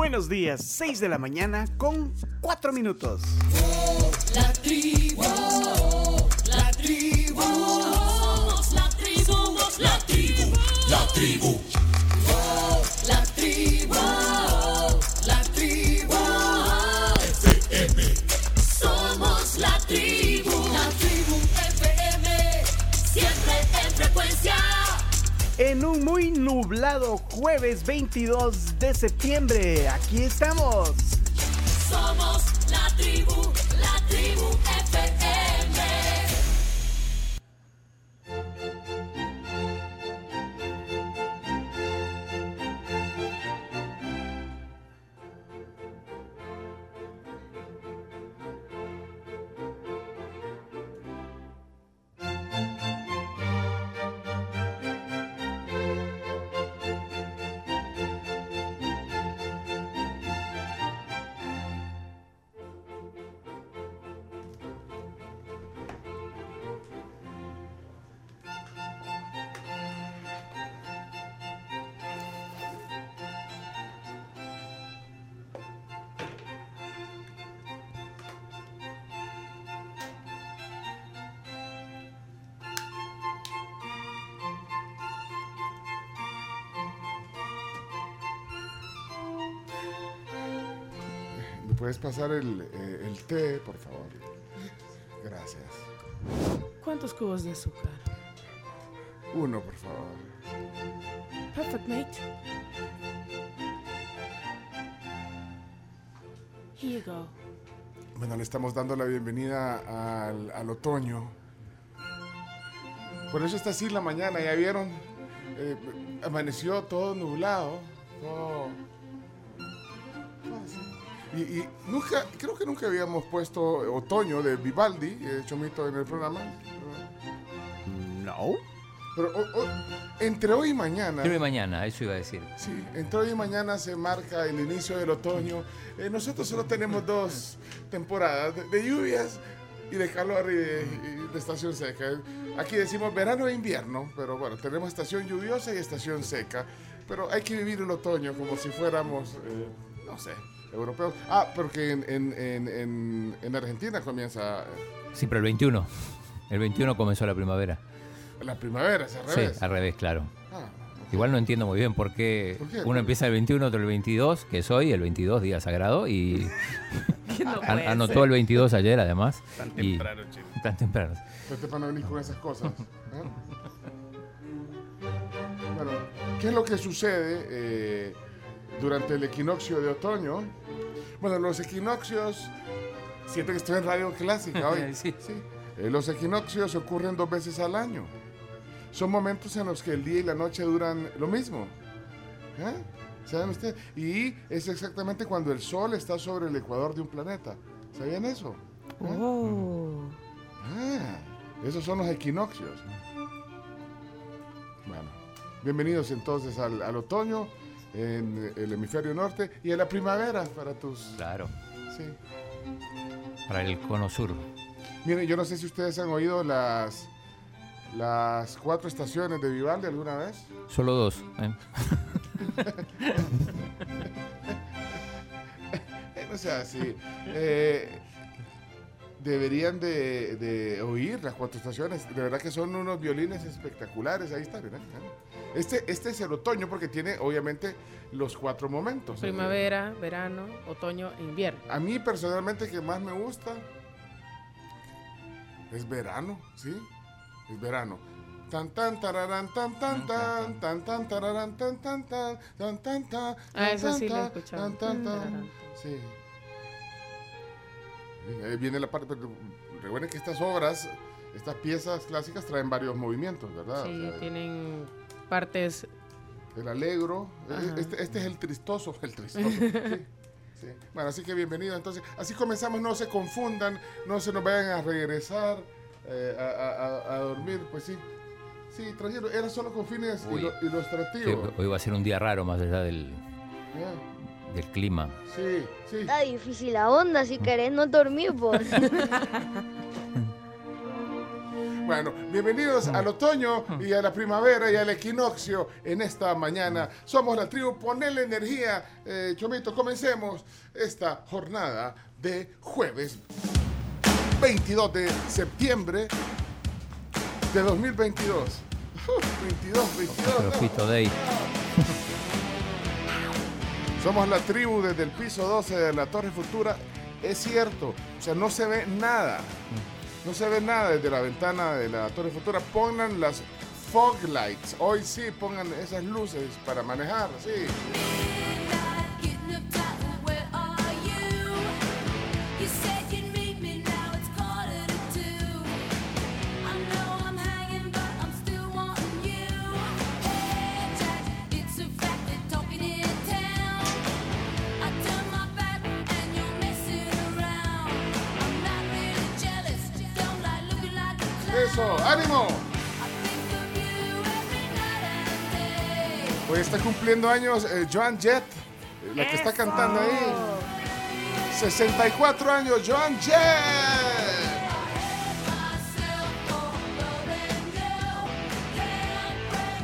Buenos días, 6 de la mañana con 4 minutos. La tribu, la tribu, somos la tribu, somos la tribu, la tribu. Nublado jueves 22 de septiembre, aquí estamos. Somos la tribu, pasar el, eh, el té, por favor? Gracias. ¿Cuántos cubos de azúcar? Uno, por favor. Perfect, mate. Here you go. Bueno, le estamos dando la bienvenida al, al otoño. Por eso está así la mañana, ya vieron. Eh, amaneció todo nublado. todo-. Y, y nunca, creo que nunca habíamos puesto otoño de Vivaldi, eh, Chomito, en el programa. No. Pero o- o- entre hoy y mañana. Dime mañana, eso iba a decir. Sí, entre hoy y mañana se marca el inicio del otoño. Eh, nosotros solo tenemos dos temporadas, de, de lluvias y de calor y de, y de estación seca. Aquí decimos verano e invierno, pero bueno, tenemos estación lluviosa y estación seca. Pero hay que vivir el otoño como si fuéramos, eh, no sé, europeos. Ah, porque en, en- en- en- en Argentina comienza eh, Sí, pero el 21. El 21 comenzó la primavera. la primavera, es al Sí, revés. al revés, claro. Ah, ok. Igual no entiendo muy bien por qué, ¿Por qué? uno empieza el 21, otro el 22, que es hoy, el 22, día sagrado, y No an- anotó ser. el 22 ayer además. Tan y- temprano, chino. Tan temprano. Vete para no venir con esas cosas. ¿eh? Bueno, ¿qué es lo que sucede eh, durante el equinoccio de otoño? Bueno, los equinoccios, siento que estoy en radio clásica hoy. Sí. Eh, los equinoccios ocurren dos veces al año. Son momentos en los que el día y la noche duran lo mismo. ¿Eh? ¿Saben ustedes? Y es exactamente cuando el Sol está sobre el ecuador de un planeta. ¿Sabían eso? ¿Eh? Oh. Ah, esos son los equinoccios. Bueno, bienvenidos entonces al, al otoño en el hemisferio norte y a la primavera para tus... Claro, Sí. para el cono sur. Miren, yo no sé si ustedes han oído las, las cuatro estaciones de Vivaldi alguna vez. Solo dos. Eh, no sea así. Eh, deberían de, de oír las cuatro estaciones. De verdad que son unos violines espectaculares. Ahí está, ¿verdad? Este, este es el otoño porque tiene obviamente los cuatro momentos. Primavera, verano, otoño e invierno. A mí personalmente que más me gusta es verano, ¿sí? Es verano. Tan tan tararán tan tan tan tan tan tararán tan tan tan tan tan tan Ah, eso tan, tan, tan, tan, tan. Ahí viene la parte, pero recuerden que estas obras, estas piezas clásicas traen varios movimientos, ¿verdad? Sí, O sea, tienen partes. el alegro, eh, este, este es el tristoso, el tristoso. sí, sí. Bueno, así que bienvenido. Entonces, así comenzamos, no se confundan, no se nos vayan a regresar eh, a, a- a- dormir, pues sí. Sí, tranquilo, era solo con fines Uy. ilustrativos. hoy va a ser un día raro más allá del, Ya. Del clima. Sí, sí. Está difícil la onda, si querés no dormir vos. Bueno, bienvenidos al otoño y a la primavera y al equinoccio en esta mañana. Somos la tribu, ponele energía. Eh, Chomito, comencemos esta jornada de jueves 22 de septiembre de 2022. Uf, 22, 22. Pero no. Fito Day. Somos la tribu desde el piso 12 de la Torre Futura. Es cierto, o sea, no se ve nada. No se ve nada desde la ventana de la Torre Futura. Pongan las fog lights. Hoy sí, pongan esas luces para manejar, sí. Cumpliendo años eh, Joan Jett, eh, la que está cantando ahí. 64 años, Joan Jett.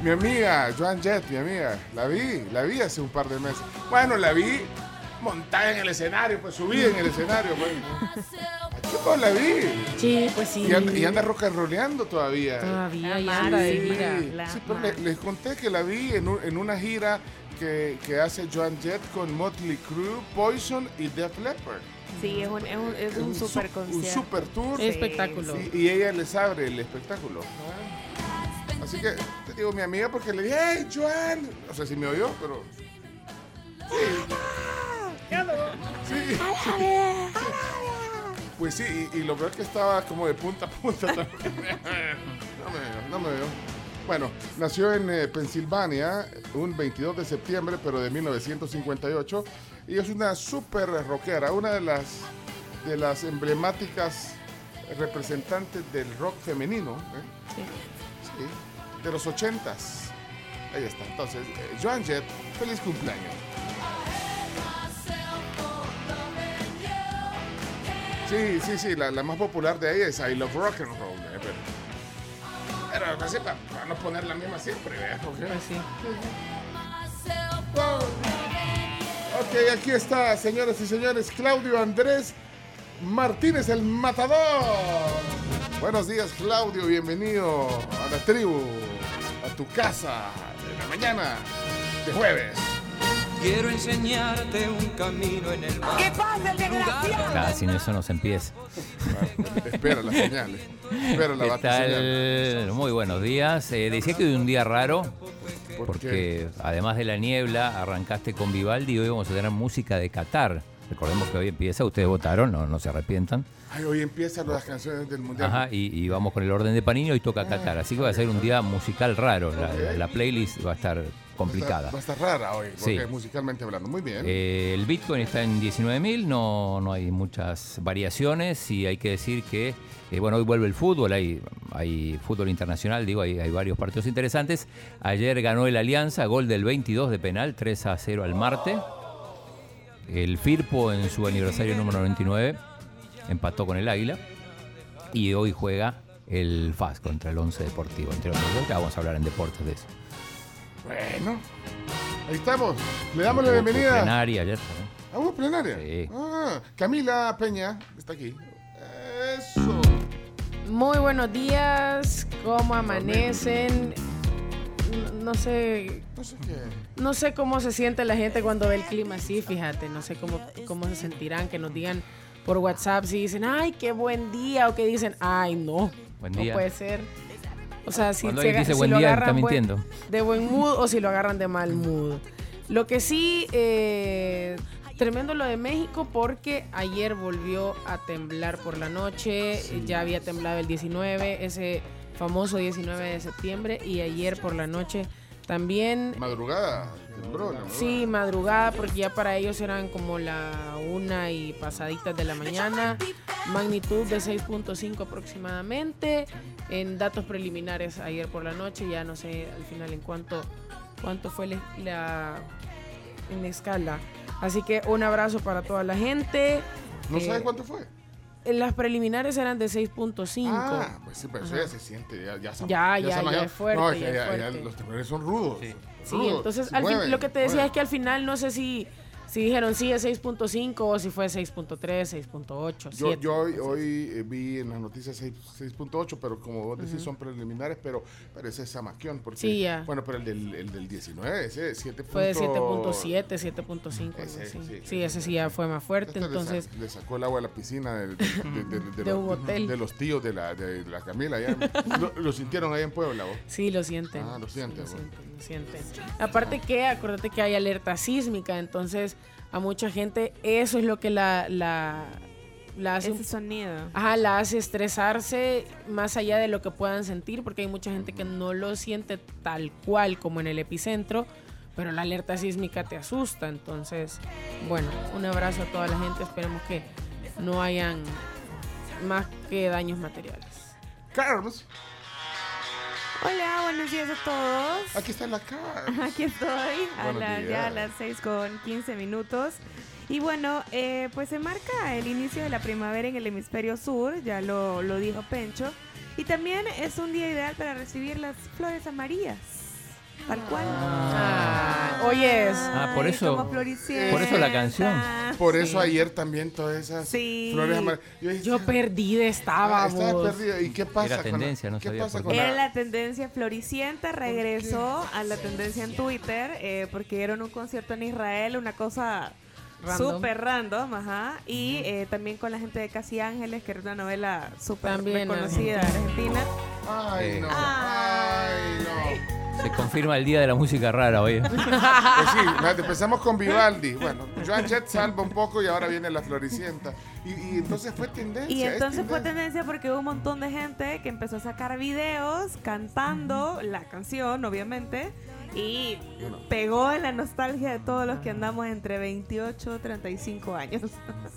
Mi amiga, Joan Jett, mi amiga, la vi, la vi hace un par de meses. Bueno, la vi montada en el escenario, pues subida en el escenario. Pues. Pues la vi. Sí, pues sí. Y anda, y anda rock and rolleando todavía. Todavía y La anda de Sí, gira. sí, pero le- les conté que la vi en, un- en una gira que, que hace Joan Jett con Motley Crue, Poison y Def Leppard. Sí, es un, es un, es un su- super Un concierto. super tour. Es espectáculo. Sí, y ella les abre el espectáculo. Así que te digo mi amiga porque le dije, ¡Hey, Joan! No sé si me oyó, pero. Sí. Sí. Pues sí, y, y lo peor es que estaba como de punta a punta también. No me veo, no me veo. Bueno, nació en eh, Pensilvania un 22 de septiembre, pero de 1958. Y es una súper rockera, una de las, de las emblemáticas representantes del rock femenino. ¿eh? Sí. Sí, de los 80s. Ahí está. Entonces, eh, Joan Jett, feliz cumpleaños. Sí, sí, sí, la, la más popular de ahí es I Love Rock and Roll. eh, pero, pero así para, para no poner la misma siempre, ¿verdad? Porque- Pues sí. Ok, aquí está, señoras y señores, Claudio Andrés Martínez, el matador. Buenos días, Claudio, bienvenido a la tribu, a tu casa de la mañana de jueves. Quiero enseñarte un camino en el mar. Claro, sin eso no se empieza. Espera las señales, espera la ¿Qué tal? Muy buenos días. Eh, decía que hoy un día raro, ¿Por porque además de la niebla, arrancaste con Vivaldi y hoy vamos a tener música de Qatar. Recordemos que hoy empieza, ustedes votaron, no, no se arrepientan. Ay, hoy empiezan las canciones del mundial. Ajá, y, y vamos con el orden de Panini, hoy toca Qatar. Así que va a ser un día musical raro. La, la- la playlist va a estar complicada. Va a estar rara hoy, porque Sí. musicalmente hablando. Muy bien. Eh, el Bitcoin está en 19.000, no, no hay muchas variaciones y hay que decir que, eh, bueno, hoy vuelve el fútbol, hay, hay fútbol internacional, digo, hay, hay varios partidos interesantes. Ayer ganó el Alianza, gol del 22 de penal, 3 a 0 al Marte. El Firpo en su aniversario número 99 empató con el Águila y hoy juega el FAS contra el 11 Deportivo, entre otros. Ya vamos a hablar en deportes de eso. Bueno, ahí estamos. Le damos la Hubo bienvenida. plenaria ayer también. ¿Ah, hubo plenaria? Sí. Ah, Camila Peña está aquí. Eso. Muy buenos días. ¿Cómo amanecen? No, no sé. No sé qué. No sé cómo se siente la gente cuando ve el clima así, fíjate. No sé cómo, cómo se sentirán, que nos digan por WhatsApp si dicen, ay, qué buen día, o que dicen, ay, no. Buen no día. puede ser. O sea, si, se alguien aga- dice si buen lo día, agarran está buen- mintiendo. de buen mood o si lo agarran de mal mood. Lo que sí, eh, tremendo lo de México porque ayer volvió a temblar por la noche, ya había temblado el 19, ese famoso 19 de septiembre, y ayer por la noche también Madrugada. Sí, madrugada, porque ya para ellos eran como la una y pasaditas de la mañana. Magnitud de 6.5 aproximadamente. En datos preliminares ayer por la noche, ya no sé al final en cuánto, cuánto fue la, la- en escala. Así que un abrazo para toda la gente. ¿No Eh, sabes cuánto fue? en las preliminares eran de 6.5. Ah, pues sí, pero eso Ajá. ya se siente, ya, ya, se- Ya, ya, se ya es fuerte, No, ya es ya- ya fuerte. los temblores son rudos. Sí. Sí, entonces al fin- lo que te decía es que al final no sé si, si dijeron sí es 6.5 o si fue 6.3, 6.8, Yo, 7. yo hoy, hoy, eh, vi en las noticias 6 6.8, pero como vos decís son preliminares, pero, es Samaquión. Porque, Sí, ya. Bueno, pero el del, el del 19, ese 7. Fue de 7.7, 7.5. algo Ese, así. sí. Sí, ese sí ya fue más fuerte. Sa- Entonces, le, sacó el agua a la piscina de, los, un hotel. de los tíos de la, de la Camila. allá. lo, lo sintieron ahí en Puebla. vos? sí, lo sienten. Ah, lo sienten, Sí, lo sienten, lo sienten. Aparte que, acuérdate que hay alerta sísmica, entonces a mucha gente eso es lo que la, la, la hace Ese sonido. Ajá, la hace estresarse más allá de lo que puedan sentir, porque hay mucha gente que no lo siente tal cual como en el epicentro, pero la alerta sísmica te asusta. Entonces, bueno, un abrazo a toda la gente. Esperemos que no hayan más que daños materiales. Carms, Hola, buenos días a todos. aquí está la cara. Aquí estoy, a Buenos la- días. ya a las 6 con 15 minutos. Y bueno, eh, pues se marca el inicio de la primavera en el hemisferio sur, ya lo, lo dijo Pencho. Y también es un día ideal para recibir las flores amarillas. Tal cual. Ah, oyes. Ah, por Ay, eso- por eso la canción. Por eso ayer también todas esas Sí. flores amarillas. Yo, Yo perdida estaba, ah, estaba perdida. ¿Y qué pasa Era con tendencia, la, no ¿qué sabía pasa con qué. Era la, la tendencia floricienta, regresó a la tendencia en Twitter eh, porque dieron un concierto en Israel, una cosa Random. súper random, ajá. Y eh, también con la gente de Casi Ángeles, que era una novela súper También reconocida de Argentina. Ay, Eh. no. Ay. Ay, no. Se confirma el día de la música rara hoy. Pues sí, empezamos con Vivaldi. Bueno, Joan Jett salva un poco y ahora viene la floricienta. Y, y entonces fue tendencia. Y es entonces fue tendencia. tendencia porque hubo un montón de gente que empezó a sacar videos cantando la canción, obviamente. Y pegó en la nostalgia de todos los que andamos entre 28 y 35 años.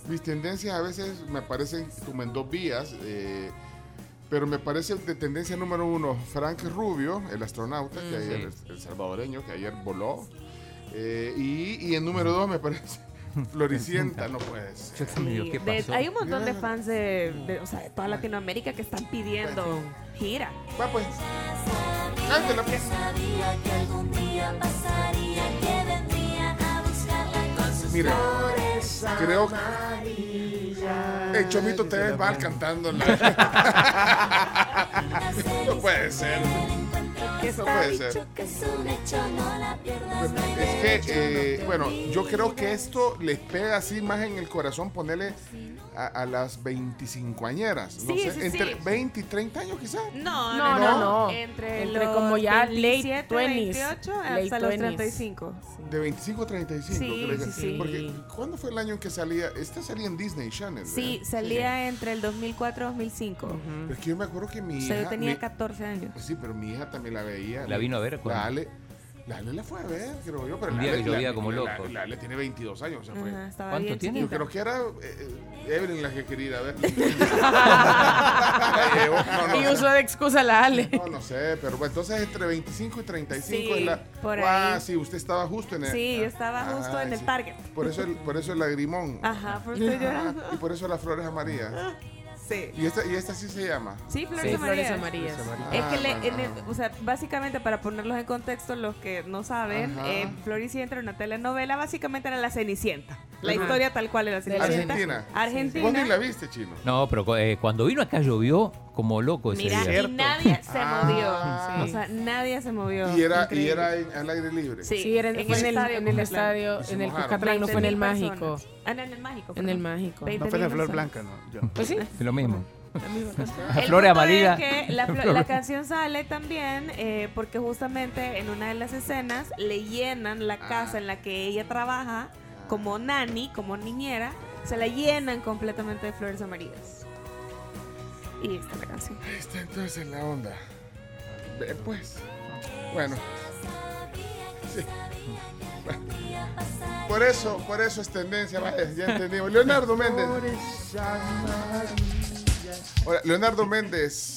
Mis tendencias a veces me parecen como en dos vías. eh, pero me parece de tendencia número uno Frank Rubio, el astronauta, que ayer, el salvadoreño, que ayer voló. Eh, y, y en número dos me parece Floricienta, no puede ser. Yo también digo, ¿qué De- pasó? hay un montón de fans de, de- o sea, de toda Latinoamérica que están pidiendo gira. Va pues. Cántela, pues. sabía que algún día pasaría, Mira, creo que el Chomito te ves mal cantando. la- no puede ser. Eso puede ser. Es no no que, eh, no bueno, yo creo que esto les pega así más en el corazón ponerle a, a las 25 añeras. No Sí, sé, sí, entre sí. 20 y 30 años quizás. No, No, no, no. Entre, Entre los como ya late 27, 20s, 28 late hasta los 20s. 35. De 25 a 35. Sí, creo que- sí, sí. Porque, ¿cuándo fue el año en que salía? Este salía en Disney Channel. Sí, ¿verdad? salía entre el 2004 y 2005. Pero es que yo me acuerdo que mi O hija. sea, yo tenía mi- 14 años. Sí, pero mi hija también la veía. ¿La vino a ver cuándo? La Ale, la Ale la fue a ver, creo yo. Pero Un la día Ale- que llovía la- como la- loco. La, Ale tiene 22 años. O sea, fue- Ajá, ¿Cuánto tiene? Yo creo que era eh, Evelyn la que quería ir a ver. La no, no Y usó de excusa la Ale. No, no sé, pero bueno, entonces entre 25 y 35 Sí, es la... por Ah, ahí. sí, usted estaba justo en el... Sí, yo estaba justo Ah, en el sí. target. Por eso el, por eso el lagrimón. Ajá, por eso llorando. Y por eso las flores amarillas. Sí. Y esta, y esta sí se llama. Sí, flores Sí, amarillas. flores amarillas. Es que, Ah, le- bueno, en el- o sea, básicamente para ponerlos en contexto, los que no saben, eh, Floricienta era una telenovela, básicamente era la Cenicienta. La Ajá. historia tal cual era la Cenicienta. Argentina. Argentina. Vos ni la viste, chino. No, pero eh, cuando vino acá llovió como loco ese Mira, día. y nadie se Ah, movió. sí. O sea, nadie se movió. Y era, y era en- al aire libre. Sí, Sí, era en, en el, en el estadio, en el. Cuscatlán, no fue en el 20.000 mágico. Ah, no, en el mágico. En el mágico. 20.000 No fue de flor personas. blanca, no. Yo. Pues sí. Es lo mismo. El Flores amarillas. la, flo- la canción sale también eh, porque justamente en una de las escenas le llenan la casa en la que ella trabaja como nani, como niñera, se la llenan completamente de flores amarillas. Y esta es la canción. Ahí está entonces la onda. Ve, pues. Bueno. Sí. Por eso, por eso es tendencia, vaya, ya entendimos. Leonardo Méndez. Leonardo Méndez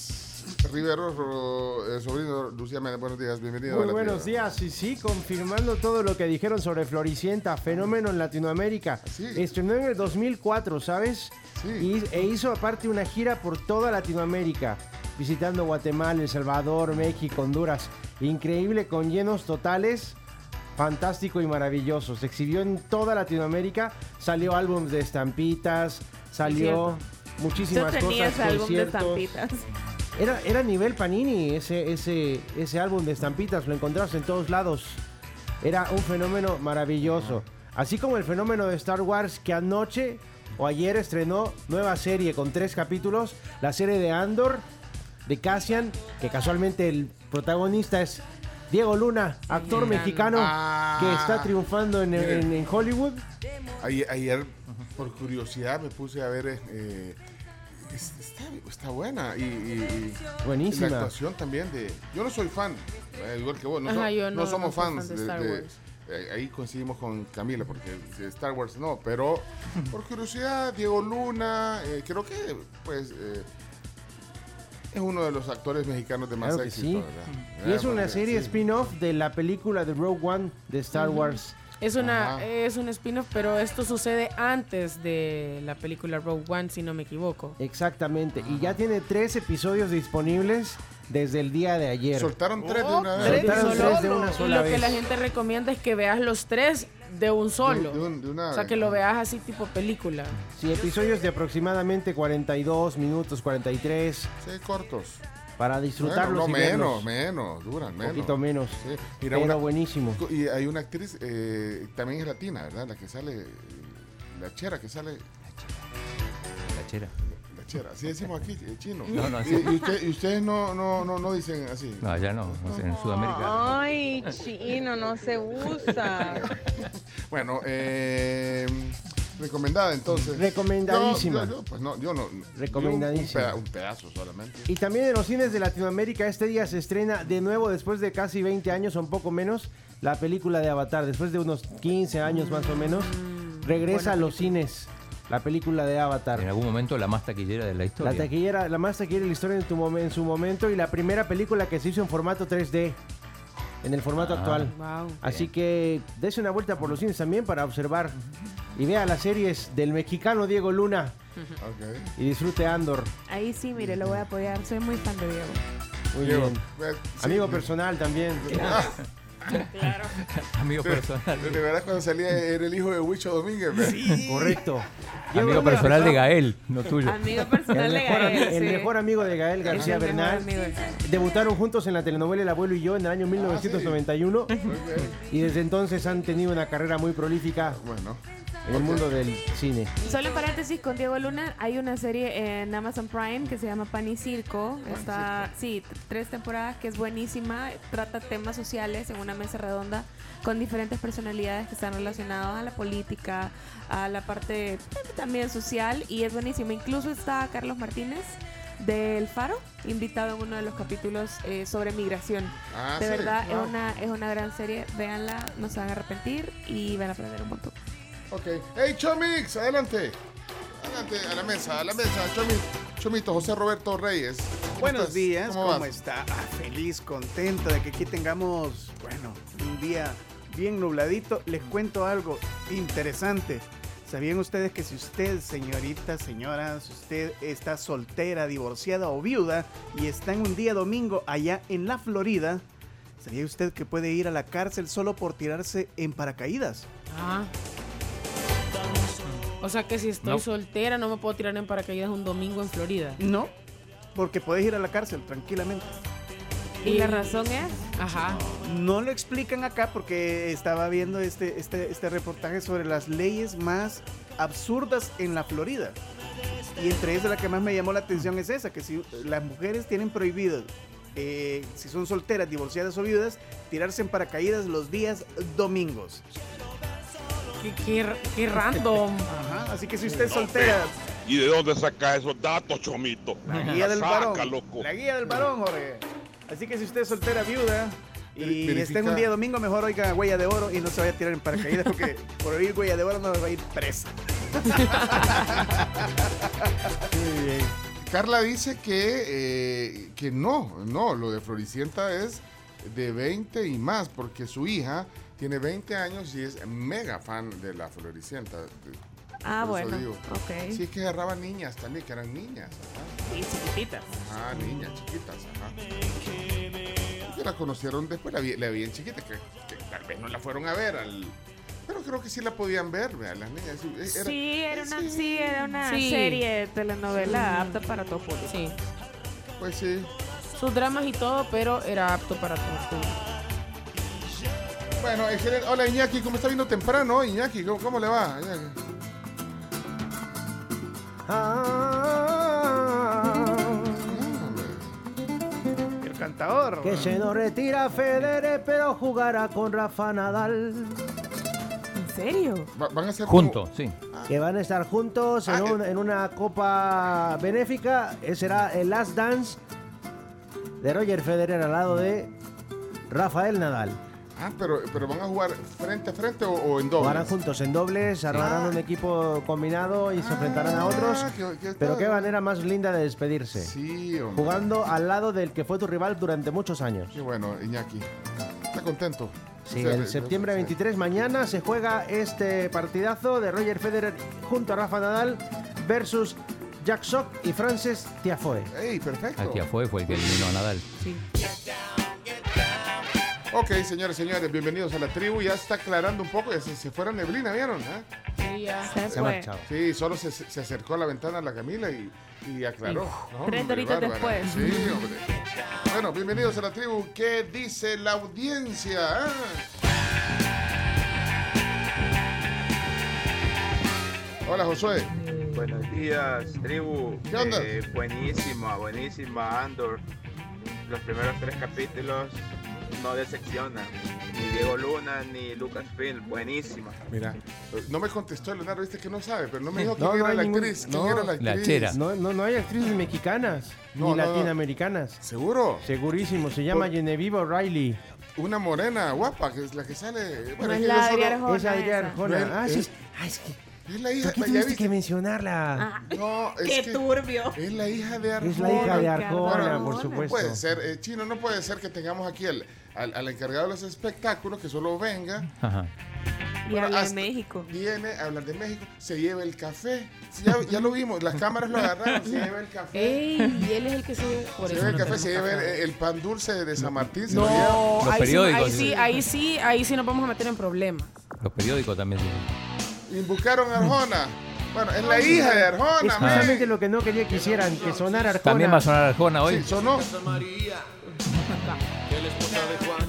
Rivero, ro- eh, sobrino Lucía Méndez. Buenos días, bienvenido. a Muy la buenos días, y sí, confirmando todo lo que dijeron sobre Floricienta, fenómeno en Latinoamérica. Sí. Estrenó en el 2004, ¿sabes? Sí. Y, e hizo aparte una gira por toda Latinoamérica, visitando Guatemala, El Salvador, México, Honduras. Increíble, con llenos totales, fantástico y maravilloso. Se exhibió en toda Latinoamérica, salió álbum de estampitas, salió muchísimas tenía cosas, ese álbum de conciertos. estampitas. Era, era nivel Panini ese, ese, ese álbum de estampitas, lo encontrabas en todos lados. Era un fenómeno maravilloso. Así como el fenómeno de Star Wars que anoche o ayer estrenó nueva serie con tres capítulos, la serie de Andor, de Cassian, que casualmente el protagonista es Diego Luna, actor mexicano Ah. que está triunfando en, en- en Hollywood. Ayer, ayer, por curiosidad, me puse a ver. eh, es- está, está buena. Y, y- y Buenísima. la actuación también de. Yo no soy fan, eh, igual que vos. No, Ajá, so- yo no no- somos no fans fan de. de Star de- Wars. eh, ahí coincidimos con Camila, porque Star Wars no. Pero por curiosidad, Diego Luna, eh, creo que, pues. eh, es uno de los actores mexicanos de más Claro éxito, sí. ¿verdad? Y Eh, es una porque, serie sí. spin-off de la película de Rogue One de Star Wars. Es una Ajá. es un spin-off, pero esto sucede antes de la película Rogue One, si no me equivoco. Exactamente. Y ya tiene tres episodios disponibles desde el día de ayer. Soltaron tres de Oh, una vez. tres Soltaron solo. tres de una Y sola lo que la gente recomienda es que veas los tres de un solo. De- de un- de una o sea, que lo veas así tipo película. Sí, episodios de aproximadamente 42 minutos, 43, Sí, cortos. para Bueno, disfrutarlos no y menos, verlos. menos, duran Un menos. poquito menos. Sí. Mira, pero una- buenísimo. Y hay una actriz, eh, también es latina, ¿verdad? La que sale, la chera que sale, La chera. la chera, así decimos aquí, eh, chino. No, no, y, sí. y usted- y ustedes no, no, no, no dicen así. No, allá no, no sé, en Sudamérica. Ay, chino, no se usa. Bueno, eh, recomendada entonces. Recomendadísima. Yo, yo- yo, pues no, yo no. Recomendadísima. yo un pedazo solamente. Y también en los cines de Latinoamérica este día se estrena de nuevo después de casi 20 años o un poco menos la película de Avatar. Después de unos 15 años más o menos regresa a los cines la película de Avatar. En algún momento la más taquillera de la historia. La taquillera, la más taquillera de la historia en, tu momen- en su momento y la primera película que se hizo en formato 3D, en el formato Ah. actual. Wow. Así que dése una vuelta por los cines también para observar y vea las series del mexicano Diego Luna Ok. y disfrute Andor. Ahí sí, mire, lo voy a apoyar. Soy muy fan de Diego. Muy Diego, bien. pues, sí, Amigo de- personal también. Amigo personal. De verdad cuando salía era el hijo de Huicho Domínguez. ¿verdad? Correcto. Amigo personal de Gael, no tuyo. Amigo El personal de mejor, ami- Gael. el sí. mejor amigo de Gael García el Bernal. de- Debutaron juntos en la telenovela El abuelo y yo en el Ah, año 1991 y desde entonces han tenido una carrera muy prolífica Bueno, en el mundo del cine. Solo en paréntesis, con Diego Luna hay una serie en Amazon Prime que se llama Pan y Circo. Está, sí, tres temporadas que es buenísima. Trata temas sociales en una mesa redonda con diferentes personalidades que están relacionadas a la política, a la parte eh, también social y es buenísima. Incluso está Carlos Martínez del Faro, invitado en uno de los capítulos eh, sobre migración. Ah, de sí, verdad, wow. es, una, es una gran serie. Véanla, no se van a arrepentir y van a aprender un montón. Ok. Hey, Chomix, adelante. Adelante, a la mesa, a la mesa. Chomix, Chomito, José Roberto Reyes. ¿Cómo Buenos estás? días, ¿Cómo está? Ah, feliz, contento de que aquí tengamos, bueno, un día bien nubladito. Les cuento algo interesante. ¿Sabían ustedes que si usted, señorita, señora, si usted está soltera, divorciada o viuda y está en un día domingo allá en la Florida, ¿sabía usted que puede ir a la cárcel solo por tirarse en paracaídas? Ah. O sea que si estoy No. soltera no me puedo tirar en paracaídas un domingo en Florida. No, porque puedes ir a la cárcel tranquilamente. Y la razón es Ajá. No lo explican acá porque estaba viendo este, este, este reportaje sobre las leyes más absurdas en la Florida. Y entre esas la que más me llamó la atención es esa, que si las mujeres tienen prohibido, eh, si son solteras, divorciadas o viudas, tirarse en paracaídas los días domingos. Qué, qué- qué random. Ajá, así que si usted es soltera, ¿Y de dónde saca esos datos, Chomito? la guía del varón. loco. La guía del varón, Jorge. Así que si usted es soltera, viuda y Veri- está en un verifica- día domingo, mejor oiga huella de oro y no se vaya a tirar en paracaídas porque por oír huella de oro no va a ir presa. Carla dice que, eh, que no, no, lo de Floricienta es de 20 y más, porque su hija tiene 20 años y es mega fan de la Floricienta. Ah, Por bueno. digo. Ok. Sí, es que agarraba niñas también, que eran niñas. ajá. Y chiquititas. Ah, niñas chiquitas, ajá. Que la conocieron después, la vi, la vi en chiquita, que, que tal vez no la fueron a ver al... Pero creo que sí la podían ver, vea, las niñas. sí, era- Sí, era una, sí, era una Sí. serie de telenovela apta para todo público. Sí. Pues sí. Sus dramas y todo, pero era apto para todo público. Bueno, excelente. Hola Iñaki, ¿cómo está viendo temprano? Iñaki, ¿cómo, cómo le va? Iñaki? El cantador. Que se nos retira Federer, pero jugará con Rafa Nadal. ¿En serio? Va- van a ser Juntos, sí. Que van a estar juntos en, Ah, un- en una copa benéfica. Ese será el Last Dance de Roger Federer al lado de Rafael Nadal. Ah, pero, pero van a jugar frente a frente o, o en dobles. Jugarán juntos en dobles, armarán Ah. un equipo combinado y se enfrentarán a otros. Ah, qué- qué Pero qué manera más linda de despedirse. Sí, hombre. Jugando al lado del que fue tu rival durante muchos años. Qué bueno, Iñaki. ¿Está contento? Sí, O sea, el de- septiembre sí. 23 mañana se juega este partidazo de Roger Federer junto a Rafa Nadal versus Jack Sock y Frances Tiafoe. ¡Ey, perfecto! Al tía fue, fue el que eliminó a Nadal. Sí. Ok, señores, señores, bienvenidos a la tribu. Ya está aclarando un poco, ya se, se fue la neblina, ¿vieron? ah? Sí, ya. Se Se ha fue. marchado. Sí, solo se, se acercó a la ventana la Camila y, y aclaró. No, Tres horitas después. Sí, hombre. Bueno, bienvenidos a la tribu. ¿Qué dice la audiencia? ah? Hola, Josué. Buenos días, tribu. ¿Qué onda? Eh, buenísima, buenísima, Andor. Los primeros tres capítulos no decepcionan. Ni Diego Luna ni Lucas Film, buenísima. Mira, no me contestó Leonardo, viste que no sabe, pero no me dijo No, quién no era hay la ningún- actriz. ¿Quién no. era la actriz? La chera. No, no, no hay actrices mexicanas No, ni no, no. latinoamericanas. ¿Seguro? Segurísimo, se llama Por- Genevieve O'Reilly. Una morena guapa, que es la que sale. No es la Adriana Arjona. Esa Adriana esa. Arjona. No, Ah, es- sí. es- Ah, es que Es la ¿por hija qué tuviste que mencionarla? Ah, No, es ¡Qué que turbio! es la hija de Arjona. Es la hija de Arjona. Arjona, Bueno, por No supuesto. puede ser, eh, Chino, no puede ser que tengamos aquí al, al, al encargado de los espectáculos que solo venga, Ajá. Y habla de México. viene a hablar de México, se lleva el café. Sí, Ya, ya lo vimos, las cámaras lo agarraron, se lleva el café. Ey, y él es el que se por Se eso lleva el no café, se lleva el, café. el pan dulce de San Martín. Se lo lleva. No, Los ahí, periódicos, sí, ahí sí. sí, ahí sí, ahí sí nos vamos a meter en problemas. Los periódicos también tienen. Invocaron a Arjona. Bueno, es la hija de Arjona, Es justamente lo que no quería que hicieran, que sonara Arjona. También va a sonar Arjona hoy. Sí, sonó.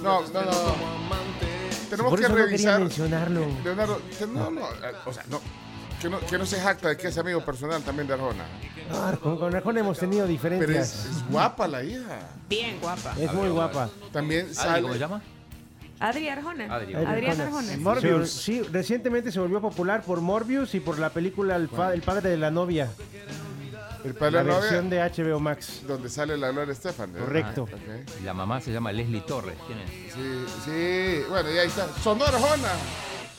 No, no, no. Tenemos Por que eso no revisar. mencionarlo. Leonardo, no, no, o sea, no. Que no, que no se jacta de que es amigo personal también de Arjona. Ah, con, con Arjona hemos tenido Pero diferencias. es, es guapa la hija. Bien guapa. Es, muy guapa. También sale. ¿Cómo se llama? Adri Arjona. Adri. Arjona. Morbius. sí, recientemente se volvió popular por Morbius y por la película El, pa- El padre de la novia, El padre la de la novia, versión de HBO Max. donde sale la Gloria Estefan. ¿verdad? Correcto. Ok. Y La mamá se llama Leslie Torres. ¿Quién es? Sí, sí. Bueno, y ahí está. Sonó Arjona.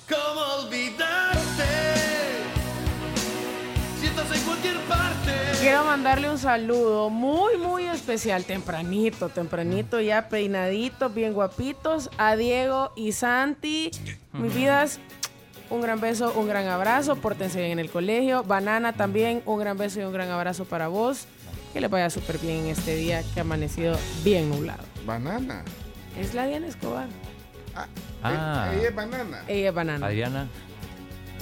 ¿Cómo olvidarte? Si estás en cualquier parte. Quiero mandarle un saludo muy, muy especial, tempranito, tempranito, ya peinaditos, bien guapitos, a Diego y Santi. Mis vidas, un gran beso, un gran abrazo, pórtense bien en el colegio. Banana también, un gran beso y un gran abrazo para vos. Que les vaya súper bien en este día que ha amanecido bien nublado. Banana. Es la Diana Escobar. Ah, Ah. eh, Ella es banana. Ella es Banana. Adriana.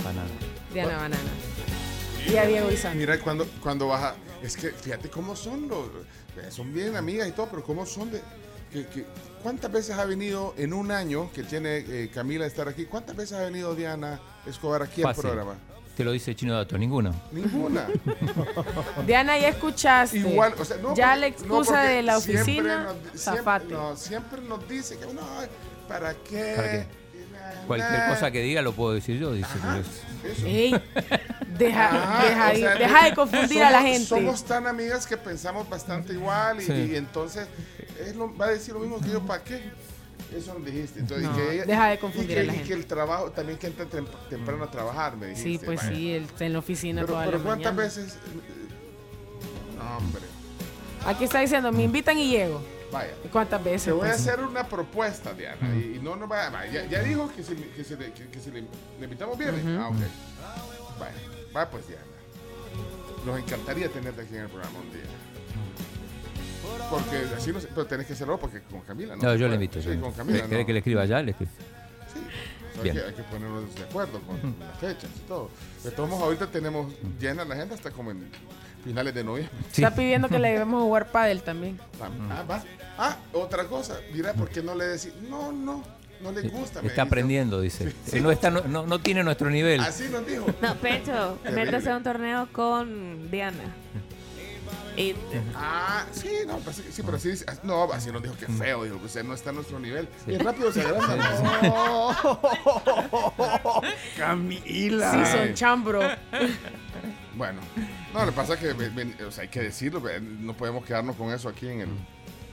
Banana. Diana Banana. Y a Diego y Santi. Mira, cuando, cuando baja. Es que fíjate cómo son los. Son bien amigas y todo, pero cómo son de. que- que- ¿Cuántas veces ha venido en un año que tiene eh, Camila estar aquí? ¿Cuántas veces ha venido Diana Escobar aquí Fácil. al programa? Te lo dice Chino Dato, ninguno. Ninguna. Diana, ya escuchaste. Igual, o sea, no ya porque- la excusa de la siempre oficina, nos- siempre- zafate. no, siempre nos dice que no, ¿para qué? ¿Para qué? Cualquier na. cosa que diga lo puedo decir yo, dice. pues. Eso. Ey, deja, Ajá, deja, o sea, deja de confundir a la gente. Somos tan amigas que pensamos bastante igual y, Sí. y entonces él lo- va a decir lo mismo que yo, ¿para qué? Eso nos dijiste. Entonces, No, y que ella- deja de y confundir que, a la y gente. que el trabajo, también que entra tem- temprano a trabajar, me dijiste. Sí, pues Vaya. sí, él está en la oficina Pero, toda pero la ¿cuántas mañana. veces? No, hombre. Aquí está diciendo, me invitan y llego. Vaya. ¿Y ¿Cuántas veces? Te voy a pues? hacer una propuesta, Diana. Y, y no, no va, va, ya, ya dijo que, se le, que, que se le, le invitamos bien. Ah, ok. Vaya, va pues, Diana. Nos encantaría tenerte aquí en el programa un día. Porque así no se, pero tenés que hacerlo porque con Camila, ¿no? No, yo le invito. yo Sí, con. Camila. ¿Quiere no. que le escriba ya? Le escribo. O sea, hay, Bien. que, hay que ponernos de acuerdo con las fechas y todo. De todos modos, ahorita tenemos llena la agenda hasta como en finales de noviembre. Está pidiendo que le llevemos a jugar pádel también. Ah, va. Ah, otra cosa. Mira, ¿por qué no le decís? No, no, no le gusta. Está aprendiendo, dice. Sí. No, está, no, no- no tiene nuestro nivel. Así nos dijo. No, Pecho, métase a un torneo con Diana. Y Ah, sí, no, pues sí, sí, pero sí dice, no, así nos dijo que feo, dijo, usted no está a nuestro nivel. Y rápido se agranda. Camila. Sí, son chambro. Bueno, no, pasa que ven- ven, o sea, hay que decirlo, no podemos quedarnos con eso aquí en el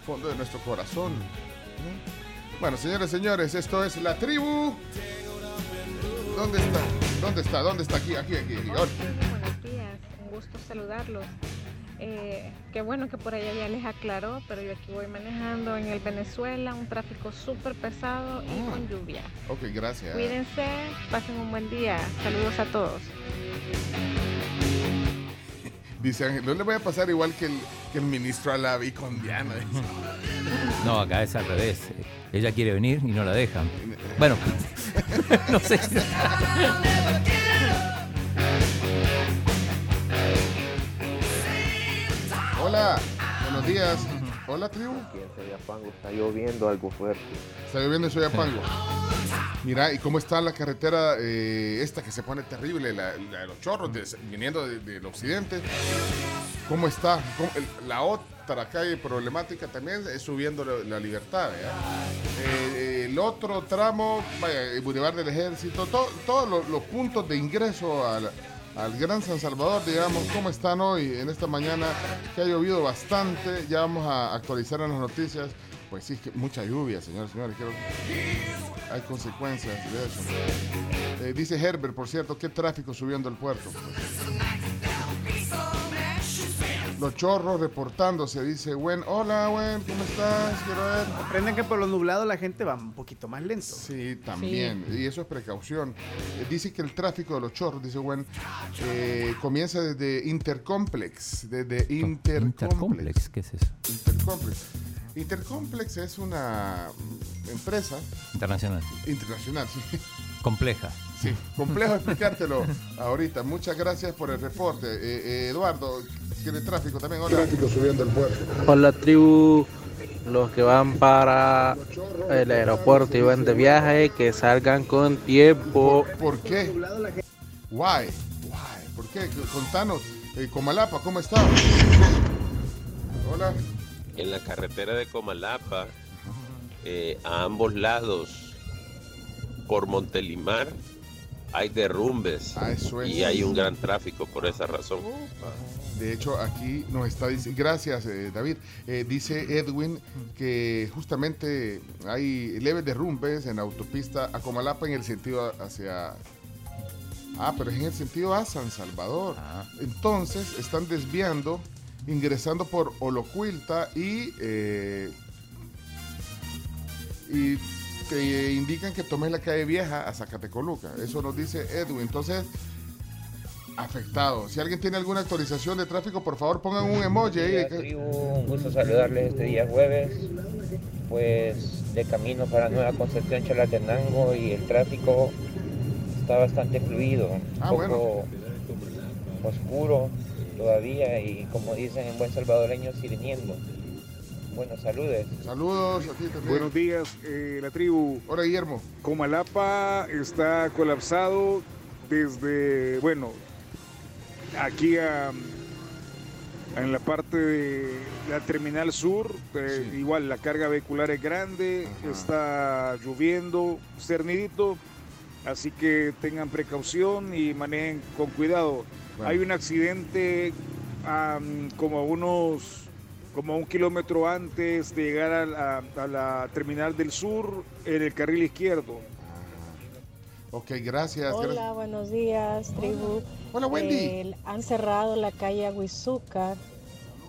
fondo de nuestro corazón. ¿no? Bueno, señores, señores, esto es la tribu. ¿Dónde está? ¿Dónde está? ¿Dónde está? Aquí, aquí, aquí. aquí. Ahora. Buenos días, un gusto saludarlos. Eh, qué bueno que por allá ya les aclaró, pero yo aquí voy manejando en el Venezuela, un tráfico súper pesado y Ah. con lluvia. Ok, gracias. Cuídense, pasen un buen día. Saludos a todos. Dice Ángel, no le voy a pasar igual que el, que el ministro Alavi con Diana. No, acá es al revés. Ella quiere venir y no la dejan. Bueno, no sé. Hola, buenos días. Hola, tribu. Está lloviendo algo fuerte. Está lloviendo en Soyapango. Mira, ¿y cómo está la carretera eh, esta que se pone terrible, la, la de los chorros, de- viniendo de- del occidente? ¿Cómo está? ¿Cómo- el- la otra calle problemática también es subiendo la, la libertad, ¿verdad? Eh, el otro tramo, vaya, el Boulevard del Ejército, to- todos los, los puntos de ingreso al, al Gran San Salvador, digamos, ¿cómo están hoy en esta mañana? Que ha llovido bastante, ya vamos a actualizar en las noticias. Pues sí, que mucha lluvia, señores, señores. Que hay consecuencias de eso. Eh, dice Herbert, por cierto, ¿qué tráfico subiendo al puerto? Los chorros reportándose, dice Gwen. Hola, Gwen, ¿cómo estás? Quiero ver. Aprenden que por los nublados la gente va un poquito más lento. Sí, también. Y eso es precaución. Eh, dice que el tráfico de los chorros, dice Gwen, eh, comienza desde Intercomplex. Desde Intercomplex. Intercomplex, ¿qué es eso? Intercomplex. Intercomplex es una empresa Internacional. internacional, sí. Compleja. Sí, complejo explicártelo ahorita. Muchas gracias por el reporte. Eh, eh, Eduardo, tiene tráfico también. Hola. Tráfico subiendo el puerto. Hola tribu, los que van para el aeropuerto y van de viaje, que salgan con tiempo. ¿Por qué? Why? Why? ¿Por qué? Contanos. Eh, Comalapa, ¿cómo está? Hola. En la carretera de Comalapa, eh, a ambos lados, por Montelimar, hay derrumbes Ah, eso es. y hay un gran tráfico por esa razón. De hecho, aquí nos está diciendo, gracias eh, David, Eh, dice Edwin que justamente hay leves derrumbes en la autopista a Comalapa en el sentido hacia... Ah, pero es en el sentido a San Salvador. Entonces están desviando, ingresando por Olocuilta y... eh, y que indican que tomes la calle vieja a Zacatecoluca. Eso nos dice Edwin. Entonces, afectado. Si alguien tiene alguna actualización de tráfico, por favor pongan un emoji. Un gusto saludarles este día jueves. Pues de camino para Nueva Concepción, Chalatenango y el tráfico está bastante fluido, un Ah, poco oscuro todavía y como dicen en buen salvadoreño, sirviendo. Bueno, saludes. Saludos a ti también. Buenos días, eh, la tribu. Hola, Guillermo. Comalapa está colapsado desde, bueno, aquí a- en la parte de la terminal sur. eh, Igual la carga vehicular es grande, está lloviendo, cernidito. Así que tengan precaución y manejen con cuidado. Bueno. Hay un accidente como a unos como un kilómetro antes de llegar a la, a la terminal del sur en el carril izquierdo. Ok, gracias. Hola, gracias. buenos dídías, tribu. Hola, Wendy. Eh, han cerrado la calle Aguizúcar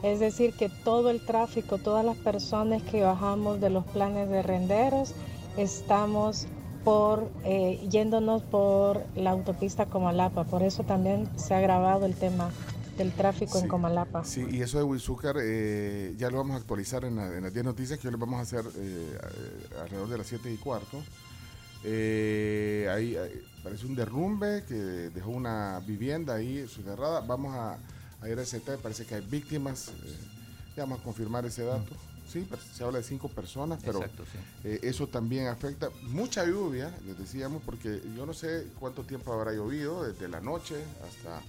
Es decir, que todo el tráfico, todas las personas que bajamos de los planes de renderos, estamos por eh, yéndonos por la autopista Comalapa. Por eso también se ha agravado el tema del tráfico en Sí. Comalapa. Sí, y eso de Wilsúcar eh, ya lo vamos a actualizar en, la- en las 10 noticias que hoy les vamos a hacer eh, alrededor de las 7 y cuarto. Eh, ahí, ahí parece un derrumbe que dejó una vivienda ahí soterrada. Vamos a, a ir a ese tema, parece que hay víctimas. eh, ya vamos a confirmar ese dato. Sí, pero se habla de cinco personas, pero Exacto, sí. eh, eso también afecta. Mucha lluvia, les decíamos, porque yo no sé cuánto tiempo habrá llovido, desde la noche hasta,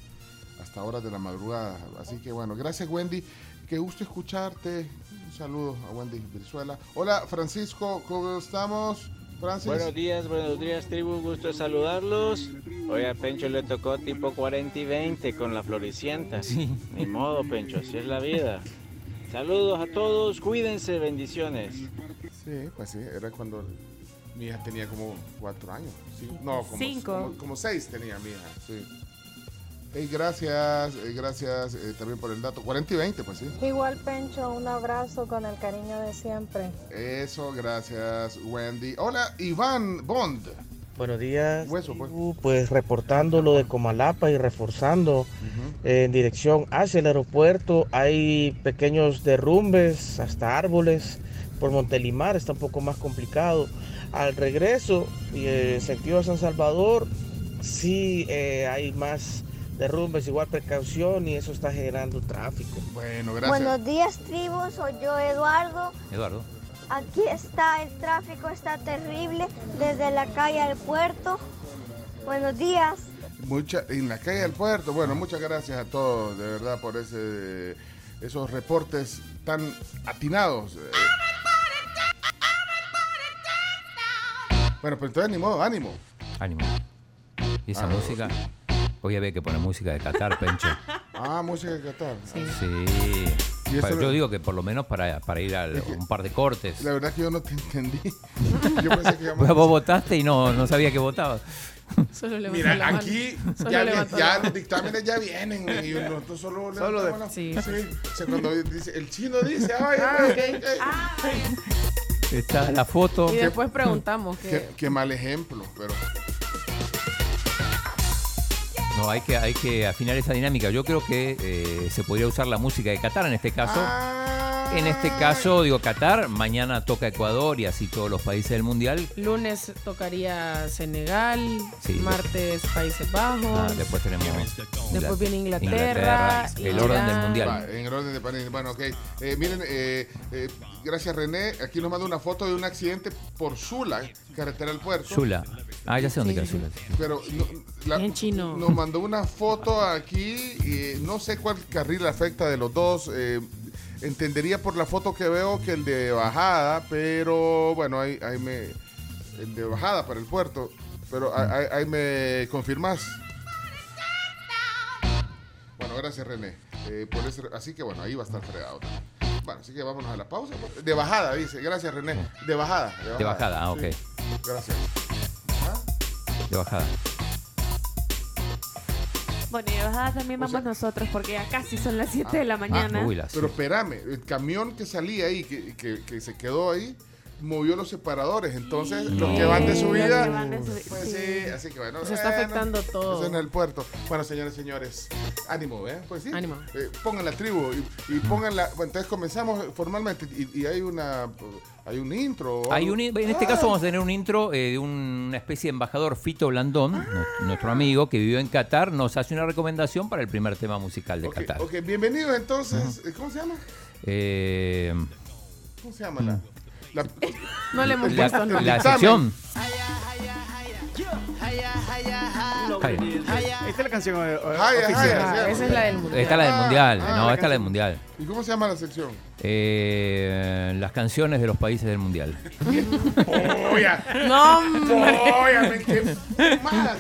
hasta horas de la madrugada. Así que bueno, gracias Wendy. Qué gusto escucharte. Un saludo a Wendy Virzuela. Hola Francisco, ¿cómo estamos? Francis. Buenos días, buenos días, tribu. Gusto saludarlos. Hoy a Pencho le tocó tipo 40 y 20 con la floricienta. Sí. Ni modo, Pencho, así es la vida. Saludos a todos, cuídense, bendiciones. Sí, pues sí, era cuando mi hija tenía como cuatro años. Sí, no, como Cinco. Como, como seis tenía mi hija, sí. Ey, gracias, eh, gracias eh, también por el dato. 40 y 20, pues sí. Igual, Pencho, un abrazo con el cariño de siempre. Eso, gracias, Wendy. Hola, Iván Bond. Buenos días. Hueso, pues. Uh, Pues reportando lo de Comalapa y reforzando eh, en dirección hacia el aeropuerto. Hay pequeños derrumbes, hasta árboles. Por Montelimar está un poco más complicado. Al regreso, y eh, sentido de San Salvador, sí eh, hay más derrumbes, igual precaución y eso está generando tráfico. Bueno, Buenos días, tribu. Soy yo, Eduardo. Eduardo. Aquí está, el tráfico está terrible desde la calle al puerto. Buenos días. Mucha, en la calle del puerto. Bueno, muchas gracias a todos, de verdad, por ese, esos reportes tan atinados. eh. Bueno, pero entonces ni modo, ánimo. Ánimo. Y esa Ah, música. Hoy había que poner música de Qatar, Pencho. Ah, música de Qatar. Sí. Eso Pa- lo- yo digo que por lo menos para, para ir a un par de cortes. La verdad es que yo no te entendí. Yo pensé que Pues vos votaste y no, no sabía que votabas. Solo levantó Mira, la aquí Solo ya, ya la los dictámenes ya vienen y nosotros solo Solo de- la- sí. O sea, cuando dice, el chino dice, ay, Ah, ok, ok. ok". Está la foto. Y después preguntamos que Qué, qué mal ejemplo, pero No, hay que, hay que afinar esa dinámica. Yo creo que eh, se podría usar la música de Qatar en este caso. En este caso, digo Qatar, mañana toca Ecuador y así todos los países del Mundial. lunes tocaría Senegal, Sí. martes Países Bajos, Ah, después tenemos Después viene Inglaterra, el orden del Mundial. Va, en el orden de panel. Bueno, ok. Eh, miren, eh, eh, gracias René. Aquí nos manda una foto de un accidente por Sula, carretera al puerto. Sula. Ah, ya sé dónde queda Sula. Pero no, la- En chino. nos mandó una foto aquí y no sé cuál carril afecta de los dos. Entendería por la foto que veo que el de bajada, pero bueno, ahí, ahí me. El de bajada para el puerto, pero ahí, me confirmas. Bueno, gracias René. Eh, por ese- así que bueno, ahí va a estar fregado. también. Bueno, así que vámonos a la pausa. De bajada, dice. Gracias René. De bajada. De bajada, ah, ok. Sí. Gracias. De bajada. Bueno, y de bajada también O vamos sea- nosotros porque ya casi son las 7 de la mañana. Pero espérame, el camión que salía ahí, que, que- que se quedó ahí, movió los separadores. Entonces, los que van de Los subida. que van de subi- Pues sí. sí, así que bueno. Se está bueno, afectando todo. Eso en el puerto. Bueno, señores, señores, ánimo, ¿eh? Pues sí. Ánimo. Eh, pongan la tribu y, y pongan la. Bueno, entonces comenzamos formalmente y, y hay una. Hay un intro. Hay un, en este Ah. caso vamos a tener un intro eh, de una especie de embajador Fito Blandón, nu- nuestro amigo que vivió en Qatar, nos hace una recomendación para el primer tema musical de Qatar. ok, bienvenidos entonces. ¿Cómo se llama? Eh, ¿Cómo se llama la.? La- No le hemos la, puesto la sección. Esta es la canción eh, eh, oficial. esa es la del mundial. Esta es la del mundial. Ah, no, la esta es la del mundial. ¿Y cómo se llama la sección? Eh, las canciones de los países del mundial. Oya. No, hombre. Qué mala.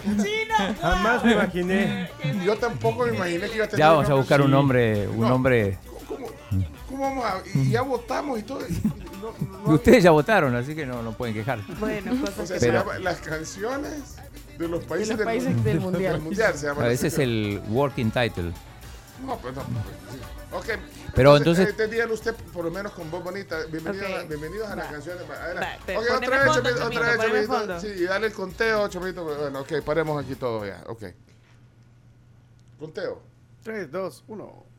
Jamás me imaginé. Yo tampoco me imaginé que iba a tener Ya vamos a buscar un nombre, un No. nombre. ¿Cómo vamos a.? Y ya votamos y todo. y- y no- no- Ustedes ya votaron, así que no, no pueden quejar. Bueno, o cosas sea, que se llama las canciones de los países, los países del mundial. mundial se llama A la veces sección. el working title. No, pues no. pues, sí. Ok. Pero entonces- Este día usted, por lo menos con voz bonita. Bienvenido Ok. a- bienvenidos a las canciones. Adelante. Va, te- Ok, otra vez, fondo, Chomito, otra vez, Chomito. fondo. Sí, dale el conteo, Chomito. Bueno, ok, paremos aquí todo ya. Ok. Conteo. 3, 2, 1.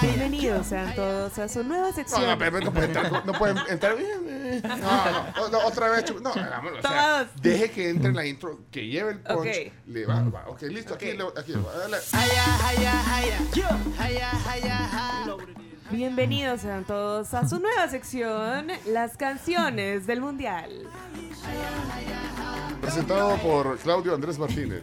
Bienvenidos sean todos a su nueva sección. No, no, no pueden entrar. No pueden entrar bien. eh. No, no, no, otra vez. No, hagámoslo, o sea, Todos. deje que entre en la intro, que lleve el punch. Ok. Le va, va. Ok, listo. Aquí, le- aquí. Dale. Bienvenidos sean todos a su nueva sección, las canciones del mundial. Presentado por Claudio Andrés Martínez.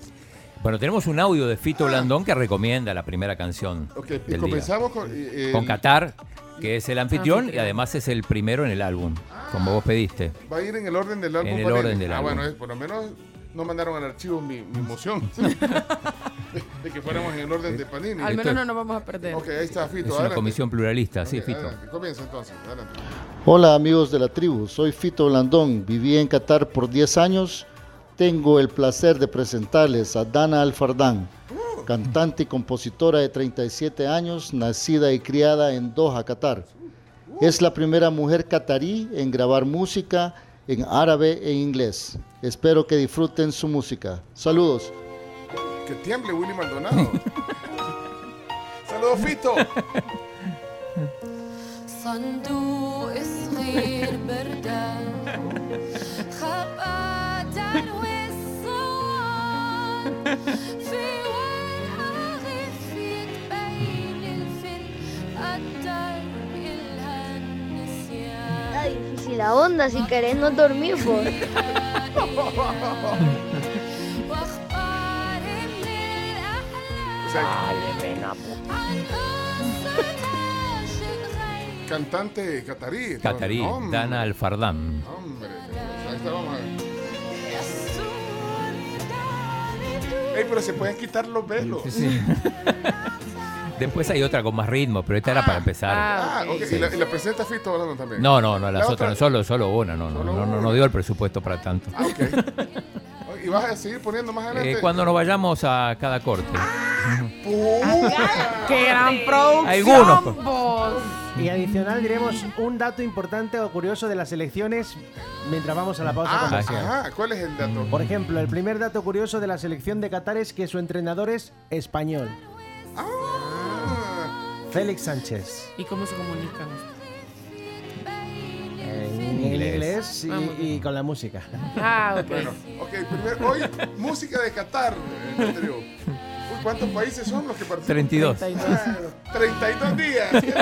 Bueno, tenemos un audio de Fito Blandón que recomienda la primera canción Ok, y del día. comenzamos con. eh, Con el- Qatar, que es el anfitrión, y además es el primero en el álbum, como vos pediste. Va a ir en el orden del álbum. En el orden del ah, álbum. bueno, eh, por lo menos no mandaron al archivo mi, mi moción. de, que fuéramos en el orden de Panini. Al menos no nos vamos a perder. Ok, ahí está Fito. Es una comisión pluralista, sí, Fito. adelante. Comienza entonces, adelante. Hola amigos de la tribu, soy Fito Blandón, viví en Qatar por 10 años. Tengo el placer de presentarles a Dana Alfardán, cantante y compositora de 37 años, nacida y criada en Doha, Qatar. Es la primera mujer catarí en grabar música en árabe e inglés. Espero que disfruten su música. Saludos. Que tiemble Willy Maldonado. Saludos, Fito. Está difícil la onda si querés no dormir, por. Cantante catarí. Catarí. Dana Alfardán. Hombre. Ey, pero se pueden quitar los velos. Sí, sí. Después hay otra con más ritmo, pero esta era para empezar. Ah, ok. Sí. ¿Y, la, y la presenta Fito hablando también? No, no, no, las La otras, otra- solo, solo una, no, no, no, no, no dio el presupuesto para tanto. Ah, ok. ¿Y vas a seguir poniendo más adelante? Eh, cuando nos vayamos a cada corte. ¡Puta! ¡Qué gran producción! Algunos, pues. Y adicional diremos un dato importante o curioso de las elecciones mientras vamos a la pausa Ah, comercial. ajá, ¿cuál es el dato? Por ejemplo, el primer dato curioso de la selección de Qatar es que su entrenador es español. Ah. Félix Sánchez. ¿Y cómo se comunican? En inglés, y, Ah, muy y con la música. Ah, ok. Bueno, ok, primero, hoy, música de Qatar. eh, en el ¿Cuántos países son los que participan? 32. 32. Bueno, 32 días. Qué lindo,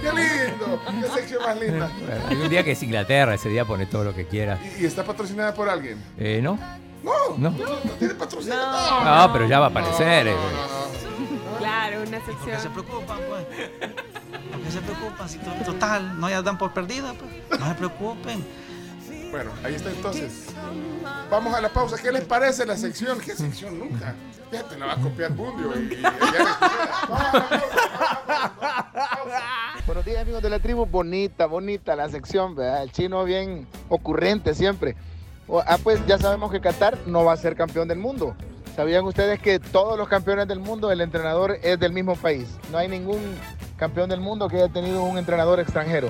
qué lindo. Qué sección más linda. Bueno, hay un día que es Inglaterra, ese día pone todo lo que quiera. ¿Y, y está patrocinada por alguien? Eh, ¿No? No, No. no, tiene patrocinio. No, pero ya va a aparecer. eh. Claro, una sección. se preocupan, pues. ¿Por qué se preocupan? Si to- total, no ya dan por perdida, pues. No se preocupen. Bueno, ahí está entonces. Vamos a la pausa. ¿Qué les parece la sección? ¿Qué sección nunca? Fíjate, la va a copiar Bundio. Y, y- Buenos días amigos de la tribu, bonita, bonita la sección, ¿verdad? El chino bien ocurrente siempre. Ah, pues ya sabemos que Qatar no va a ser campeón del mundo. ¿Sabían ustedes que todos los campeones del mundo, el entrenador es del mismo país? No hay ningún campeón del mundo que haya tenido un entrenador extranjero.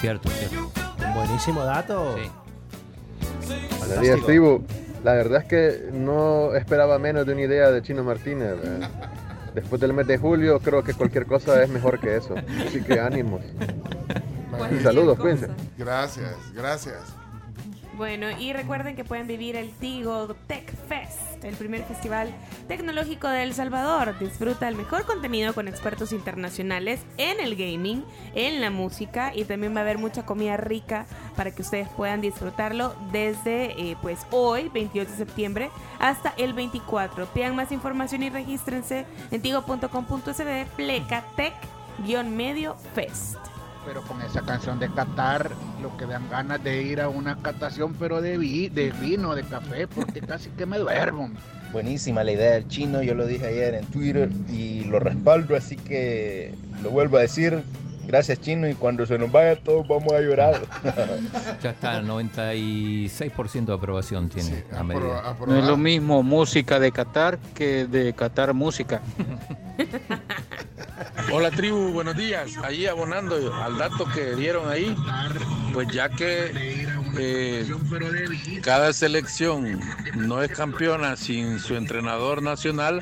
Cierto, cierto. Un buenísimo dato. Buenos días, tribu. La verdad es que no esperaba menos de una idea de Chino Martínez. ¿verdad? Después del mes de julio, creo que cualquier cosa es mejor que eso. Así que ánimos. Y saludos, cuídense. Gracias, gracias. Bueno, y recuerden que pueden vivir el Tigo Tech Fest, el primer festival tecnológico de El Salvador. Disfruta el mejor contenido con expertos internacionales en el gaming, en la música y también va a haber mucha comida rica para que ustedes puedan disfrutarlo desde eh, pues hoy, 28 de septiembre, hasta el 24. Pidan más información y regístrense en tigo.com.sb Plecatec-medio fest. Pero con esa canción de Qatar, lo que dan ganas de ir a una catación, pero de, vi- de vino, de café, porque casi que me duermo. Buenísima la idea del chino, yo lo dije ayer en Twitter y lo respaldo, así que lo vuelvo a decir, Gracias, Chino. Y cuando se nos vaya, todos vamos a llorar. Ya está, 96% de aprobación tiene la medida. No es lo mismo música de Qatar que de Qatar música. Hola tribu, buenos días. Ahí abonando al dato que dieron ahí, pues ya que eh, cada selección no es campeona sin su entrenador nacional,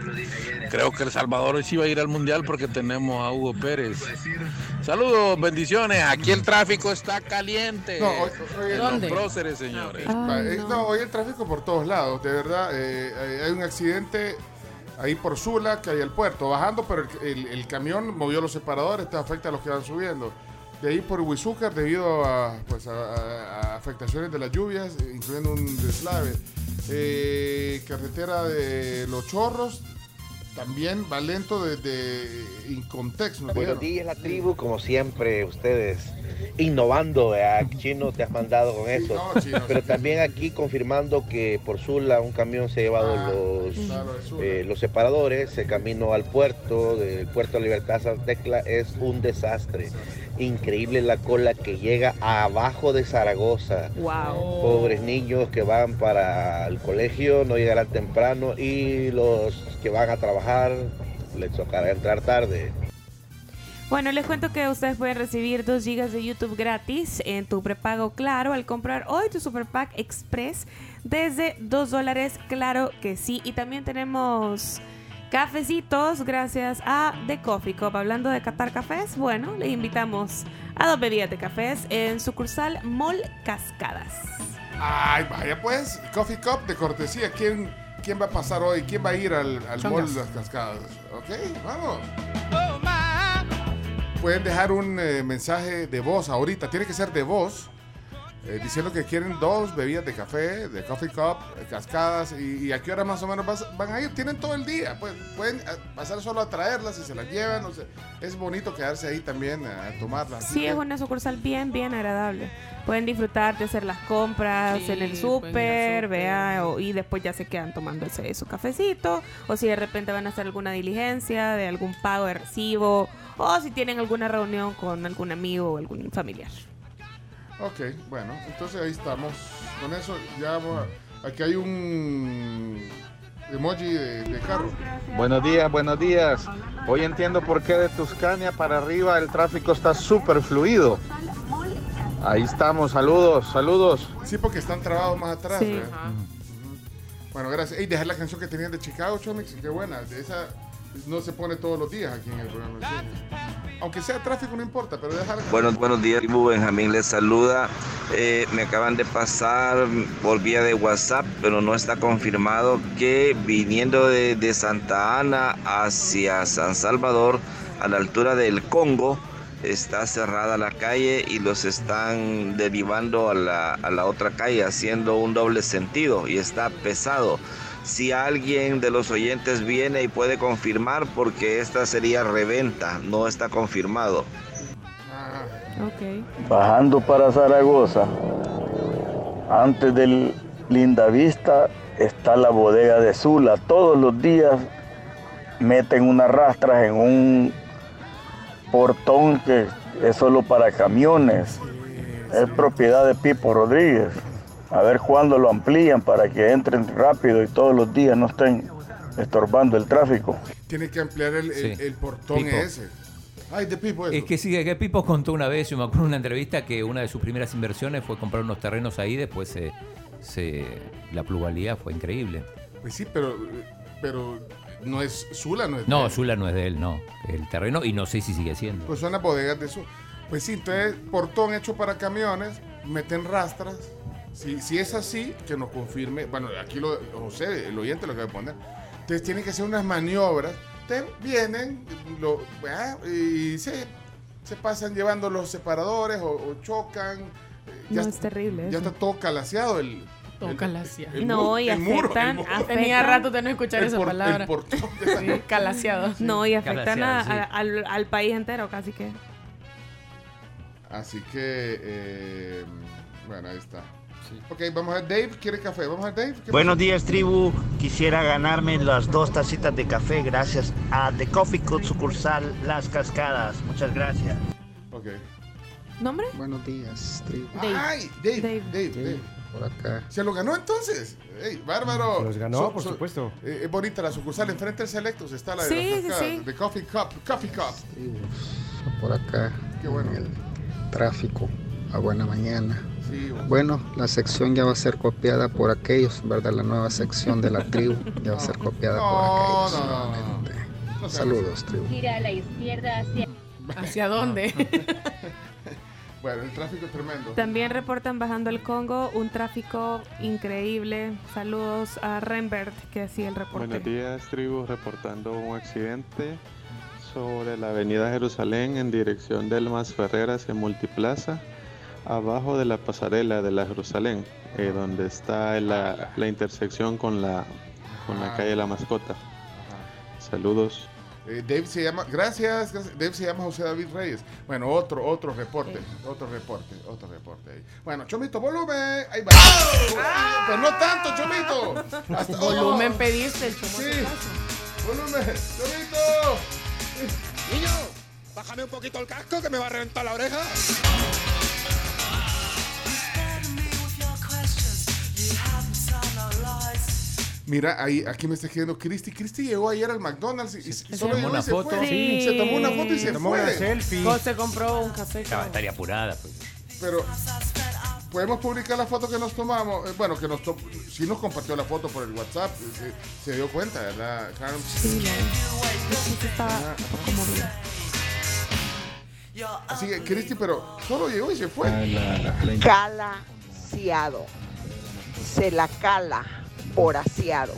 creo que El Salvador sí va a ir al Mundial porque tenemos a Hugo Pérez. Saludos, bendiciones. Aquí el tráfico está caliente. No, hoy- hoy- ¿Dónde? Los próceres, señores. Va, eh, no, hoy el tráfico por todos lados, de verdad. eh, hay un accidente ahí por Sula, que hay el puerto, bajando, pero el, camión movió los separadores, esto afecta a los que van subiendo. De ahí por Huizúcar, debido a, pues, a, afectaciones de las lluvias, incluyendo un deslave. Eh, carretera de Los Chorros, también va lento desde Incontex. nos Buenos días, la tribu, como siempre, ustedes innovando, ¿verdad? Chino, te has mandado con eso. No, Chino, Pero sí, también aquí confirmando que por Sula un camión se ha llevado Ah, los, claro, eh, los separadores, el camino al puerto, del puerto de Libertad San Tecla es un desastre. Increíble la cola que llega abajo de Zaragoza. Wow. Pobres niños que van para el colegio, no llegarán temprano y los que van a trabajar les tocará entrar tarde. Bueno, les cuento que ustedes pueden recibir 2 GB de YouTube gratis en tu prepago Claro al comprar hoy tu Super Pack Express desde 2 dólares. Claro que sí. Y también tenemos cafecitos gracias a The Coffee Cup. Hablando de Qatar Cafés, bueno, les invitamos a dos bebidas de cafés en sucursal Mall Cascadas. Ay, vaya pues, Coffee Cup de cortesía. ¿Quién, quién va a pasar hoy? ¿Quién va a ir al, mall de las cascadas? Ok, vamos. Pueden dejar un eh, mensaje de voz ahorita, tiene que ser de voz, eh, diciendo que quieren dos bebidas de café, de Coffee Cup, eh, cascadas, y, y a qué hora más o menos vas- van a ir. Tienen todo el día, pues, pueden eh, pasar solo a traerlas y se las llevan. o sea, es bonito quedarse ahí también a tomarlas. Sí, es una sucursal bien, bien agradable. Pueden disfrutar de hacer las compras Sí, en el súper. vea, o- y después ya se quedan tomándose su cafecito, o si de repente van a hacer alguna diligencia de algún pago de recibo, o si tienen alguna reunión con algún amigo o algún familiar. Ok, bueno, entonces ahí estamos. Con eso ya vamos a- Aquí hay un emoji de, de carro. Buenos días, buenos días. Hoy entiendo por qué de Tuscania para arriba el tráfico está súper fluido. Ahí estamos, saludos, saludos. Sí, porque están trabados más atrás. Sí. Bueno, gracias. Y dejar la canción que tenían de Chicago, Chomix, qué buena. De esa no se pone todos los días aquí en el programa. sí. Aunque sea tráfico, no importa, pero dejar la Buenos, días, tribu. Benjamín les saluda. Eh, me acaban de pasar por vía de WhatsApp, pero no está confirmado que viniendo de, de Santa Ana hacia San Salvador, a la altura del Congo, está cerrada la calle y los están derivando a la, a la otra calle, haciendo un doble sentido y está pesado. Si alguien de los oyentes viene y puede confirmar, porque esta sería reventa, no está confirmado. Ok. Bajando para Zaragoza, antes del Lindavista está la bodega de Sula. Todos los días meten unas rastras en un portón que es solo para camiones. Es propiedad de Pipo Rodríguez. A ver cuándo lo amplían para que entren rápido y todos los días no estén estorbando el tráfico. Tiene que ampliar el, el- Sí. el portón ese. Ay, de Pipo eso. Es que sí, que Pipo contó una vez, yo me acuerdo en una entrevista que una de sus primeras inversiones fue comprar unos terrenos ahí, después se, se- la pluralidad fue increíble. Pues sí, pero, pero no es Zula, no es de No, él. Zula no es de él, no. El terreno, y no sé si sigue siendo. Pues son las bodegas de Zula. Pues sí, entonces, portón hecho para camiones, meten rastras. Si, si es así, que nos confirme. Bueno, aquí lo, José, el oyente lo acaba de poner. Entonces tienen que hacer unas maniobras. Entonces vienen lo, ah, y se, se pasan llevando los separadores o, o chocan. eh, No, es terrible Ya eso. está todo calaseado el. Todo el- calaseado. el No, y muro, afectan- muro. afectan- Tenía rato de no escuchar esa por- palabra. el portón Sí, calaseado. No, y afectan a- sí. a- al, al país entero, casi que. Así que, eh, bueno, ahí está. Ok, vamos a ver, Dave, ¿quiere café? Vamos a ver, Dave. ¿qué Buenos pasa? días, tribu. Quisiera ganarme las dos tacitas de café gracias a The Coffee Cup sucursal Las Cascadas. Muchas gracias. Ok. ¿Nombre? Buenos días, tribu. Ay, Dave, Dave, Dave. Por acá. ¿Se lo ganó entonces? ¡Ey, bárbaro! Se los ganó, So- por so- supuesto. eh, es bonita la sucursal, enfrente del Selectos está la de Sí, las sí, cascadas, sí. de Coffee Cup, Coffee Cup. Por acá. Qué bueno. En el tráfico. A buena mañana. Bueno. La sección ya va a ser copiada por aquellos, ¿verdad? La nueva sección de la tribu ya va a ser copiada por aquellos. no, no, no. nuevamente. Saludos, tribu. Gira a la izquierda hacia... ¿Hacia dónde? Bueno, el tráfico es tremendo. También reportan bajando el Congo un tráfico increíble. Saludos a Rembert que hacía el reporte. Buenos días, tribu, reportando un accidente sobre la avenida Jerusalén en dirección del Mas Ferrer hacia Multiplaza, abajo de la pasarela de la Jerusalén, eh, donde está la, la intersección con la, con la calle La Mascota. Saludos. Eh, Dave se llama, gracias, gracias, Dave se llama José David Reyes. Bueno, otro, otro reporte, otro reporte, otro reporte ahí. Bueno, Chomito, volumen, ahí va. Pero no tanto, Chomito. Hasta- Volumen oh. pediste, el chomo. Sí, volumen, Chomito. Niño, bájame un poquito el casco que me va a reventar la oreja. Mira, ahí, aquí me está escribiendo Cristi. Cristi llegó ayer al McDonald's y, y Se solo tomó llegó una y se foto. fue. Sí. Se tomó una foto y se Tomó fue. una selfie. O se compró un café. Estaba- con- estaría apurada. Pues. Pero podemos publicar la foto que nos tomamos. Eh, Bueno, que nos to- sí nos compartió la foto por el WhatsApp. Se, se dio cuenta, ¿verdad? Carmen? Sí, movida. Así que, Cristi, pero solo llegó y se fue. Calaciado. Se la cala por asiado.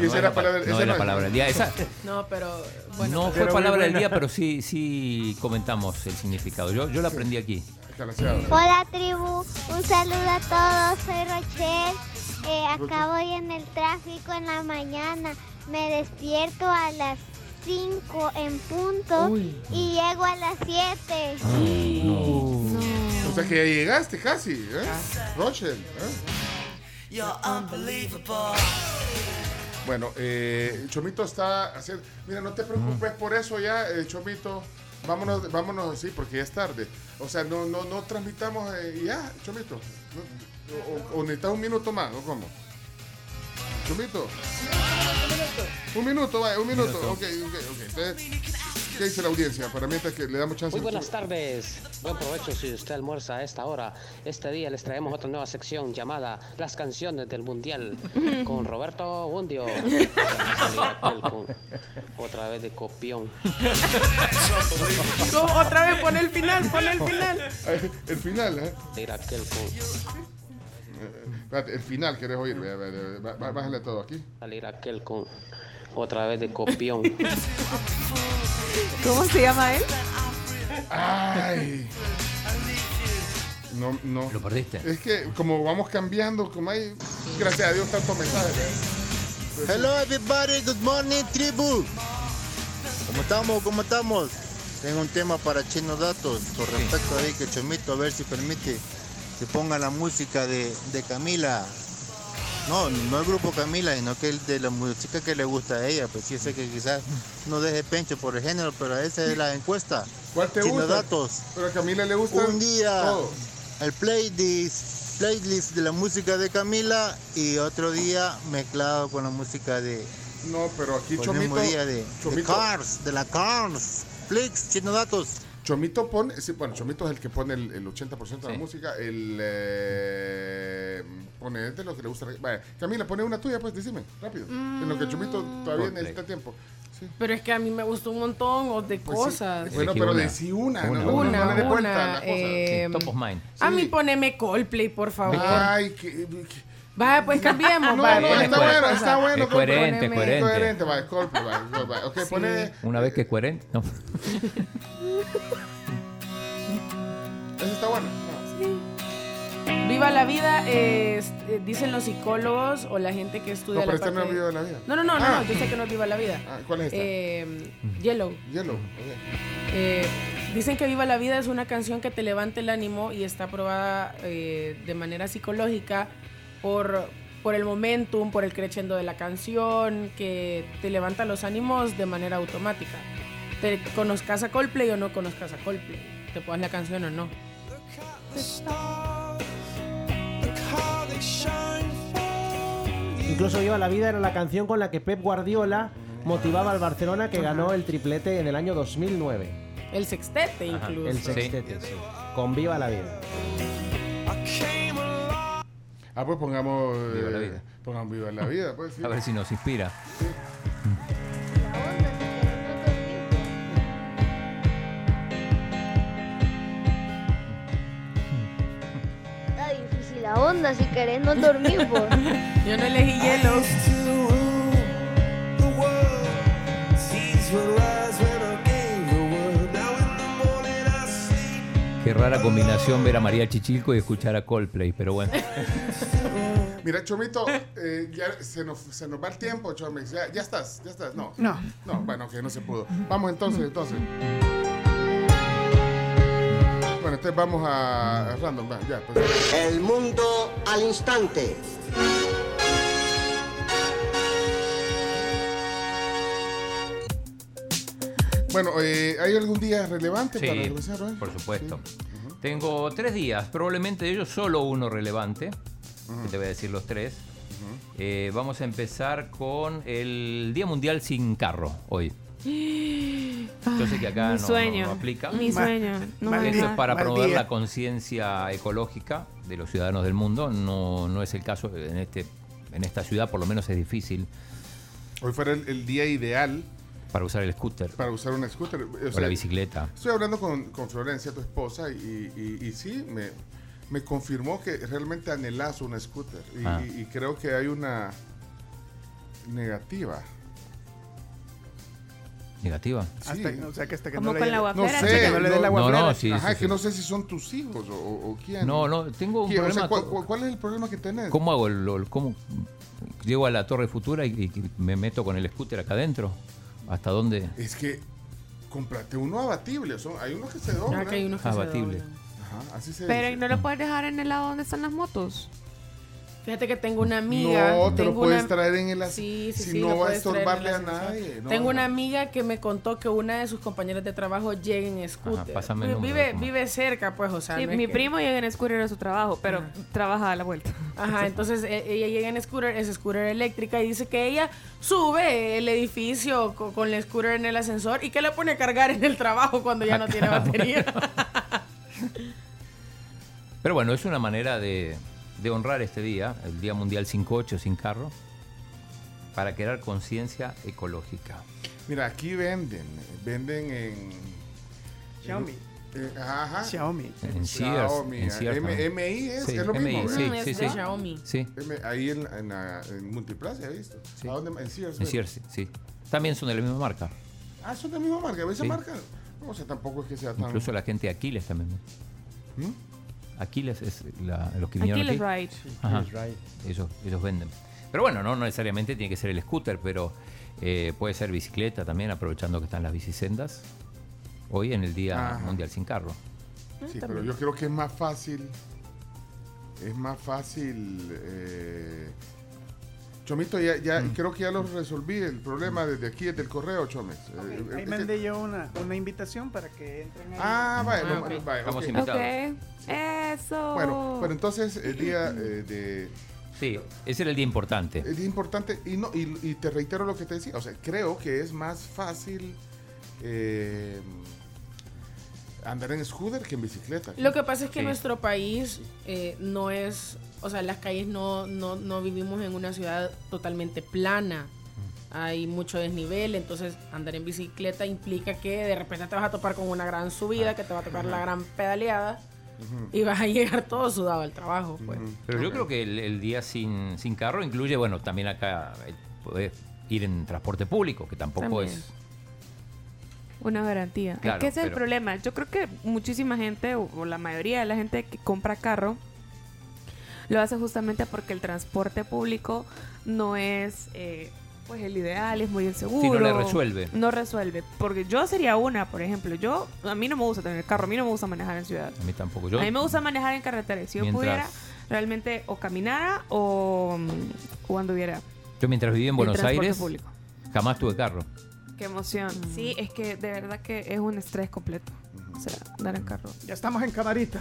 Y esa era palabra- No esa era no- palabra del día. Esa No, pero bueno. no fue Pero palabra del día, pero sí, sí comentamos el significado. Yo, yo la aprendí aquí. Hola tribu, un saludo a todos, soy Rochelle. Eh, acá voy en el tráfico en la mañana, me despierto a las 5 en punto y llego a las 7. O sea que ya llegaste casi, ¿eh? Rochelle, ¿eh? Bueno, eh, Chomito está haciendo. Mira, no te preocupes por eso ya, eh, Chomito. Vámonos, vámonos así, porque ya es tarde. O sea, no, no, no transmitamos eh, ya, Chomito. No, o, o necesitas un minuto más, ¿o cómo? Chomito. Un minuto, vaya, un minuto. Minuto. Ok, ok, ok. Entonces, ¿Qué dice la audiencia? Para mientras que le damos chance. Muy buenas tardes, buen provecho si usted almuerza a esta hora. Este día les traemos otra nueva sección llamada Las canciones del Mundial con Roberto Bundio. Otra vez de copión. No, otra vez pon el final, pon el final. El final, ¿eh? Ir aquel con, Eh, espérate, el final querés oír. Bájale todo aquí. salir aquel con otra vez de copión. ¿Cómo se llama él? Ay. No, no. Lo perdiste. Es que como vamos cambiando, como hay, gracias a Dios, tantos mensajes. ¿eh? Hello everybody, good morning tribu. ¿Cómo estamos? ¿Cómo estamos? Tengo un tema para Chino Datos con respecto ahí que Chomito, a ver si permite, que ponga la música de, de Camila. No, no el grupo Camila, sino que el de la música que le gusta a ella. Pues sí, sé que quizás no deje pencho por el género, pero esa es la encuesta. ¿Cuál te Chino gusta? Datos. Pero a Camila le gusta Un día todo. el playlist, playlist de la música de Camila y otro día mezclado con la música de No, pero aquí Chomito. día de, de Chomito, Cars, de la Cars. Flix, chino datos. Chomito pone, sí, bueno, Chomito es el que pone el, el 80% de la música. El eh, pone de lo que le gusta. Vaya, Camila, pone una tuya, pues, decime, rápido. En lo que Chomito todavía Coldplay. necesita tiempo. Sí. Pero es que a mí me gustó un montón o de Pues sí. cosas. Bueno, Elegí pero una. decí una, no, Una, no, no, una, no le dé vuelta a una, la cosa. eh, Top of mind. A mí poneme Coldplay, por favor. Ay, que, que- Vaya, pues cambiemos. No, no, poneme está otra bueno, cosa. está bueno. Es coherente, coherente. coherente. Coldplay, vaya, vaya. Ok, Sí. pone... Una vez que es coherente. No. Ese está bueno. Viva la vida, eh, eh, dicen los psicólogos o la gente que No, estudia pero la este no parte- es Viva la Vida. No, no, no, no, Ah. no, yo sé que no es Viva la Vida. Ah, ¿Cuál es esta? Eh, Yellow. Yellow. ok. Eh, dicen que Viva la Vida es una canción que te levanta el ánimo y está aprobada eh, de manera psicológica por, por el momentum, por el crescendo de la canción, que te levanta los ánimos de manera automática. te conozcas a Coldplay o no conozcas a Coldplay. Te puedas la canción o no. Incluso Viva la Vida era la canción con la que Pep Guardiola motivaba al Barcelona que ganó el triplete en el año 2009. El sextete incluso. El sextete, sí. Con Viva la Vida. Ah, pues pongamos. Viva la eh, vida. Pongamos Viva la vida, pues. sí. A ver si nos inspira. Está difícil la onda si querés no dormir. Yo no elegí hielo. Qué rara combinación ver a María Chichilco y escuchar a Coldplay, pero bueno. Mira, Chomito, eh, ya se nos, se nos va el tiempo, Chomix. Ya, ya estás, ya estás. No. No. No, bueno, que no se pudo. Vamos entonces, entonces. Bueno, entonces vamos a, a random. va, Ya, pues. El mundo al instante. Bueno, eh, ¿hay algún día relevante Sí, para regresar hoy? por supuesto. Tengo tres días, probablemente de ellos solo uno relevante. que Te voy a decir los tres. Eh, vamos a empezar con el Día Mundial sin carro hoy. Yo sé que acá Mi no, no- sueño. no aplica. Mi sueño. No Esto es para Mal promover día. la conciencia ecológica de los ciudadanos del mundo. No, no es el caso en, este, en esta ciudad, por lo menos es difícil Hoy fuera el, el día ideal para usar el scooter para usar un scooter. O o sea, la bicicleta. Estoy hablando con, con Florencia, tu esposa, y, y- y sí, me, me confirmó que realmente anhelas un scooter. Y, Ah. y- y creo que hay una negativa. ¿Negativa? Hasta- o sea, que hasta que Como no con le- la No sé, no le la No, sí, Ajá, sí, que sí. no sé si son tus hijos o, quién. No, no, tengo un ¿Quién? O problema. sea, ¿cuál, cuál- cuál es el problema que tenés? ¿Cómo hago el, el- cómo llego a la Torre Futura y, y me meto con el scooter acá adentro? ¿Hasta dónde? Es que comprate uno abatible. Son, hay unos que se doblan. Ah, que hay unos que se Abatible. doblan. Ajá, así se Pero dice. ¿y no lo puedes dejar en el lado donde están las motos? Fíjate que tengo una amiga. No, te lo tengo puedes una- traer en el as- Sí, sí, si sí, no va a estorbarle a nadie. No, tengo no. una amiga que me contó que una de sus compañeras de trabajo llega en scooter. vive, número, vive, ¿cómo? vive cerca, pues, o sea. Sí, no mi que- primo llega en scooter a su trabajo, pero trabaja a la vuelta. Ajá, entonces e- ella llega en scooter, es scooter eléctrica y dice que ella sube el edificio co- con, el scooter en el ascensor y que le pone a cargar en el trabajo cuando ya no tiene batería. Pero bueno, es una manera de, de honrar este día, el Día Mundial sin coche o sin carro, para crear conciencia ecológica. Mira, aquí venden. Venden en. Xiaomi. eh, ajá. Xiaomi. En Sears, Xiaomi. en Sears M- también. MI es, Sí, es lo MI, mismo. sí, sí, es sí. de Xiaomi. Sí, M- ahí en, en, la- en Multiplaza, ¿he visto? ¿A dónde? En Sears. en ¿verdad? Sears, sí. También son de la misma marca. Ah, son de la misma marca. ¿Esa Sí. marca? No, o sea, tampoco es que sea tan. Incluso la gente de Aquiles también. ¿Mm? Aquiles es la- los que vinieron Aquiles aquí. Ride. Ajá. Aquiles Ride. Ellos, ellos venden. Pero bueno, no necesariamente tiene que ser el scooter, pero eh, puede ser bicicleta también, aprovechando que están las bicisendas. Hoy en el Día Ajá. Mundial sin Carro. Sí, pero yo creo que es más fácil. Es más fácil. eh, Chomito, ya, ya Mm. creo que ya lo resolví el problema desde aquí, desde el correo, Chomes. Eh, Ahí que- mandé yo una, una invitación para que entren ahí. Ah, vaya, Ah, lo- ok. vaya, Estamos ok. invitados. Eso. Bueno, pero entonces el día eh, de Sí, ese era el día importante. el día importante y no y, y te reitero lo que te decía, o sea, creo que es más fácil eh, andar en scooter que en bicicleta. Lo que pasa es que Sí. nuestro país eh, no es, o sea, las calles no, no, no vivimos en una ciudad totalmente plana. Hay mucho desnivel, entonces andar en bicicleta implica que de repente te vas a topar con una gran subida, que te va a tocar la gran pedaleada y vas a llegar todo sudado al trabajo. Pues. Pero yo creo que el, el día sin, sin carro incluye, bueno, también acá eh, poder ir en transporte público, que tampoco También. es... Una garantía. Claro, es que ese es el problema. Yo creo que muchísima gente, o, o la mayoría de la gente que compra carro, lo hace justamente porque el transporte público no es eh, pues el ideal, es muy inseguro. Sí, no le resuelve. No resuelve. Porque yo sería una, por ejemplo. Yo, a mí no me gusta tener carro, a mí no me gusta manejar en ciudad. A mí tampoco. Yo, a mí me gusta manejar en carretera. Si yo pudiera, realmente o caminara o, mm, o anduviera. yo mientras viví en en Buenos Aires, público. jamás tuve carro. Qué emoción. Sí, es que de verdad que es un estrés completo. O sea, andar en carro. Ya estamos en camarita.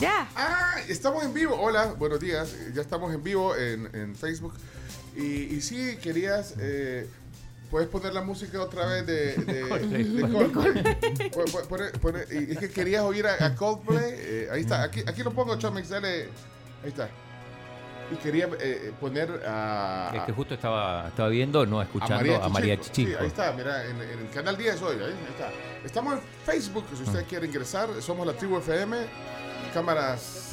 Ya. Ah, estamos en vivo. Hola, buenos días. Ya estamos en vivo en, en Facebook. Y, y sí, querías. eh, Puedes poner la música otra vez de, de, Coldplay. de Coldplay. Pon- pon- pone- pone- y es que querías oír a, a Coldplay. eh, ahí está. Aquí, aquí lo pongo, Chomix. Dale. Ahí está. Y quería eh, poner a. Es que justo estaba, estaba viendo, no escuchando a María, Chichinco. Sí, ahí está, mira, en, en el canal 10 hoy, ahí, está. Estamos en Facebook, si Mm. usted quiere ingresar, somos la tribu FM, cámaras.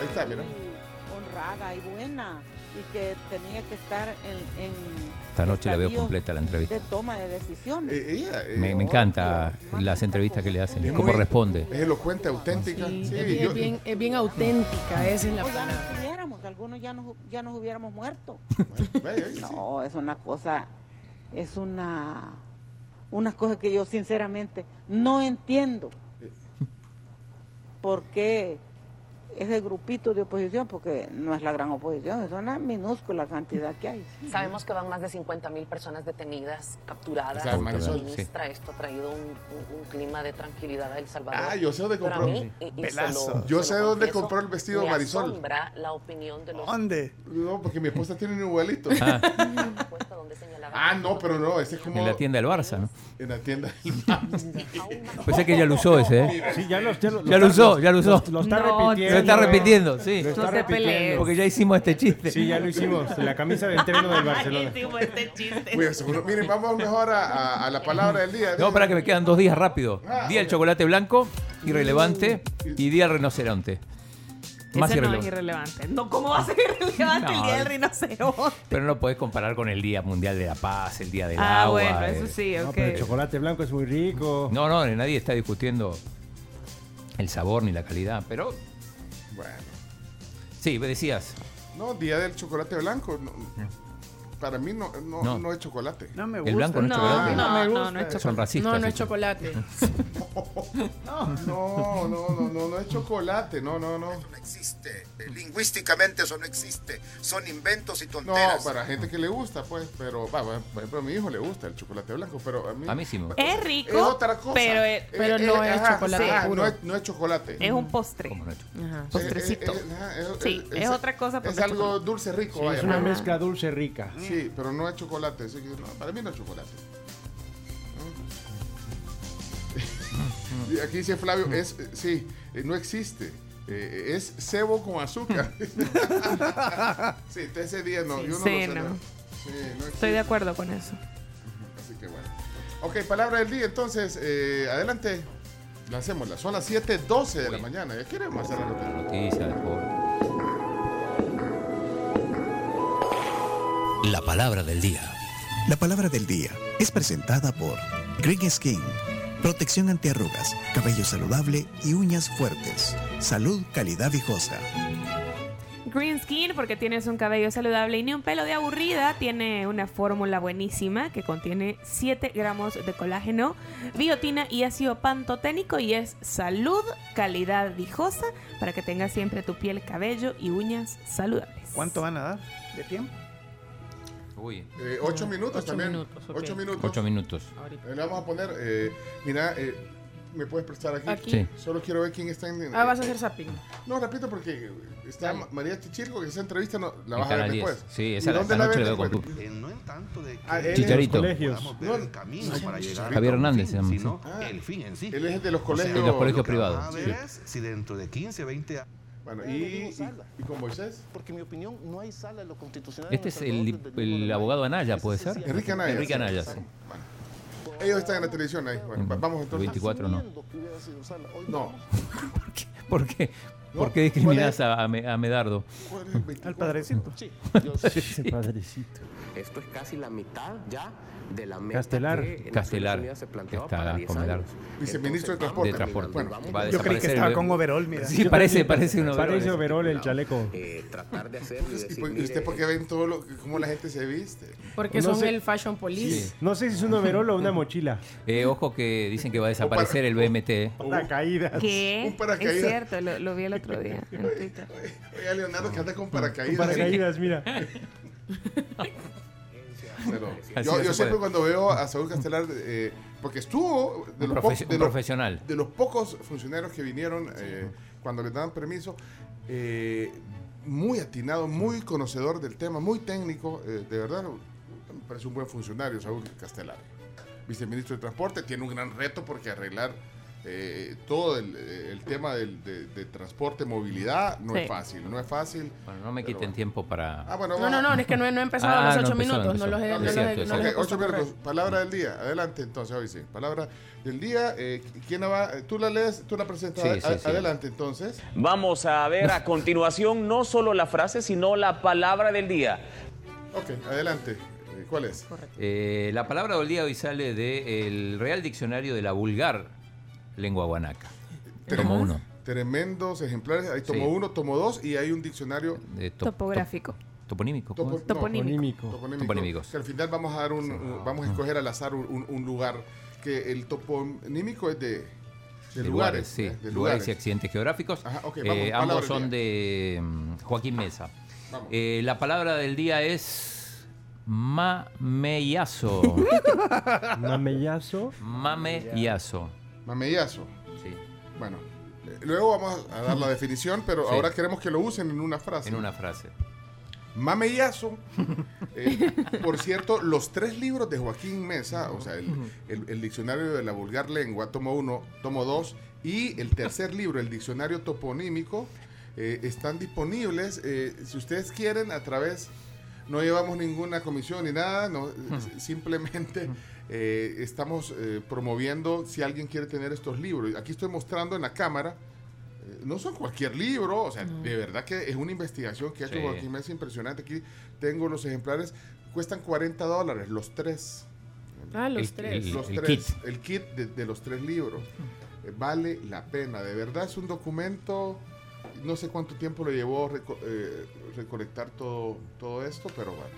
Ahí está, mira. honrada y buena y que tenía que estar en, en Esta noche la veo completa la entrevista. de toma de decisiones. Eh, ella, eh, Me, me encanta las entrevistas que le hacen, es cómo muy- responde. Es elocuente, auténtica. Sí, es, bien, yo- es bien- es bien auténtica, esa es la palabra. algunos ya nos, ya nos hubiéramos muerto. sí. No, es una cosa, es una, una cosa que yo sinceramente no entiendo. ¿Por qué ese grupito de oposición? Porque no es la gran oposición, es una minúscula cantidad que hay. Sabemos que van más de 50 mil personas detenidas, capturadas. O sea, Marisol, Ministra, esto ha traído un, un- un clima de tranquilidad a El Salvador. Ah, yo sé dónde compró. mí, y- lo- Yo sé dónde confieso, compró el vestido me Marisol. asombra la opinión de los... ¿Dónde? No, porque mi esposa tiene un igualito. Ah. Ah, no, pero no, ese es como. En la tienda del Barça, ¿no? En la tienda del Pensé que ya lo usó ese, ¿eh? Sí, ya, lo- Ya lo usó, ya lo usó. Lo, lo está No, repitiendo. Está repitiendo, sí. Lo está No te repitiendo. pelees. Porque ya hicimos este chiste. Sí, ya lo hicimos. La camisa de entreno del Barcelona. Hicimos este chiste. Muy seguro. Miren, vamos mejor a, a- a la palabra del día. No, para que me quedan dos días rápido. Ah, Día del chocolate blanco, irrelevante, y día del rinoceronte. Más Ese no es irrelevante. No, ¿cómo va a ser irrelevante el No, día del rinoceronte? Pero no lo puedes comparar con el Día Mundial de la Paz, el Día del Ah, Agua. bueno, eh. eso sí, No, ok. pero el chocolate blanco es muy rico. No, no, nadie está discutiendo el sabor ni la calidad, pero Bueno. sí, me decías. No, día del chocolate blanco. no, para mí no, no, No. no es chocolate. No me El gusta. blanco no es No, chocolate. no, me no, gusta. no es Son chocolate. racistas. No, no es chocolate. No, no, no, no, no es chocolate. No, no, no. no existe. Eh, Lingüísticamente eso no existe. Son inventos y No, tonteras. para gente que le gusta, pues. Pero, va, va, por ejemplo, a mi hijo le gusta el chocolate blanco. Pero a mí. A mí sí me gusta. Es rico, Es otra cosa. pero es- pero no es chocolate puro. no, es, no es chocolate. es un postre. ¿Cómo no? Ajá. Postrecito. Eh, eh, Sí, es otra cosa Es algo dulce rico, Sí, vaya. es una mezcla dulce rica. Sí, pero no es chocolate. así que no, para mí no es chocolate. Y aquí dice Flavio, es, eh, sí, eh, no existe. Eh, es cebo con azúcar. sí, ese día no, yo no Sí, lo sé. no. no. Sí, no Estoy de acuerdo con eso. Así que bueno. Ok, palabra del día, entonces, eh, adelante. Lancémosla. Son las 7.12 de la mañana. Ya queremos hacer la noticia. La palabra del día. La palabra del día es presentada por Green Skin. Protección antiarrugas, cabello saludable y uñas fuertes. Salud, calidad viejosa. Green Skin, porque tienes un cabello saludable y ni un pelo de aburrida, tiene una fórmula buenísima que contiene 7 gramos de colágeno, biotina y ácido pantoténico y es salud, calidad viejosa para que tengas siempre tu piel, cabello y uñas saludables. ¿Cuánto van a dar de tiempo? Uy, Eh, ocho minutos Ocho también. minutos, ok. Ocho minutos. ocho minutos. Eh, le vamos a poner, eh, mira, eh, ¿me puedes prestar aquí? Aquí. Sí. Solo quiero ver quién está en... Ah, vas a hacer zapping. No, repito, porque está Dale. María Chichilco, que esa entrevista no, la En vas a ver Canal 10. después. Sí, ¿Y esa la- esta noche la veo con Eh, no en tanto de que Ah, Chicharito. Colegios. No, el camino ay, para llegar. Javier Hernández fin, se llama. sino Ah, el fin en sí. Él es de los O sea, colegios. De los colegios lo privados, sí. si dentro de 15, 20 años Bueno, y, y, y con Moisés. Porque en mi opinión no hay sala en lo constitucional. Este es el, el abogado Anaya, ¿puede ser? Enrique Anaya. Enrique sí. Anaya, sí. Bueno. Ellos están en la televisión ahí. Bueno, vamos entonces. 24 no. No. ¿Por qué? No, ¿Por qué discriminas a, a Me- a Medardo? ¿Cuál es el 24? Al padrecito. Sí, Ese padrecito. Esto es casi la mitad ya de la meta Castelar. que Castelar Unidas se planteaba está para 10 con Medardo. años. Viceministro de Transporte. De transporte. Bueno, vamos Va a a Yo creí que estaba con overall, mira. Sí, parece, parece un Parece overol. overol el chaleco. eh, tratar de hacerlo y ¿Y decir, por- y usted por qué ven todo lo, cómo la gente se viste? Porque No son sé. el fashion police. No sé si es un overol o una mochila. Eh, ojo que dicen que va a desaparecer el BMT. Una caída. ¿Qué? Un paracaídas. Es cierto, lo, lo vi el otro día en Twitter. Oiga, Leonardo, que anda con paracaídas. Paracaídas, mira. Pero yo, siempre cuando veo a Saúl Castelar, eh, porque estuvo de los, de los- profesional. de los pocos funcionarios que vinieron eh, cuando les daban permiso, eh, muy atinado, muy conocedor del tema, muy técnico, de verdad, me parece un buen funcionario, Saúl Castelar. Viceministro de Transporte, tiene un gran reto porque arreglar eh, todo el, el tema del, de, de transporte, movilidad, no Sí. es fácil, no es fácil. Bueno, no me quiten tiempo para... Ah, bueno, No, no, no, es que no, he- no he empezado Ah, los no ocho empezó, minutos. No los he, no los ocho minutos. Palabra del día. Adelante, entonces, hoy sí. Palabra del día. eh, ¿Quién la va? ¿Tú la lees? ¿Tú la presentas? Sí, A- sí, sí. Adelante, entonces. Vamos a ver a continuación no solo la frase, sino la palabra del día. Ok, adelante. Eh, ¿Cuál es? Eh, la palabra del día hoy sale del Real Diccionario de la Vulgar Lengua Guanaca. Tomo uno. Tremendos ejemplares. Ahí tomo Sí. uno, tomo dos y hay un diccionario De to- Topográfico. Toponímico. ¿cómo topo- no, Toponímico. toponímico, Toponímicos. Que al final vamos a dar un, un- vamos a escoger al azar un, un- un lugar que el toponímico es de, de De lugares, lugares, sí. de lugares y accidentes geográficos. Ajá, ok, Eh, vamos, ambos son de mm, Joaquín Mesa. Vamos. Eh, la palabra del día es mameyazo. Mamellazo. mameyazo. Mamellazo. Sí. Bueno, eh, luego vamos a dar la definición, pero Sí. ahora queremos que lo usen en una frase. En una frase. Mamellazo. Eh, por cierto, los tres libros de Joaquín Mesa, o sea, el, el- el diccionario de la vulgar lengua, tomo uno, tomo dos, y el tercer libro, el diccionario toponímico, eh, están disponibles. eh, si ustedes quieren, a través, no llevamos ninguna comisión ni nada, no, simplemente eh, estamos eh, promoviendo si alguien quiere tener estos libros. Aquí estoy mostrando en la cámara. eh, No son cualquier libro, o sea, de verdad que es una investigación que ha hecho Sí. Joaquín Mesa impresionante. Aquí tengo los ejemplares, cuestan 40 dólares los tres. Ah, los El- tres. el- los el tres, kit. el kit de, de los tres libros. Eh, vale la pena, de verdad es un documento, no sé cuánto tiempo le llevó reco- eh, recolectar todo, todo esto, pero bueno,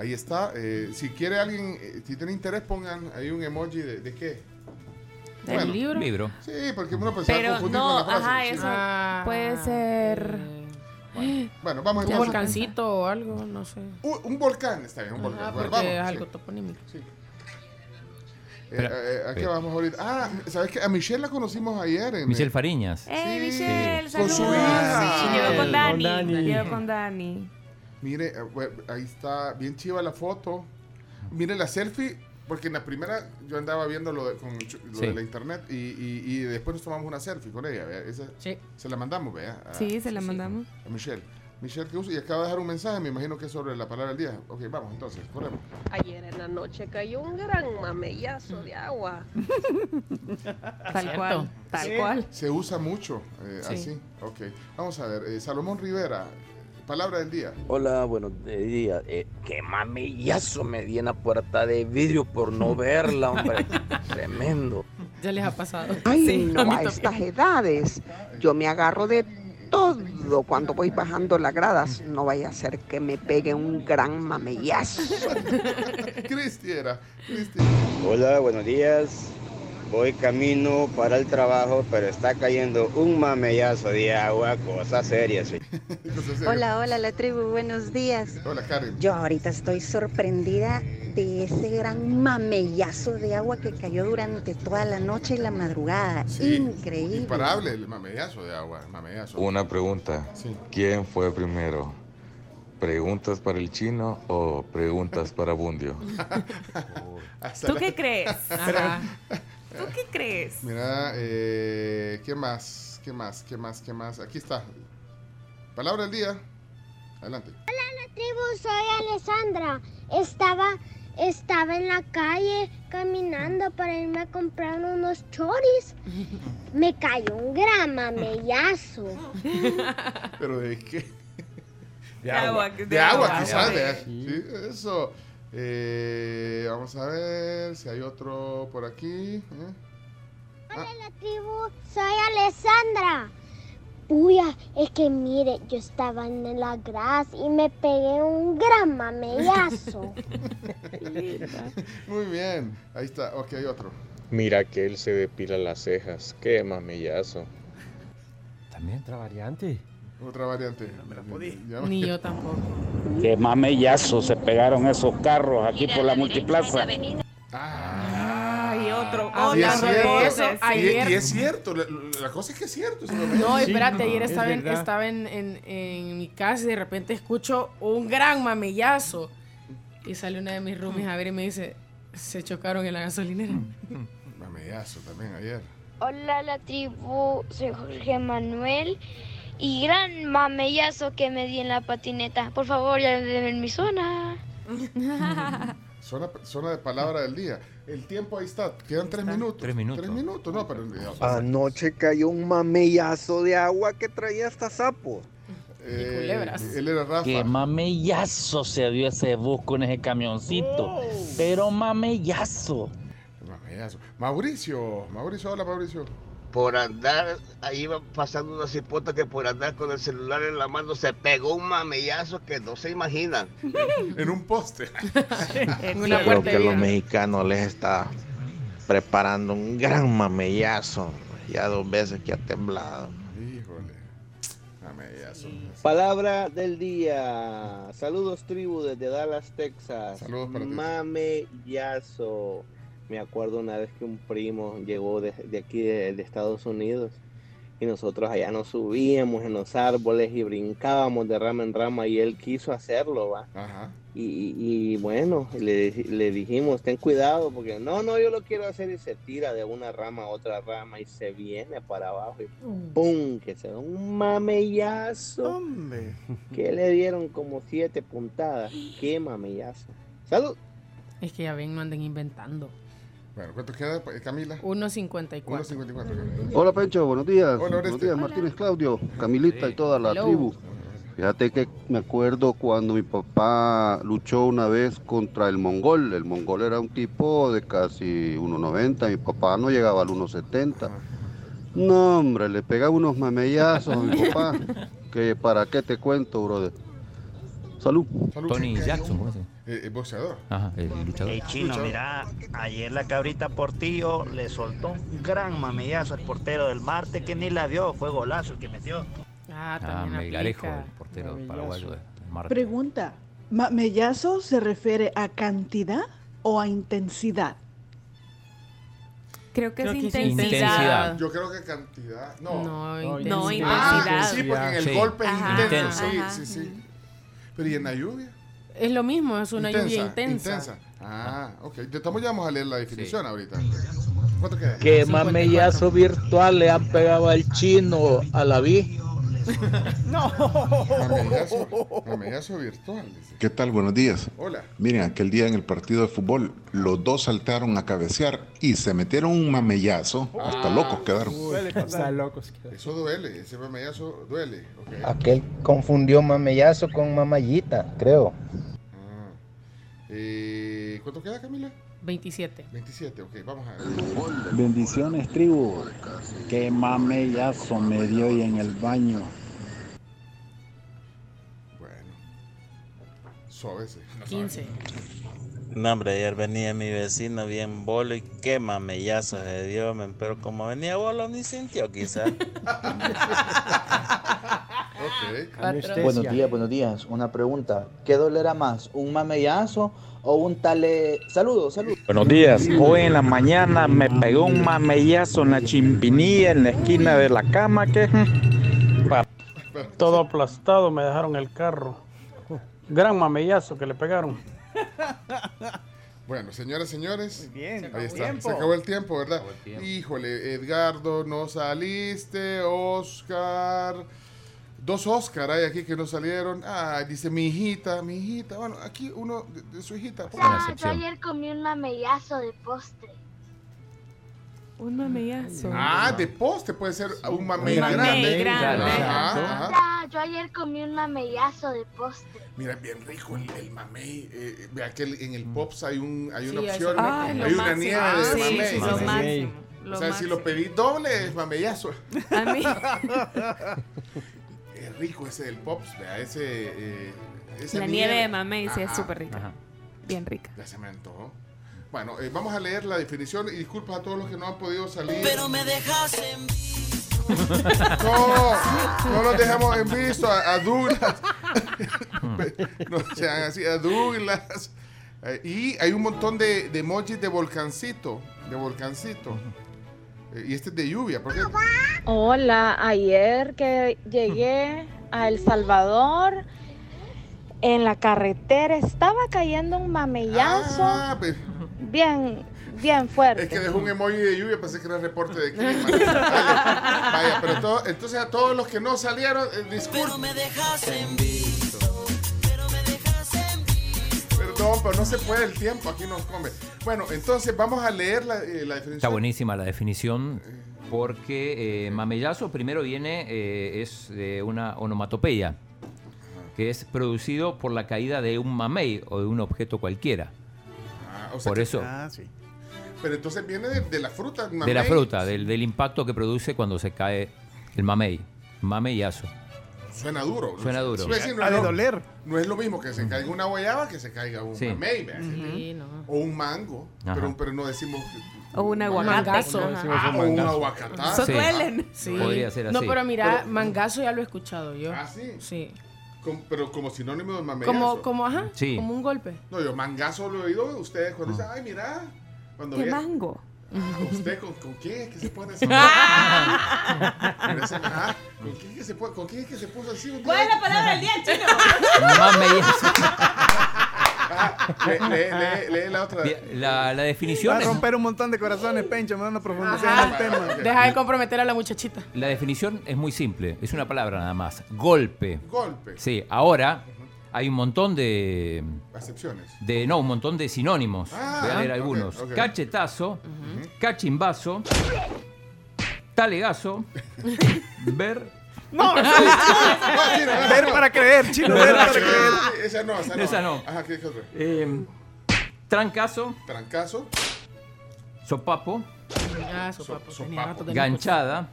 ahí está. Eh, si quiere alguien, eh, si tiene interés, pongan ahí un emoji de, de qué. ¿Del Bueno, libro? Libro. Sí, porque uno pensaba Pero confundir no, con la frase. ajá, sí. eso Ah, puede ser. Bueno, vamos Un entonces. volcancito o algo, no sé. Un, un volcán, está bien, un volcán. Ah, Bueno, porque vamos, es sí. algo toponímico. Eh, eh, ¿A qué vamos ahorita? Ah, ¿sabes qué? A Michelle la conocimos ayer. En, Michelle Fariñas. ¡Eh, Sí, Michelle! con su ¡Saludos! hija. Sí, llegó con Con Dani. Dani. Llegó con Dani. Mire, eh, ahí está, bien chiva la foto. Mire la selfie, porque en la primera yo andaba viendo lo de, con lo Sí. de la internet y, y- y después nos tomamos una selfie con ella. Esa, Sí. Se la mandamos, vea. a- Sí, se la mandamos. A Michelle. Michelle, ¿qué usa? Y acaba de dejar un mensaje, me imagino que es sobre la palabra del día. Ok, vamos entonces, corremos. Ayer en la noche cayó un gran mamellazo de agua. Tal cual. Tal Sí. cual. Se usa mucho, eh, Sí. así. Ok, vamos a ver. eh, Salomón Rivera, palabra del día. Hola, buenos días. Eh, qué mamellazo me di en la puerta de vidrio por no verla, hombre. Tremendo. Ya les ha pasado. Ay, Sí, no, a estas edades. Yo me agarro de todo cuando voy bajando las gradas. No vaya a ser que me pegue un gran mamellazo. Cristiera, Cristi. Hola, buenos días. Voy camino para el trabajo, pero está cayendo un mamellazo de agua, cosa seria, sí. Hola, hola, la tribu, buenos días. Hola, Karen. Yo ahorita estoy sorprendida de ese gran mamellazo de agua que cayó durante toda la noche y la madrugada. Sí, Increíble. Imparable el mamellazo de agua, mamellazo. Una pregunta. Sí. ¿Quién fue primero? ¿Preguntas para el chino o preguntas para Bundio? ¿Tú qué crees? Ajá. ¿Tú qué crees? Mira, eh, ¿qué más? ¿Qué más? ¿Qué más? ¿Qué más? Aquí está. Palabra del día. Adelante. Hola tribu, soy Alessandra. Estaba, estaba en la calle caminando para irme a comprar unos choris. Me cayó un gran mamellazo. ¿Pero de qué? De agua, De, de agua, agua, quizás. de- sí, eso. Eh, vamos a ver si hay otro por aquí. ¿eh? Hola la tribu, soy Alessandra. Puya, es que mire, yo estaba en la grasa y me pegué un gran mamellazo. Muy bien. Ahí está. Ok, hay otro. Mira que él se depila las cejas. Qué mamellazo. También otra variante. Otra variante. Ya- Ni yo tampoco. Qué mamellazo se pegaron esos carros aquí por la multiplaza. Ay, otro. Ah, Y es cierto, eso, ayer- Y, es cierto, la, la cosa es que es cierto. No, espérate, ayer es estaba, en, verdad. estaba en, en- en mi casa y de repente escucho un gran mamellazo. Y sale una de mis roomies a ver y me dice, se chocaron en la gasolinera. Mamellazo también ayer. Hola la tribu, soy Jorge Manuel y gran mamellazo que me di en la patineta. Por favor, ya den mi zona. Zona, zona de palabra del día. El tiempo ahí está. Quedan tres minutos. Tres minutos. Tres minutos, no, pero. Anoche cayó un mamellazo de agua que traía hasta sapos. Eh, culebras. Él era Rafa. Qué mamellazo se dio ese bus con ese camioncito. Pero mamellazo. Mamellazo. Mauricio, Mauricio, hola Mauricio. Por andar, ahí iba pasando una cipota que por andar con el celular en la mano se pegó un mamellazo que no se imaginan. en un poste. en una Creo que los mexicanos les está preparando un gran mamellazo. Ya dos veces que ha temblado. Híjole. Mamellazo. Palabra del día. Saludos tribu desde Dallas, Texas. Saludos para ti. Mamellazo. Me acuerdo una vez que un primo llegó de, de aquí de, de Estados Unidos y nosotros allá nos subíamos en los árboles y brincábamos de rama en rama y él quiso hacerlo, va. Ajá. Y, y- bueno, le, le dijimos, ten cuidado porque no, no, yo lo quiero hacer y se tira de una rama a otra rama y se viene para abajo y ¡pum! Que se da un mamellazo. Que le dieron como siete puntadas. ¡Qué mamellazo! ¡Salud! Es que ya ven, no anden inventando. Bueno, ¿cuánto queda, eh, Camila? 1.54. 1.54. Hola Pencho, buenos días. Hola, buenos días, Martínez Claudio, Camilita y toda la Hello. tribu. Fíjate que me acuerdo cuando mi papá luchó una vez contra el mongol. El mongol era un tipo de casi 1,90. Mi papá no llegaba al 1,70. No, hombre, le pegaba unos mamellazos a mi papá. Que para qué te cuento, brother. Salud. Tony Jackson, ¿cómo se Eh, el boxeador. Ajá, el luchador. Hey, chino, mira, ayer la cabrita Portillo le soltó un gran mamellazo al portero del Marte que ni la dio, fue golazo el que metió. Ah, Ah, también el portero paraguayo de Marte. Pregunta, ¿mamellazo se refiere a cantidad o a intensidad? Creo que Creo es que es intensidad. intensidad. Yo creo que cantidad. No. No, No, Ah, intensidad. sí, porque en el Sí. golpe es Ajá, intenso. ajá. Sí, sí, sí. Pero ¿y en la lluvia? Es lo mismo, es una lluvia intensa. Ah, ok. Estamos ya vamos a leer la definición ahorita. ¿Cuánto queda? Qué mamellazo virtual le han pegado al chino a la vi. Mamellazo, mamellazo virtual. dice. ¿Qué tal? Buenos días. Hola. Miren, aquel día en el partido de fútbol, los dos saltaron a cabecear y se metieron un mamellazo. Hasta Ah. locos quedaron. Está locos. Eso duele, ese mamellazo duele. Aquel confundió mamellazo con mamallita, creo. Eh, ¿Cuánto queda, Camila? 27. 27, ok, vamos a ver. Bendiciones, tribu. Qué mamellazo me dio hoy en el baño. Bueno. Suave ese. 15. No, hombre, ayer venía mi vecino bien bolo y qué mamellazo se dio, men, pero como venía bolo ni sintió quizás. Buenos días, buenos días. Una pregunta. ¿Qué dolerá más? ¿Un mamellazo o un tale? Saludos, saludos. Buenos días. Hoy en la mañana me pegó un mamellazo en la chimpinilla, en la esquina de la cama, que... pa- Todo aplastado, me dejaron el carro. Gran mamellazo que le pegaron. Bueno, señoras, señores. bien. Ahí está. tiempo. Se acabó el tiempo, ¿verdad? Híjole, Edgardo, no saliste. Oscar. Dos Oscar hay aquí que no salieron. Ah, dice mi hijita, mi hijita. Bueno, aquí uno de, de su hijita. Ah, yo ayer comí un mamellazo de postre. Un mamellazo. Ah, de poste puede ser un mamey Un mamey grande. grande. Ajá, ajá. Ah, yo ayer comí un mamellazo de postre. Mira, bien rico el, el mamey. Eh, vea que en el Pops hay, un, hay una Sí, opción. eso- hay una máximo. nieve Ah, de sí, mamey. sí, lo máximo, O sea, si lo pedí doble, es mamellazo. A mí. rico ese del Pops, vea, ese. eh, La nieve de mamey sí es súper rica. Bien rica. Ya se me antojó. Bueno, eh, vamos a leer la definición y disculpas a todos los que no han podido salir. Pero me dejas en No, no los dejamos en visto a, a Douglas. no sean así, a Douglas. Eh, y hay un montón de, de emojis de volcancito. De volcancito. Eh, y este es de lluvia. ¿Por qué? Hola, ayer que llegué a El Salvador, en la carretera estaba cayendo un mamellazo Ah, pues, bien, bien fuerte. es que dejó un emoji de lluvia, pensé que era reporte de clima. Vale, vaya, pero todo- entonces a todos los que no salieron, eh, disculpen. Perdón, pero no se puede el tiempo, aquí nos come. Bueno, entonces vamos a leer la, eh, la definición. Está buenísima la definición porque eh, mamellazo primero viene, eh, es de una onomatopeya, que es producido por la caída de un mamey o de un objeto cualquiera. Ah, o sea por que- eso, Ah, sí. Pero entonces viene de, de la fruta. de la mamey. fruta, del, del impacto que produce cuando se cae el mamey. Mamellazo. Suena duro. Suena duro. No, Ha de lo- doler. no es lo mismo que se caiga una guayaba que se caiga un Sí. mamey, ¿verdad? Sí, no. O un mango. Pero, pero no decimos. O un. Ajá. Ah, o un aguacatá. Eso Sí. duelen. Sí. Podría ser No, así. pero mira, Pero- mangazo ya lo he escuchado yo. Ah, sí. Sí. Pero como sinónimo de mamellazo. Como, como, ajá, Sí. como un golpe. No, yo mangazo lo he oído de ustedes cuando dicen, ay, mira. Cuando ¿Qué mango? ¿Usted con, con quién es que se pone así? ¿Con quién es que se pone- con quién es que se puso así? un día? ¿Cuál es la palabra del día, chino? Mamellazo. Ah, lee, lee- lee- lee la otra. La, la definición Va a romper un montón de corazones, Pencho. Me van a profundizar en el tema. Deja de comprometer a la muchachita. La definición es muy simple, es una palabra nada más. Golpe. Golpe. Sí, ahora hay un montón de, Acepciones. de no, un montón de sinónimos. Ah, Voy a leer algunos. ok. Cachetazo, cachimbazo, talegazo, ver. No, No, no, ver no. para creer, chino, ver para creer. Esa no, esa no. Esa no. Ajá, ¿qué, qué otra? eh, trancazo, Trancazo. sopapo, Ah, sopapo. Sopapo. ganchada.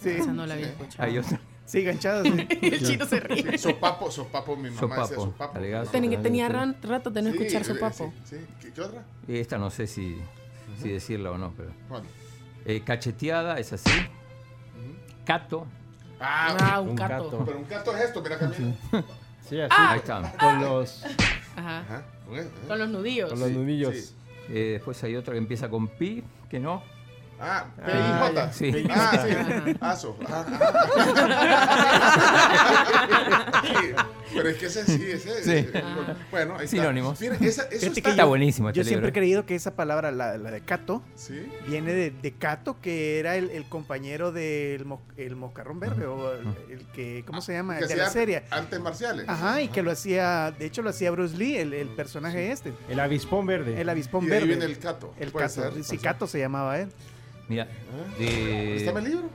Sí. Esa no la había escuchado. Hay otra. Sí, ganchadas. sí. El chino se ríe. Sí, sopapo, sopapo, mi mamá decía Sopapo, sopapo. talegazo. Tenía, tenía ran- rato de no Sí, escuchar sopapo. Sí, sí. ¿Qué, qué otra? Esta no sé si, si decirla o no, pero. ¿Cuál? Eh, cacheteada es así. Cato. Ah, Ah, un Un cato. pero un gato es esto, mira camina. Sí, así. Ahí está. Con los, Ajá. Ajá, con los nudillos. con los nudillos. sí. Eh, después hay otra que empieza con pi, que no. Ah, PIJ. Sí. Ah, sí. Aso. Ajá. Sí, Pero es que ese sí, ese. Sí. ese- Bueno, ahí está. Sinónimos. Mira, esa, eso está. que Está buenísimo este Yo siempre he creído que esa palabra, la, la de Cato, Sí. viene de, de Cato, que era el, el compañero del mo- el moscarrón verde, o el, el que, ¿cómo se llama? Que de la serie. Artes marciales. Ajá, y que lo hacía, de hecho lo hacía Bruce Lee, el, el personaje este, El avispón verde. el avispón Y de ahí verde. viene el cato. El Cato, ser, sí. Cato se llamaba él. Mira. ¿Ah? de- ¿Está en el libro?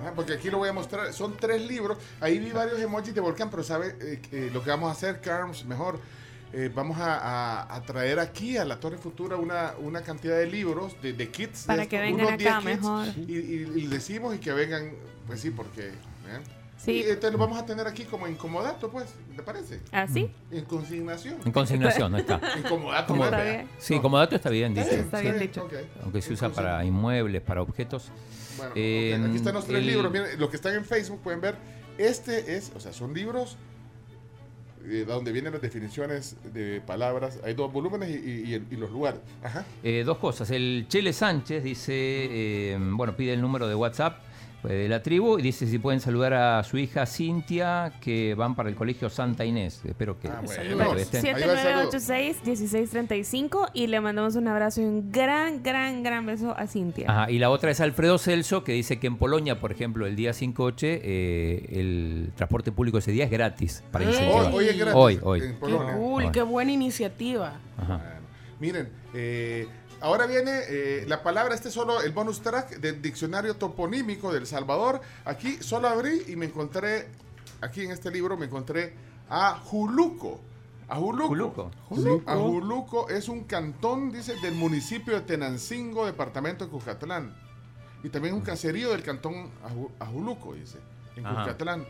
Ajá, porque aquí lo voy a mostrar. Son tres libros. Ahí vi varios emojis de volcán, pero ¿sabe eh, eh, lo que vamos a hacer, Carms? Mejor. eh, vamos a, a- a traer aquí a la Torre Futura una, una cantidad de libros, de, de kits. de Para estos, que vengan unos 10 acá kits, mejor. Y, y- y decimos y que vengan, pues sí, porque... ¿eh? Sí. Y entonces lo vamos a tener aquí como incomodato, pues, ¿te parece? ¿Así? En consignación. En consignación, no está. Incomodato. Como- ¿no? Está bien. Sí, como dato está bien dicho. Está bien Sí, dicho. ok. Aunque se usa para inmuebles, para objetos. Bueno, Eh, ok, aquí están los tres el- libros. Miren, los que están en Facebook pueden ver. Este es, o sea, son libros eh, donde vienen las definiciones de palabras. Hay dos volúmenes y, y- y el- y los lugares. Ajá. Eh, dos cosas. El Chele Sánchez dice, eh, bueno, pide el número de WhatsApp de la tribu y dice si pueden saludar a su hija Cintia, que van para el colegio Santa Inés. Espero que, Ah, bueno. espero que estén. Ahí va el saludo. 7986-1635 y le mandamos un abrazo y un gran, gran, gran beso a Cintia. Ajá, y la otra es Alfredo Celso, que dice que en Polonia, por ejemplo, el día 5-8, eh, el transporte público ese día es gratis para. Hoy, hoy es gratis. Hoy, hoy. En Qué cool, Hoy. qué buena iniciativa. Ajá. Bueno, miren, eh, ahora viene eh, la palabra, este es solo el bonus track del diccionario toponímico del Salvador. Aquí solo abrí y me encontré, aquí en este libro me encontré a Juluco. A Juluco. Juluco. Juluco. A Juluco es un cantón, dice, del municipio de Tenancingo, departamento de Cuscatlán. Y también un caserío del cantón Aju- Ajuluco, dice, en Ajá. Cuscatlán.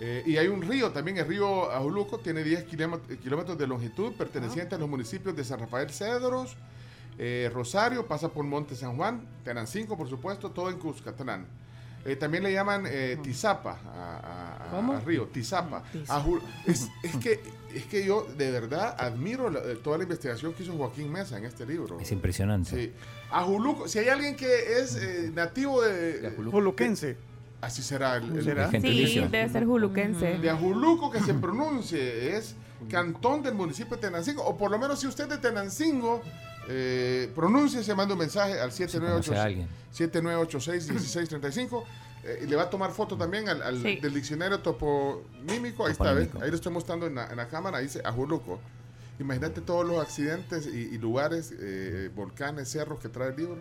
Eh, y hay un río también, el río Ajuluco, tiene 10 kilómet- kilómetros de longitud, perteneciente a los municipios de San Rafael Cedros, eh, Rosario, pasa por Monte San Juan, Tenancingo, por supuesto, todo en Cuscatlán. Eh, también le llaman eh, tizapa a, a- a- ¿Cómo? a río, tizapa. A es, es que, es que yo de verdad admiro la- eh, toda la investigación que hizo Joaquín Mesa en este libro. Es impresionante. Sí. Si hay alguien que es eh, nativo de... Juluquense. Así será el, el- ¿Será? el Sí, debe ser juluquense. De Ajuluco que se pronuncie es cantón del municipio de Tenancingo, o por lo menos si usted es de Tenancingo, eh, pronuncie, se manda un mensaje al conoce a alguien. 7986-1635. eh, y le va a tomar foto también al, al- Sí. del diccionario toponímico. Ahí está, ¿ves? Ahí lo estoy mostrando en la, en la cámara. Ahí dice Ajuluco. Imagínate todos los accidentes y, y lugares, eh, volcanes, cerros que trae el libro.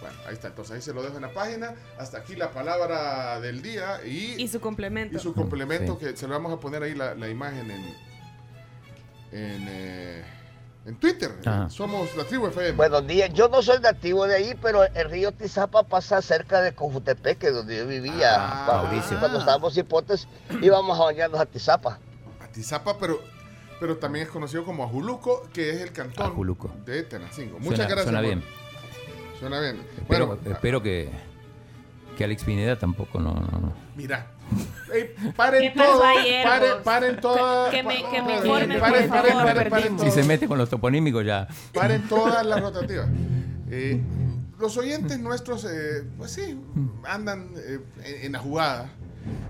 Bueno, ahí está. Entonces ahí se lo dejo en la página. Hasta aquí la palabra del día y, Y su complemento. y su complemento Sí. que se lo vamos a poner ahí la, la imagen en en, eh, en Twitter. Ajá. Somos la tribu FM. Buenos días, yo no soy nativo de ahí, pero el río Tizapa pasa cerca de Cojutepeque, donde yo vivía. Ah, Cuando- estábamos hipotes, íbamos a bañarnos a Tizapa. Atizapa, pero, pero también es conocido como Ajuluco, que es el cantón Ajuluco. de Tenancingo. Muchas Suena, gracias. suena por- bien. Suena bien. Espero, bueno, espero que, que Alex Pineda tampoco no, no, no. mira. Ey, paren ¿Qué pasó todo. Paren, paren toda. Que me- que me paren, informen, paren, por paren, favor. Si se mete con los toponímicos ya. Paren todas las rotativas. Eh, los oyentes nuestros, eh, pues sí, andan eh, en, en la jugada.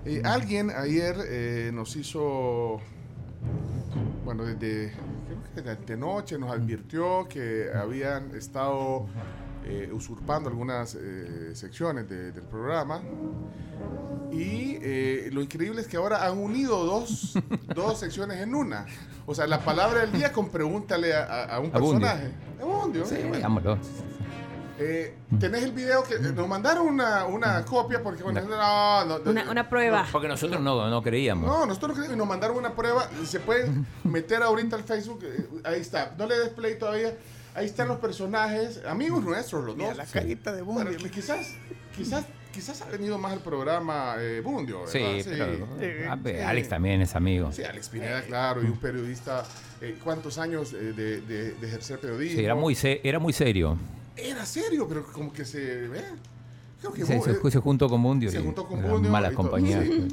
Eh, alguien ayer eh, nos hizo, bueno, desde creo que de, de noche nos advirtió que habían estado eh, usurpando algunas eh, secciones de- del programa. Y eh, lo increíble es que ahora han unido dos, dos secciones en una. O sea, la palabra del día con pregúntale a, a- a un Abundio. personaje. Abundio, Sí, bueno. Eh, tenés el video que eh, nos mandaron una, una copia porque bueno, no, no, no, Una, una prueba. Porque nosotros no, no creíamos. no, nosotros no creemos, y nos mandaron una prueba. Se pueden meter ahorita al Facebook. eh, ahí está. No le des play todavía. Ahí están los personajes, amigos nuestros, los Mira dos. la carita de Bueno, que quizás, quizás, quizás ha venido más al programa eh, Bundio, ¿verdad? Sí, pero Sí. a ver, Alex también es amigo. Sí, Alex Pineda, claro, y un periodista. eh, ¿Cuántos años eh, de, de- de ejercer periodismo? Sí, era muy, se- era muy serio. Era serio, pero como que se ve. Creo que Se, vos, se, eh, se juntó con Bundio. se y juntó con Bundio Mala compañía. Sí.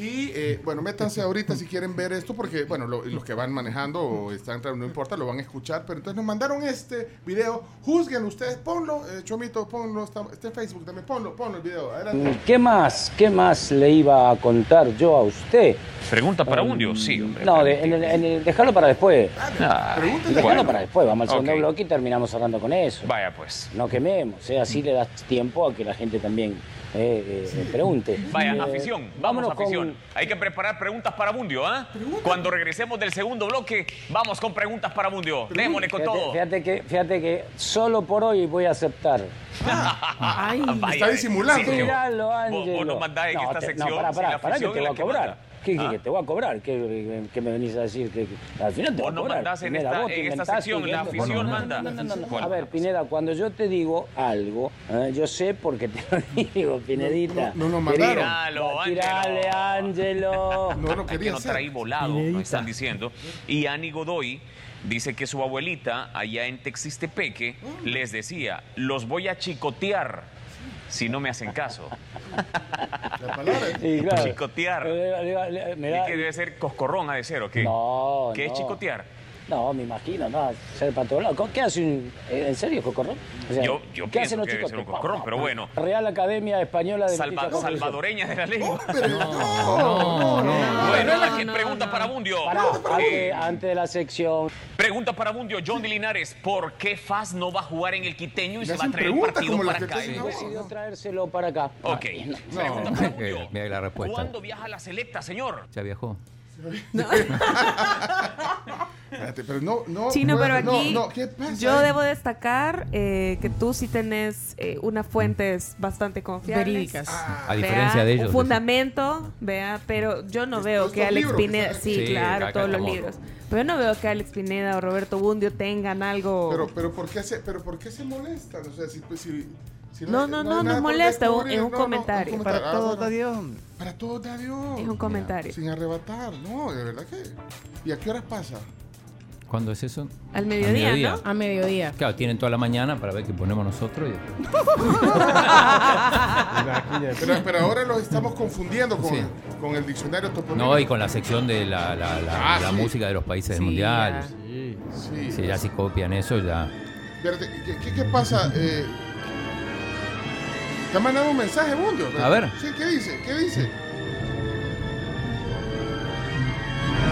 Y eh, bueno, métanse ahorita si quieren ver esto, porque bueno, lo- los que van manejando o están entrando, no importa, lo van a escuchar. Pero entonces nos mandaron este video. Juzguen ustedes, ponlo, eh, Chomito, ponlo, está, está en Facebook también, ponlo, ponlo el video. Adelante. ¿Qué más? ¿Qué más le iba a contar yo a usted? Pregunta para Bundio, sí, hombre. No, de- en el- en el- dejarlo para después. Ah, Pregúntale. Dejarlo bueno. para después. Vamos al segundo bloque y terminamos cerrando con eso. Vaya pues. No quememos, ¿eh? así le das tiempo a que la gente también eh, eh, pregunte. Vaya, Eh, afición, vamos vámonos afición. con- Hay que preparar preguntas para Bundio, ¿ah? Cuando regresemos del segundo bloque, vamos con preguntas para Bundio. Démosle con Fíjate, todo. fíjate que, fíjate que solo por hoy voy a aceptar. Ay, Vaya, está disimulando. sí, señor. Tíralo, Vos, nos mandás en No, esta te- sección. No, pará, la pará, que afición te la a que cobrar. ¿Qué, qué- Ah. qué te voy a cobrar? ¿Qué, qué me venís a decir? Que, al final te voy a cobrar. mandás en Pineda, esta- en esta sección, la que- afición no, manda. No, no, no, no. Bueno, A ver, Pineda, cuando yo te digo algo, ¿eh? yo sé porque te lo digo, Pinedita. No, no nos Querida, Tíralo, Tirale, Ángelo. No lo Es quería que no hacer. traí volado, nos están diciendo. Y Ani Godoy dice que su abuelita, allá en Texistepeque, les decía, los voy a chicotear si no me hacen caso. La palabra. Y claro, Chicotear. le- le- le- me ¿Y que debe ser coscorrón ha de ser o qué? No, ¿Qué es no. chicotear? No, me imagino, no, ser para todos lados. ¿Qué hace un. eh, ¿En serio, Cocorrón? O sea, Yo, yo ¿qué pienso hacen los que debe chicos? ser un coscorrón, pero bueno. Real Academia Española de Salva- salvadoreña de la lengua. Pero no, no, no. Bueno, aquí pregunta para Bundio. Eh, antes, de la sección. Pregunta para Bundio, Johnny Linares, ¿por qué Faz no va a jugar en el quiteño y se va a traer el preguntas partido para acá? Decidió traérselo para acá. Ok. Pregunta para Bundio. Mira la respuesta. ¿Cuándo viaja la selecta, señor? Ya viajó. Espérate, pero no, no. Chino, no, pero no, aquí no, ¿qué pasa? yo debo destacar eh, que tú sí tenés eh, unas fuentes bastante confiables. Verídicas. A diferencia de ellos. Un fundamento, vea, pero yo no veo que Alex libros Pineda, sí. Sí, claro, todos los libros. Pero yo no veo que Alex Pineda o Roberto Bundio tengan algo. Pero, pero, ¿por qué se, pero ¿por qué se molestan? O sea, si, pues, si, si No, no, no, nada nos molesta, descubrir, es un comentario. Para Ah, todos da Dios. Para todos da Dios. es un comentario. Sin arrebatar, no, de verdad que. ¿Y a qué horas pasa? ¿Cuándo es eso? Al mediodía, ¿no? A mediodía. Claro, tienen toda la mañana para ver qué ponemos nosotros. y Pero, pero ahora los estamos confundiendo con, Sí. con el diccionario toponímico. No, y con la sección de la, la- la- Ah, la sí. música de los países Sí, mundiales. Sí. Si ya si copian eso, ya. Espérate, ¿qué, qué- qué pasa? Eh, te ha mandado un mensaje, Bundio. A ver. Sí, ¿qué dice? ¿Qué dice?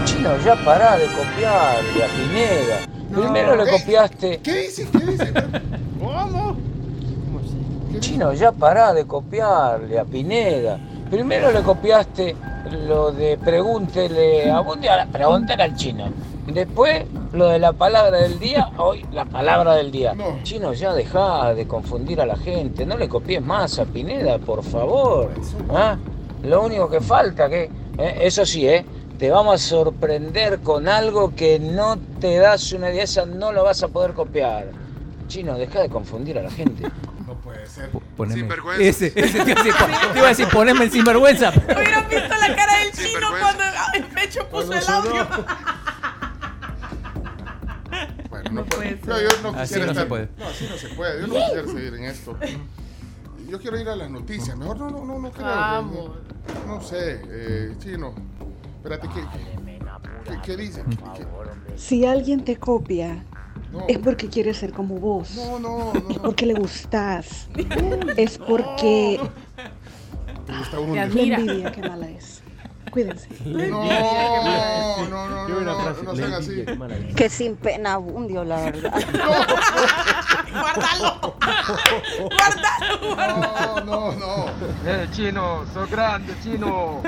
Chino, ya pará de copiarle a Pineda. Primero le copiaste. ¿Qué dice? ¿Qué dice? ¿Cómo? Chino, ya pará de copiarle a Pineda. Primero le copiaste lo de pregúntele a Bundy, ahora pregúntale al chino. Después lo de la palabra del día, hoy la palabra del día. Chino, ya dejá de confundir a la gente, no le copies más a Pineda, por favor. ¿Ah? Lo único que falta, que eh, eso sí, ¿eh? te vamos a sorprender con algo que no te das una idea, esa no lo vas a poder copiar. Chino, deja de confundir a la gente. No puede ser. Poneme. Sinvergüenza. Ese, ese te iba a decir, te iba a decir, poneme en sinvergüenza. Hubieran visto la cara del chino cuando el pecho puso el audio. Bueno, no, No puede. puede Yo, ser. yo no Así quisiera no se estar- puede. No, así no se puede. Yo no quisiera seguir en esto. Yo quiero ir a las noticias. Mejor no, no, no, no creo. Vamos. No, no sé, eh, chino. Espérate, ¿qué, qué, qué dice? ¿Qué- qué- Si alguien te copia, No. es porque quiere ser como vos. No, no, Es porque le gustás. Es porque ¿Te gusta la Bundio? envidia, qué mala es. Cuídense. No, no, no, no, no, no sean así. Que sin pena bundio, la verdad. Guárdalo. No, no, no. Eh, chino, sos grande, chino.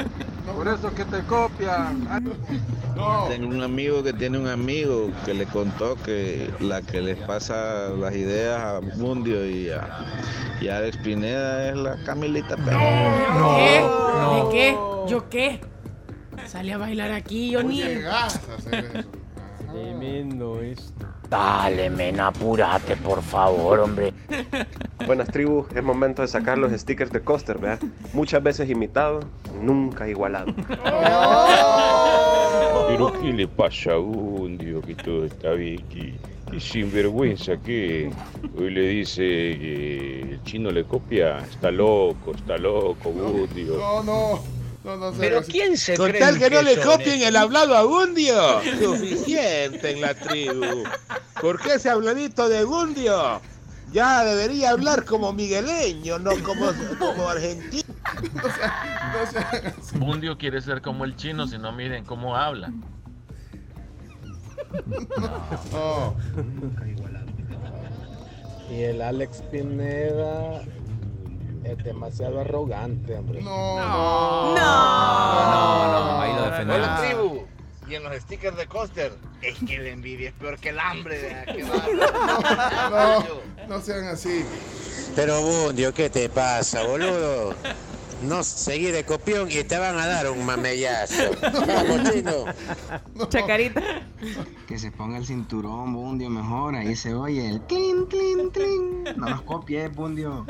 Por eso que te copian. Tengo un amigo que tiene un amigo que le contó que la que les pasa las ideas a Mundio y a, y a Alex Pineda es la Camilita Pérez. ¿Qué? ¿De qué? ¿Yo qué? Salí a bailar aquí, yo ni. Llegas a hacer eso. Tremendo esto. Dale, men, apúrate, por favor, hombre. Buenas tribus, es momento de sacar los stickers de Coster, ¿verdad? Muchas veces imitado, nunca igualado. Pero ¿qué le pasa a Bundio que todo está bien? Que, que sinvergüenza que hoy le dice que el chino le copia. Está loco, está loco, Bundio. No, no, no, no sé. Pero ¿quién se Con cree tal que no le copien estos? el hablado a Bundio, suficiente en la tribu. Porque ese habladito de Bundio ya debería hablar como migueleño, no como, como argentino. Bundio quiere ser como el chino, si no miren cómo habla. No. Y el Alex Pineda es demasiado arrogante, hombre. No, no. No, no, ahí lo Hola defendemos. tribu. Y en los stickers de Coster, es que la envidia es peor que el hambre. No, no sean así. Pero Bundio, ¿qué te pasa, boludo? No seguí de copión y te van a dar un mamellazo. Vamos, chino. Chacarita. Que se ponga el cinturón, Bundio, mejor. Ahí se oye el clin, clin, clin. No los copies, Bundio.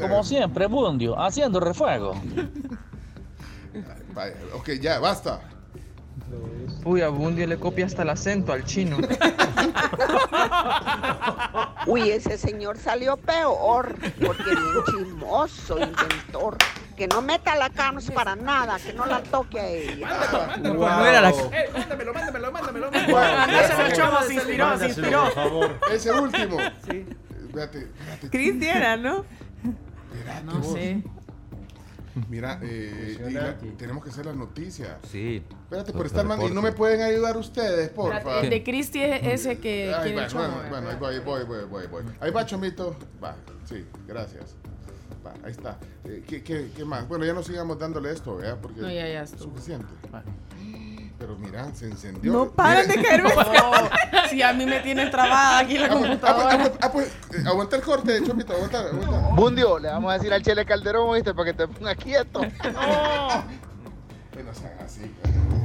Como siempre, Bundio, haciendo refuego. Vaya, ok, ya, basta. Uy, a Bundio le copia hasta el acento al chino. Uy, ese señor salió peor, porque bien chismoso, inventor. Que no meta la canos para nada, que no la toque a ella. No, no era la- Eh, mándamelo, mándamelo, mándamelo. Mándaselo al chavo, se inspiró, se inspiró. por favor. Ese último. Sí. Espérate, espérate. Cristiana, ¿no? Espérate, No vos. sé. Mira, eh, diga- tenemos que hacer las noticias. Sí. Espérate, por estar mal. ¿Y no me pueden ayudar ustedes, porfa? Espérate, El de Cristi es ese que Ay, tiene va, bueno, bueno, ahí voy, voy, voy, voy, voy. Ahí va, Chomito. Va, sí, gracias. Va, ahí está. Eh, ¿qué, qué, qué más? Bueno, ya no sigamos dándole esto, ¿verdad? Porque No, ya, ya es suficiente. Pero mira, se encendió. No paran de caerme. Si a mí me tienen trabada aquí la Ah, pues, computadora. ah, pues, ah, pues, eh, aguanta el corte, Chomito, aguanta, aguanta. Bundio, le vamos a decir al Chele Calderón, ¿viste? Para que te ponga quieto. No sean así.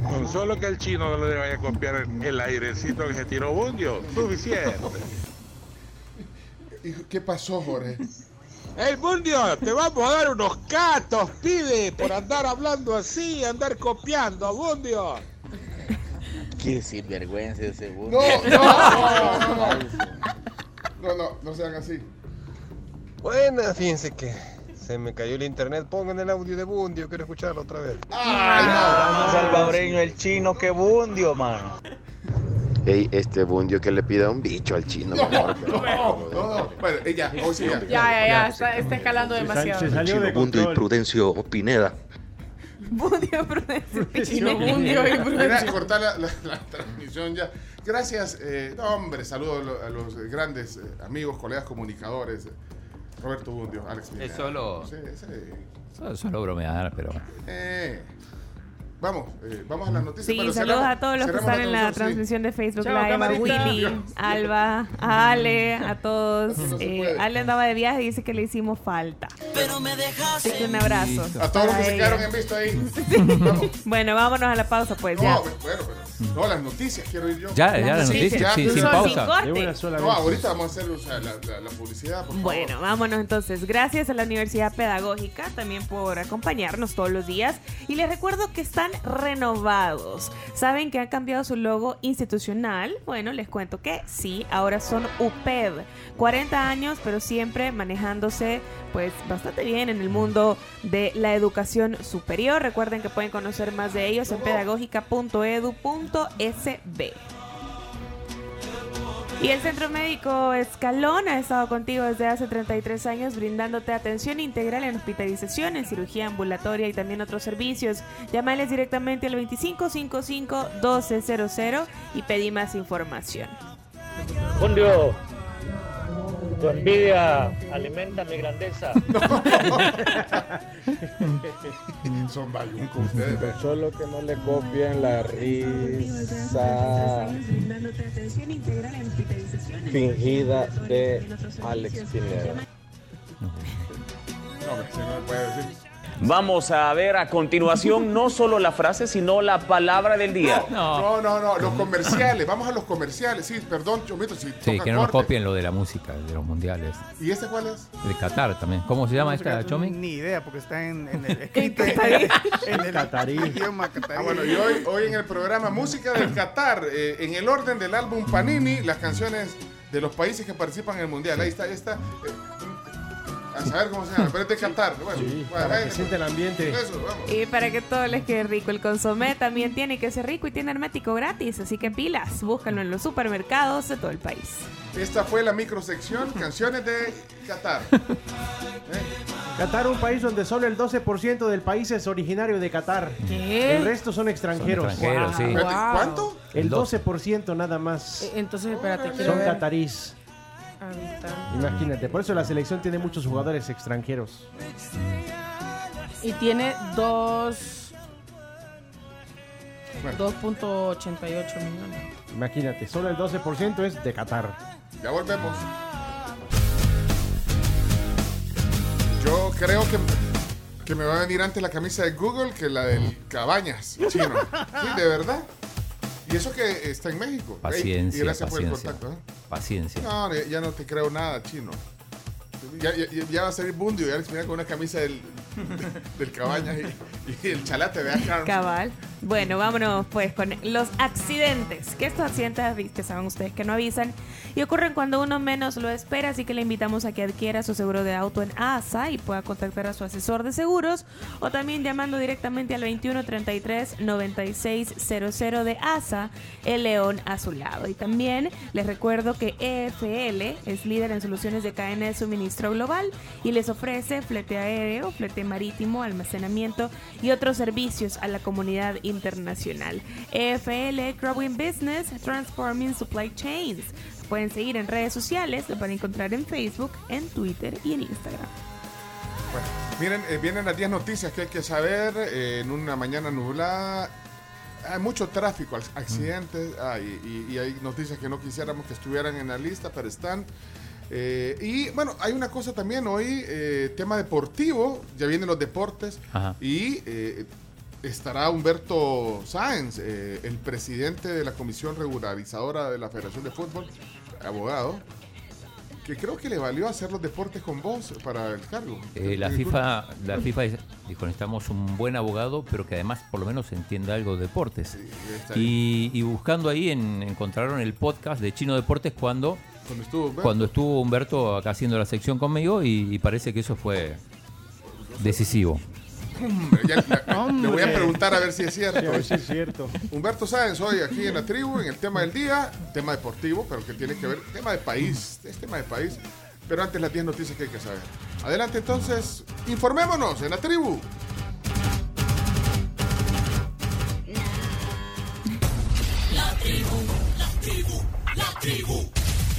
Con solo que el chino no le vaya a copiar el airecito que se tiró Bundio, suficiente. ¿Y ¿Qué pasó, Jorge? ¡Ey, Bundio! Te vamos a dar unos catos, pide, por andar hablando así, andar copiando, Bundio. Qué sinvergüenza ese bus. No, no, no, no. No, no, no sean así. Buenas, fíjense que se me cayó el internet. Pongan el audio de Bundio, quiero escucharlo otra vez. Más salvadoreño el chino que bundio, mano. Ey, este bundio que le pida un bicho al chino. mejor, pero- No, no, no. Bueno, ella, hoy sí ya. Ya, ya, ya, está, está escalando demasiado. Chino Bundio y Prudencio Pineda. Bundio Prudencio. Chino Bundio y Prudencio. cortar la, la- la transmisión ya. Gracias, eh, no, hombre, saludos a lo- a los grandes eh, amigos, colegas comunicadores. eh, Roberto Bundio, Alex Pineda. Es solo- Sí, sí. Solo, solo bromear, pero. Eh, vamos, eh, vamos a las noticias. Sí, saludos cerramos- a todos los que están en la transmisión, sí. transmisión de Facebook Chao, Live, a camarita. Willy, a Alba, a Ale, a todos. No Eh. Ale andaba de viaje y dice que le hicimos falta. Así que un abrazo. A todos los que se quedaron en visto ahí. Vamos. Bueno, vámonos a la pausa, pues ya. No, bueno, pero. No, las noticias quiero ir yo. Ya, ya, las noticias, sí, sin pausa. corte. De una sola No, vez. ahorita vamos a hacer o sea, la, la- la publicidad. por favor. Bueno, vámonos entonces. Gracias a la Universidad Pedagógica también por acompañarnos todos los días. Y les recuerdo que renovados. ¿Saben que han cambiado su logo institucional? Bueno, les cuento que sí, ahora son UPED. 40 años, pero siempre manejándose pues bastante bien en el mundo de la educación superior. Recuerden que pueden conocer más de ellos en pedagógica.edu.sb. Y el Centro Médico Escalón ha estado contigo desde hace 33 años brindándote atención integral en hospitalización, en cirugía ambulatoria y también otros servicios. Llámales directamente al 2555-1200 y pedí más información. Bundio, tu envidia alimenta mi grandeza. Son bayuncos ustedes. ¿ve? Solo que no le copien la risa fingida de Alex Pineda. No, no me puede decir. Vamos a ver a continuación no solo la frase, sino la palabra del día. No, no, no, los comerciales, vamos a los comerciales. Sí, perdón, Chomito, si Sí, toca que no nos copien lo de la música, de los mundiales. ¿Y este cuál es? De Qatar también. ¿Cómo se llama esta, Chomi? Ni idea, porque está en, en el escrito en, en el Catarí. idioma catarí. Ah, bueno, y hoy, hoy en el programa Música del Qatar, eh, en el orden del álbum Panini, las canciones de los países que participan en el Mundial. Ahí está, ahí está. eh, a saber cómo se llama, pero es de Qatar. Bueno, Sí, bueno, para que siente el ambiente. Eso, vamos. Y para que todo les quede rico, el consomé también tiene que ser rico y tiene hermético gratis, así que pilas, búscalo en los supermercados de todo el país. Esta fue la microsección Canciones de Qatar. Qatar, un país donde solo el 12% del país es originario de Qatar. ¿Qué? El resto son extranjeros. Son extranjeros, sí. Espérate, Wow. ¿Cuánto? El El 12% nada más Eh, Entonces, espérate, quiero son catarís. Imagínate, por eso la selección tiene muchos jugadores extranjeros. Y tiene dos... Bueno. 2.88 millones. Imagínate, solo el 12% es de Qatar. Ya volvemos. Yo creo que, que me va a venir antes la camisa de Google que la del Cabañas chino. Sí, de verdad. Y eso que está en México. Paciencia, y gracias por el paciencia. contacto. ¿eh? Paciencia. No, ya no te creo nada, chino. Ya, ya- ya va a salir Bundio y Alex con una camisa del, del Cabañas y, y el chalate de Ashram. Cabal. Bueno, vámonos pues con los accidentes. Que estos accidentes que saben ustedes que no avisan y ocurren cuando uno menos lo espera, así que le invitamos a que adquiera su seguro de auto en ASA y pueda contactar a su asesor de seguros o también llamando directamente al 2133 9600 de ASA, el león a su lado. Y también les recuerdo que EFL es líder en soluciones de cadena de suministro global y les ofrece flete aéreo, flete marítimo, almacenamiento y otros servicios a la comunidad internacional. EFL Growing Business Transforming Supply Chains. Pueden seguir en redes sociales, lo van a encontrar en Facebook, en Twitter y en Instagram. Bueno, miren, eh, vienen las 10 noticias que hay que saber eh, en una mañana nublada. Hay mucho tráfico, ac- accidentes, ah, y, y- y hay noticias que no quisiéramos que estuvieran en la lista, pero están. Eh, y bueno, hay una cosa también hoy, eh, tema deportivo, ya vienen los deportes, Ajá. y eh, estará Humberto Sáenz, el presidente de la Comisión Regularizadora de la Federación de Fútbol, abogado, que creo que le valió hacer los deportes con vos para el cargo. Eh, la FIFA, la FIFA dijo, necesitamos un buen abogado, pero que además por lo menos entienda algo de deportes. y, y buscando ahí en- encontraron el podcast de Chino Deportes cuando, Cuando estuvo Humberto. cuando estuvo Humberto acá haciendo la sección conmigo y, y parece que eso fue decisivo. Hombre, ya- ya- le voy a preguntar a ver si es cierto. Sí, a ver si es cierto. Humberto Sáenz, hoy aquí en la tribu, en el tema del día, tema deportivo, pero que tiene que ver, tema de país, es tema de país. Pero antes las 10 noticias que hay que saber. Adelante entonces, informémonos en la tribu. La tribu, la tribu, la tribu.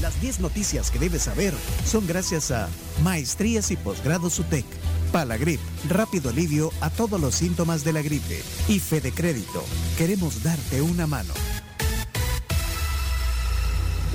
Las 10 noticias que debes saber son gracias a Maestrías y Posgrados UTEC, Palagrip, rápido alivio a todos los síntomas de la gripe y Fede Crédito. Queremos darte una mano.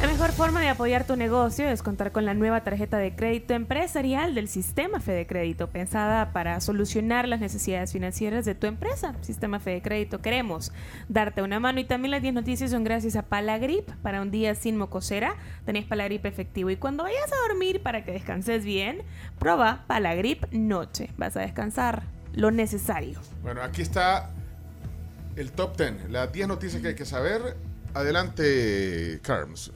La mejor forma de apoyar tu negocio es contar con la nueva tarjeta de crédito empresarial del sistema Fede Crédito, pensada para solucionar las necesidades financieras de tu empresa. Sistema Fede Crédito, queremos darte una mano y también las 10 noticias son gracias a Palagrip para un día sin mocosera. Tenés Palagrip efectivo y cuando vayas a dormir para que descanses bien, prueba Palagrip Noche. Vas a descansar lo necesario. Bueno, aquí está el top 10, las 10 noticias que hay que saber. Adelante, Carms.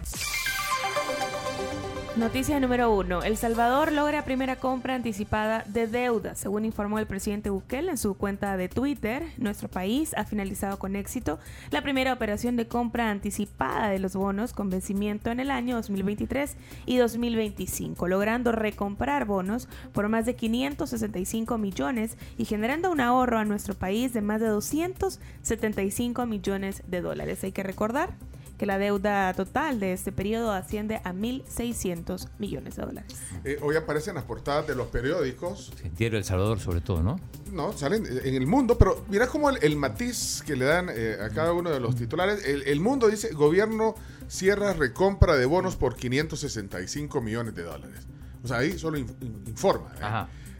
Noticia número uno. El Salvador logra primera compra anticipada de deuda. Según informó el presidente Bukele en su cuenta de Twitter, nuestro país ha finalizado con éxito la primera operación de compra anticipada de los bonos con vencimiento en el año 2023 y 2025, logrando recomprar bonos por más de 565 millones y generando un ahorro a nuestro país de más de 275 millones de dólares. Hay que recordar que la deuda total de este periodo asciende a 1.600 millones de dólares. Eh, hoy aparecen las portadas de los periódicos. Diario El Salvador sobre todo, ¿no? No, salen en el mundo, pero mira cómo el, el matiz que le dan eh, a cada uno de los titulares. El, el mundo dice, gobierno cierra recompra de bonos por 565 millones de dólares. O sea, ahí solo in- in- informa. ¿eh?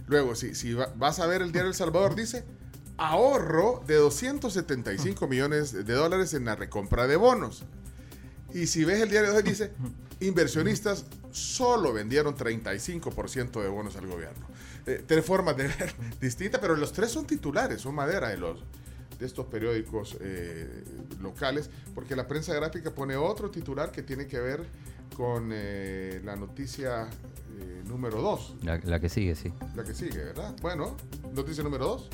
Luego, si, si va- vas a ver el diario El Salvador, dice ahorro de 275 millones de dólares en la recompra de bonos. Y si ves el diario de hoy, dice, inversionistas solo vendieron 35% de bonos al gobierno. Eh, tres formas de ver distintas, pero los tres son titulares, son madera de los de estos periódicos eh, locales, porque la prensa gráfica pone otro titular que tiene que ver con eh, la noticia eh, número 2, La, la que sigue, sí. la que sigue, ¿verdad? Bueno, noticia número 2.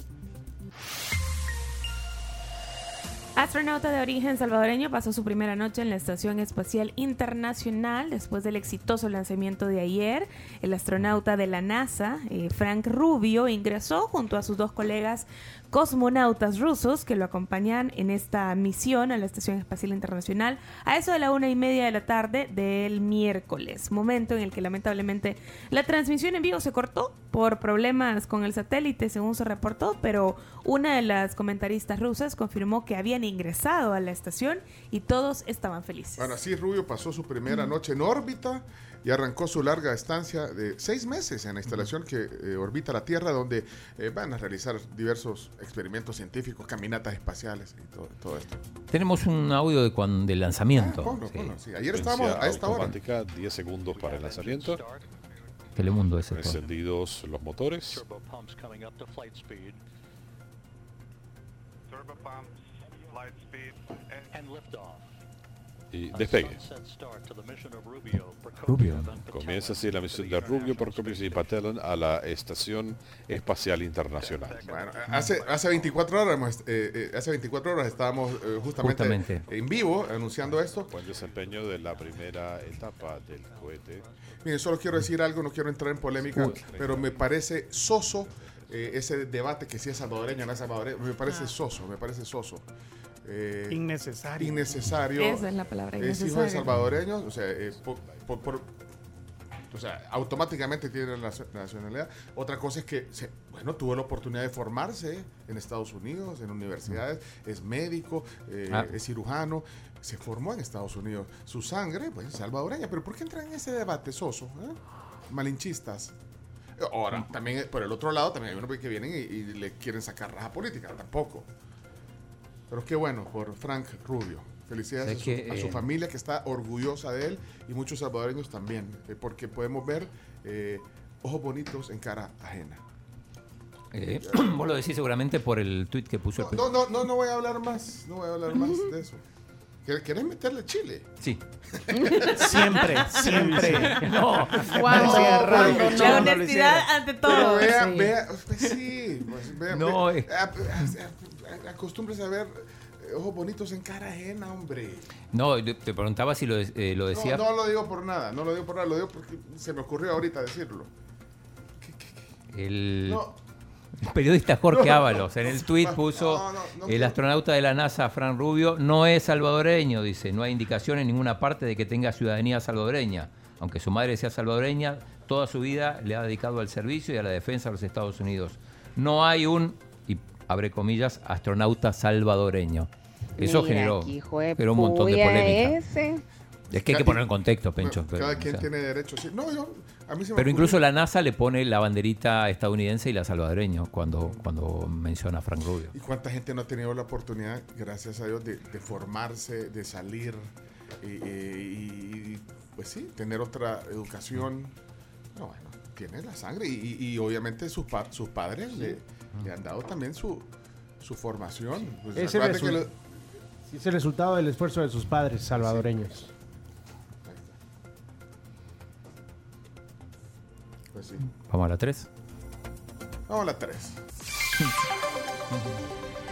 Astronauta de origen salvadoreño pasó su primera noche en la Estación Espacial Internacional después del exitoso lanzamiento de ayer. El astronauta de la NASA, eh, Frank Rubio, ingresó junto a sus dos colegas cosmonautas rusos que lo acompañan en esta misión a la Estación Espacial Internacional a eso de la una y media de la tarde del miércoles, momento en el que lamentablemente la transmisión en vivo se cortó por problemas con el satélite, según se reportó, pero una de las comentaristas rusas confirmó que habían ingresado a la estación y todos estaban felices. Bueno, así Rubio pasó su primera noche en órbita y arrancó su larga estancia de seis meses en la instalación que eh, orbita la Tierra, donde eh, van a realizar diversos experimentos científicos, caminatas espaciales y todo, todo esto. Tenemos un audio de cuando, del lanzamiento. ponlo, Sí. ponlo, sí. Ayer estábamos a esta hora. automática, 10 segundos para el lanzamiento. Telemundo ese. Encendidos los motores. Turbo pumps coming up to flight speed. Turbo pumps, flight speed, and liftoff. Y despegue. Rubio. Comienza así la misión de Rubio, Procopio y Patelan a la Estación Espacial Internacional. Bueno, hace, hace 24 horas, eh, eh, hace 24 horas estábamos eh, justamente, Justamente. en vivo anunciando esto. Buen desempeño de la primera etapa del cohete. Miren, solo quiero decir algo, no quiero entrar en polémica, Uy. pero me parece soso eh, ese debate que si es salvadoreño o no es salvadoreño. Me parece soso, me parece soso. Eh, Innecesario. Innecesario. Esa es la palabra, Es hijo de salvadoreños, o sea, eh, por- por- por- o sea, automáticamente tiene la nacio- la nacionalidad. Otra cosa es que, se- bueno, tuvo la oportunidad de formarse en Estados Unidos, en universidades, es médico, eh, Ah. es cirujano, se formó en Estados Unidos. Su sangre, pues, es salvadoreña. Pero ¿por qué entran en ese debate soso? eh? Malinchistas. Ahora, también eh, por el otro lado, también hay unos que vienen y, y le quieren sacar raja política, tampoco. Pero qué bueno por Frank Rubio. Felicidades a su, que, a su eh, familia que está orgullosa de él y muchos salvadoreños también, eh, porque podemos ver eh, ojos bonitos en cara ajena. Eh, vos lo decís seguramente por el tweet que puso el No, no, no, no voy a hablar más, no voy a hablar más de eso. ¿Quer- ¿Querés meterle chile? Sí. Siempre, siempre. No. Que no. Chavo La honestidad ante Pero todo. vea, sí. vea, pues sí, pues vea, No, vea, eh. A- a- ver eh, ojos bonitos en cara ajena, hombre. No, te preguntaba si lo, eh, lo decía. No, no lo digo por nada, no lo digo por nada, lo digo porque se me ocurrió ahorita decirlo. El, No. el periodista Jorge No. Ábalos en el tuit puso No, el astronauta de la NASA, Fran Rubio, no es salvadoreño, dice, no hay indicación en ninguna parte de que tenga ciudadanía salvadoreña. Aunque su madre sea salvadoreña, toda su vida le ha dedicado al servicio y a la defensa de los Estados Unidos. No hay un, abre comillas, astronauta salvadoreño. Eso Mira, generó, generó un montón de polémica. ese. Es que hay que poner en contexto, Pencho. Cada pero, o quien sea. tiene derecho. Sí. No, yo, a mí se me Pero incluso la NASA le pone la banderita estadounidense y la salvadoreño cuando, cuando menciona a Frank Rubio. ¿Y cuánta gente no ha tenido la oportunidad, gracias a Dios, de, de formarse, de salir y, y- y, pues sí, tener otra educación? No, bueno, tiene la sangre y, y- y obviamente sus, pa- sus padres le, le han dado también su, su formación. Pues Es el, acuérdate que resu- lo- es el resultado del esfuerzo de sus padres salvadoreños. pues sí. Vamos a la 3. Vamos a la 3.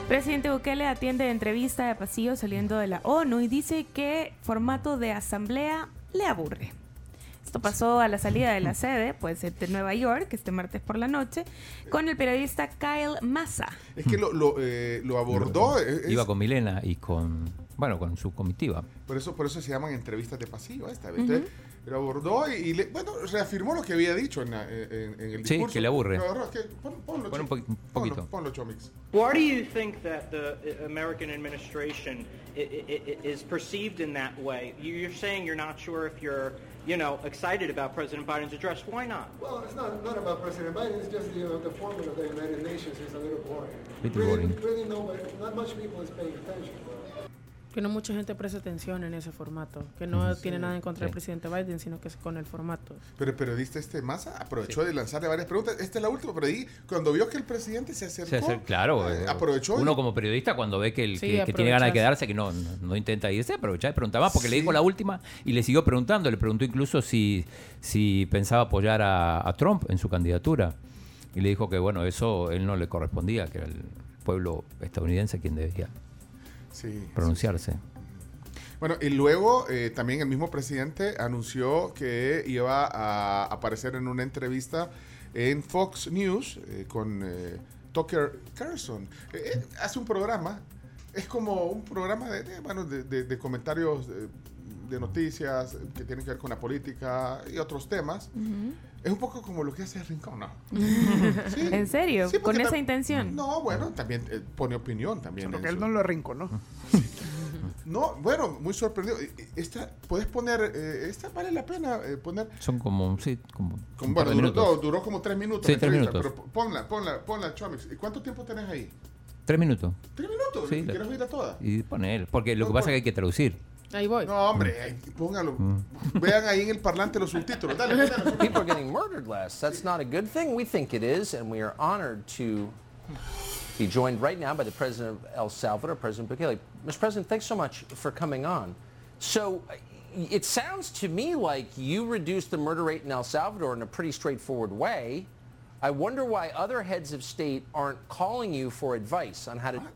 Presidente Bukele atiende entrevista de pasillo saliendo de la ONU y dice que formato de asamblea le aburre. Esto pasó a la salida de la sede, pues de Nueva York, este martes por la noche, con el periodista Kyle Massa. Es que lo, lo, eh, lo abordó. es- es- Iba con Milena y con, bueno, con su comitiva. Por eso, por eso se llaman entrevistas de pasillo esta vez. Ujú. Entonces, Lo abordó y, y le- bueno, reafirmó lo que había dicho en, la- en- en el Sí, discurso. que le aburre. Lo agarró, que- pon- ponlo, Pon un Cho- po- un poquito. Ponlo, ponlo, Chomix. Why do you think that the uh, American administration is perceived in that way? You- You're saying you're not sure if you're, you know, excited about President Biden's address. Why not? Well, it's not, not about President Biden. It's just the, uh, the format of the United Nations is a little boring. Little really, boring. really nobody, not much people is paying attention. Que no mucha gente presta atención en ese formato. Que no Ujú. tiene Sí. nada en contra del Sí. presidente Biden, sino que es con el formato. Pero el periodista este Massa aprovechó de lanzarle varias preguntas. Esta es la última, pero ahí, cuando vio que el presidente se acercó, Se hace- claro, eh, eh, aprovechó. y- Uno como periodista cuando ve que, el, Sí, que, que tiene ganas de quedarse, que no, no, no intenta irse, aprovecha y pregunta más, porque le Sí. dijo la última y le siguió preguntando. Le preguntó incluso si, si pensaba apoyar a, a Trump en su candidatura. Y le dijo que, bueno, eso él no le correspondía, que era el pueblo estadounidense quien debía Sí, pronunciarse. Bueno, y luego eh, también el mismo presidente anunció que iba a aparecer en una entrevista en Fox News eh, con eh, Tucker Carlson. Eh, eh, hace un programa, es como un programa de, de, bueno, de, de- de comentarios eh, de noticias que tienen que ver con la política y otros temas. Es un poco como lo que hace Rincón, ¿no? Sí. ¿En serio? Sí, ¿Con esa intención? No, bueno, también eh, pone opinión también. Porque él su- no lo arrinconó. no, bueno, muy sorprendido. Esta, puedes poner, eh, esta vale la pena eh, poner. Son como, sí, como bueno, duró, no, duró como tres minutos. Sí, la tres entrevista, minutos. Pero ponla, ponla, ponla, Chomix. ¿Y cuánto tiempo tenés ahí? Tres minutos. ¿Tres minutos? Sí, la- ¿Quieres oírla toda? Y poner, porque lo que pasa es que hay que traducir. Ahí voy. No, hombre, ahí, póngalo. Mm. Vean ahí en el parlante los subtítulos. Dale, dale, dale. People are getting murdered less. That's not a good thing. We think it is, and we are honored to be joined right now by the President of El Salvador, President Bukele. Mr. President, thanks so much for coming on. So it sounds to me like you reduced the murder rate in El Salvador in a pretty straightforward way. I wonder why other heads of state aren't calling you for advice on how to ah,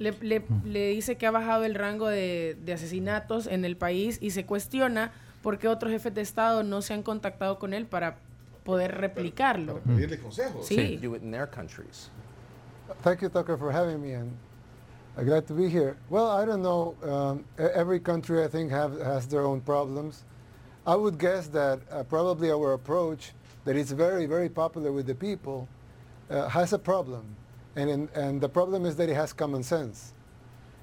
Le, le- le dice que ha bajado el rango de, de asesinatos en el país y se cuestiona por qué otros jefes de Estado no se han contactado con él para poder replicarlo. Pedirle consejos. Sí. do it in their countries. Thank you, Tucker, for having me, and I'm glad to be here. Well, I don't know. Um, e- every country, I think, have, has their own problems. I would guess that uh, probably our approach, that is very, very popular with the people, uh, has a problem. And, in, and the problem is that it has common sense.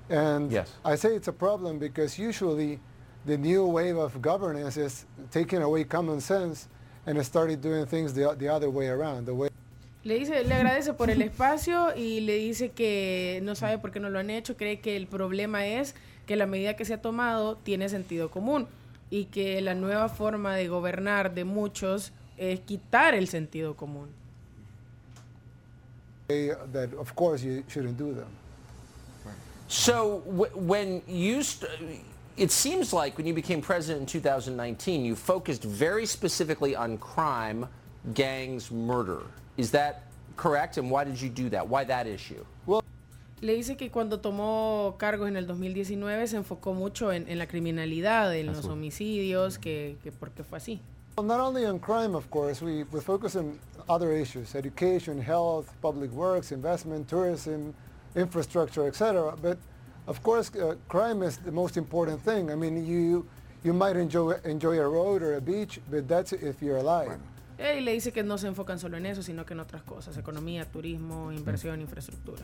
And Yes. I say it's a problem because usually the new wave of governance is taking away common sense and started doing things the, the other way around. The way Le dice, le agradece por el espacio y le dice que no sabe por qué no lo han hecho, cree que el problema es que la medida que se ha tomado tiene sentido común y que la nueva forma de gobernar de muchos es quitar el sentido común. They- That of course you shouldn't do them. So when you, st- it seems like when you became president in 2019, you focused very specifically on crime, gangs, murder. Is that correct? And why did you do that? Why that issue? Well. Le dice que cuando tomó cargos en el 2019 se enfocó mucho en, en la criminalidad, en los homicidios, que, que porque fue así. Well, not only on crime, of course, we, we focus on other issues, education, health, public works, investment, tourism, infrastructure, etc. But of course, uh, crime is the most important thing. I mean, you, you might enjoy, enjoy a road or a beach, but that's if you're alive. Eh, Y le dice que no se enfocan solo en eso, sino que en otras cosas, economía, turismo, inversión, infraestructura.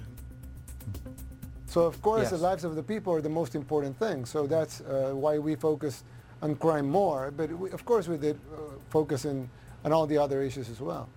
So of course, the lives of the people are the most important thing. So that's uh, why we focus on crime more. But we, of course, we did uh, focus in, on all the other issues as well.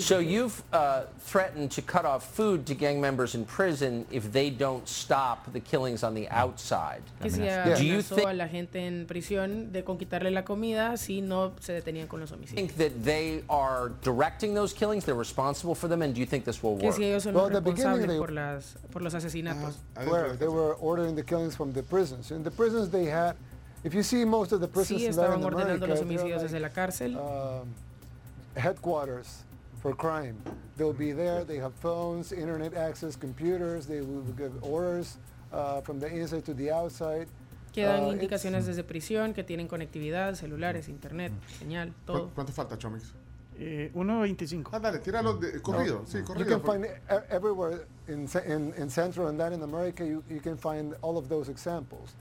So you've uh, threatened to cut off food to gang members in prison if they don't stop the killings on the outside. Que si Do you amenazó think a la gente en prisión de con quitarle la comida si no se detenían con los homicidios. think that they are directing those killings, they're responsible for them, and do you think this will Que work? si ellos son Well, los the beginning responsables they- por, las, por los asesinatos. where they were ordering the killings from the prisons. In the prisons they had, if you see most of the prisons Sí, in estaban ordenando America, los they're homicidios like, desde la cárcel. um, headquarters for crime. They'll be there, they have phones, internet access, computers, they will give orders uh, from the inside to the outside. Que dan Uh, indicaciones desde prisión, que tienen conectividad, celulares, internet, señal, todo. ¿Cuánto, cuánto falta, Chomix? Eh, 1.25. Ah, dale, tíralo de, corrido. No, Sí, You corrido. can find e- everywhere in, in, in Central and Latin America, you, you can find all of those examples.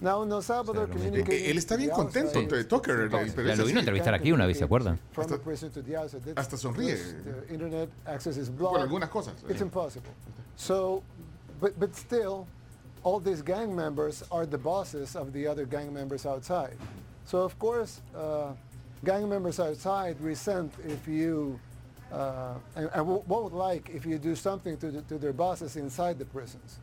Now in El Salvador, communicating Eh, Él está bien contento, eh, Tucker. Ya lo vino a entrevistar aquí una vez, ¿se acuerdan? From the prison to the outside. That's- hasta sonríe. because The internet access is Por algunas cosas. It's eh. impossible. So, but, but still, all these gang members are the bosses of the other gang members outside. So of course, uh, gang members outside resent if you, uh, and, and won't like if you do something to, the, to their bosses inside the prisons.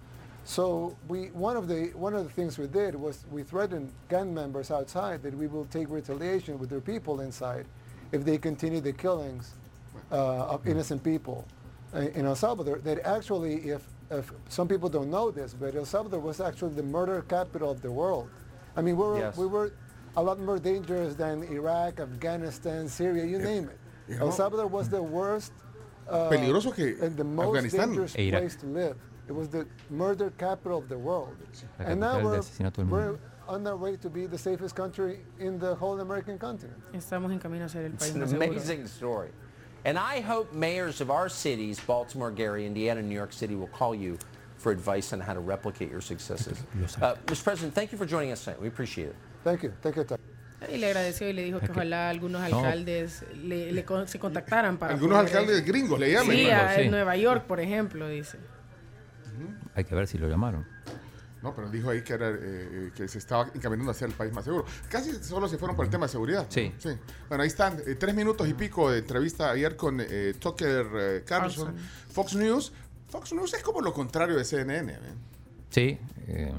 So we, one of the one of the things we did was we threatened gang members outside that we will take retaliation with their people inside if they continue the killings uh, of innocent people uh, in El Salvador. That actually, if, if some people don't know this, but El Salvador was actually the murder capital of the world. I mean, we were Yes. we were a lot more dangerous than Iraq, Afghanistan, Syria, you name it. you El know- Salvador was the worst, uh, Peligroso que and the most Afganistán. dangerous Irak. place to live. It was the murder capital of the world. La And now capital de we're, on our way to be the safest country in the whole American continent. Estamos en camino a ser el It's país an más seguro. amazing story. And I hope mayors of our cities, Baltimore, Gary, Indiana, New York City, will call you for advice on how to replicate your successes. Uh, Mr. President, thank you for joining us tonight. We appreciate it. Thank you. Thank you. Y le agradeció y le dijo que ojalá algunos alcaldes le, le con- se contactaran para Algunos poder- alcaldes gringos le llaman. Sí, ¿no? a- Sí. en Nueva York, por ejemplo, dice. Hay que ver si lo llamaron. No, pero dijo ahí que, era, eh, que se estaba encaminando hacia el país más seguro. Casi solo se fueron por el tema de seguridad. Sí. Bueno, ahí están. eh, tres minutos y pico de entrevista ayer con eh, Tucker eh, Carlson. Fox News. Fox News es como lo contrario de CNN. ¿eh? Sí, eh,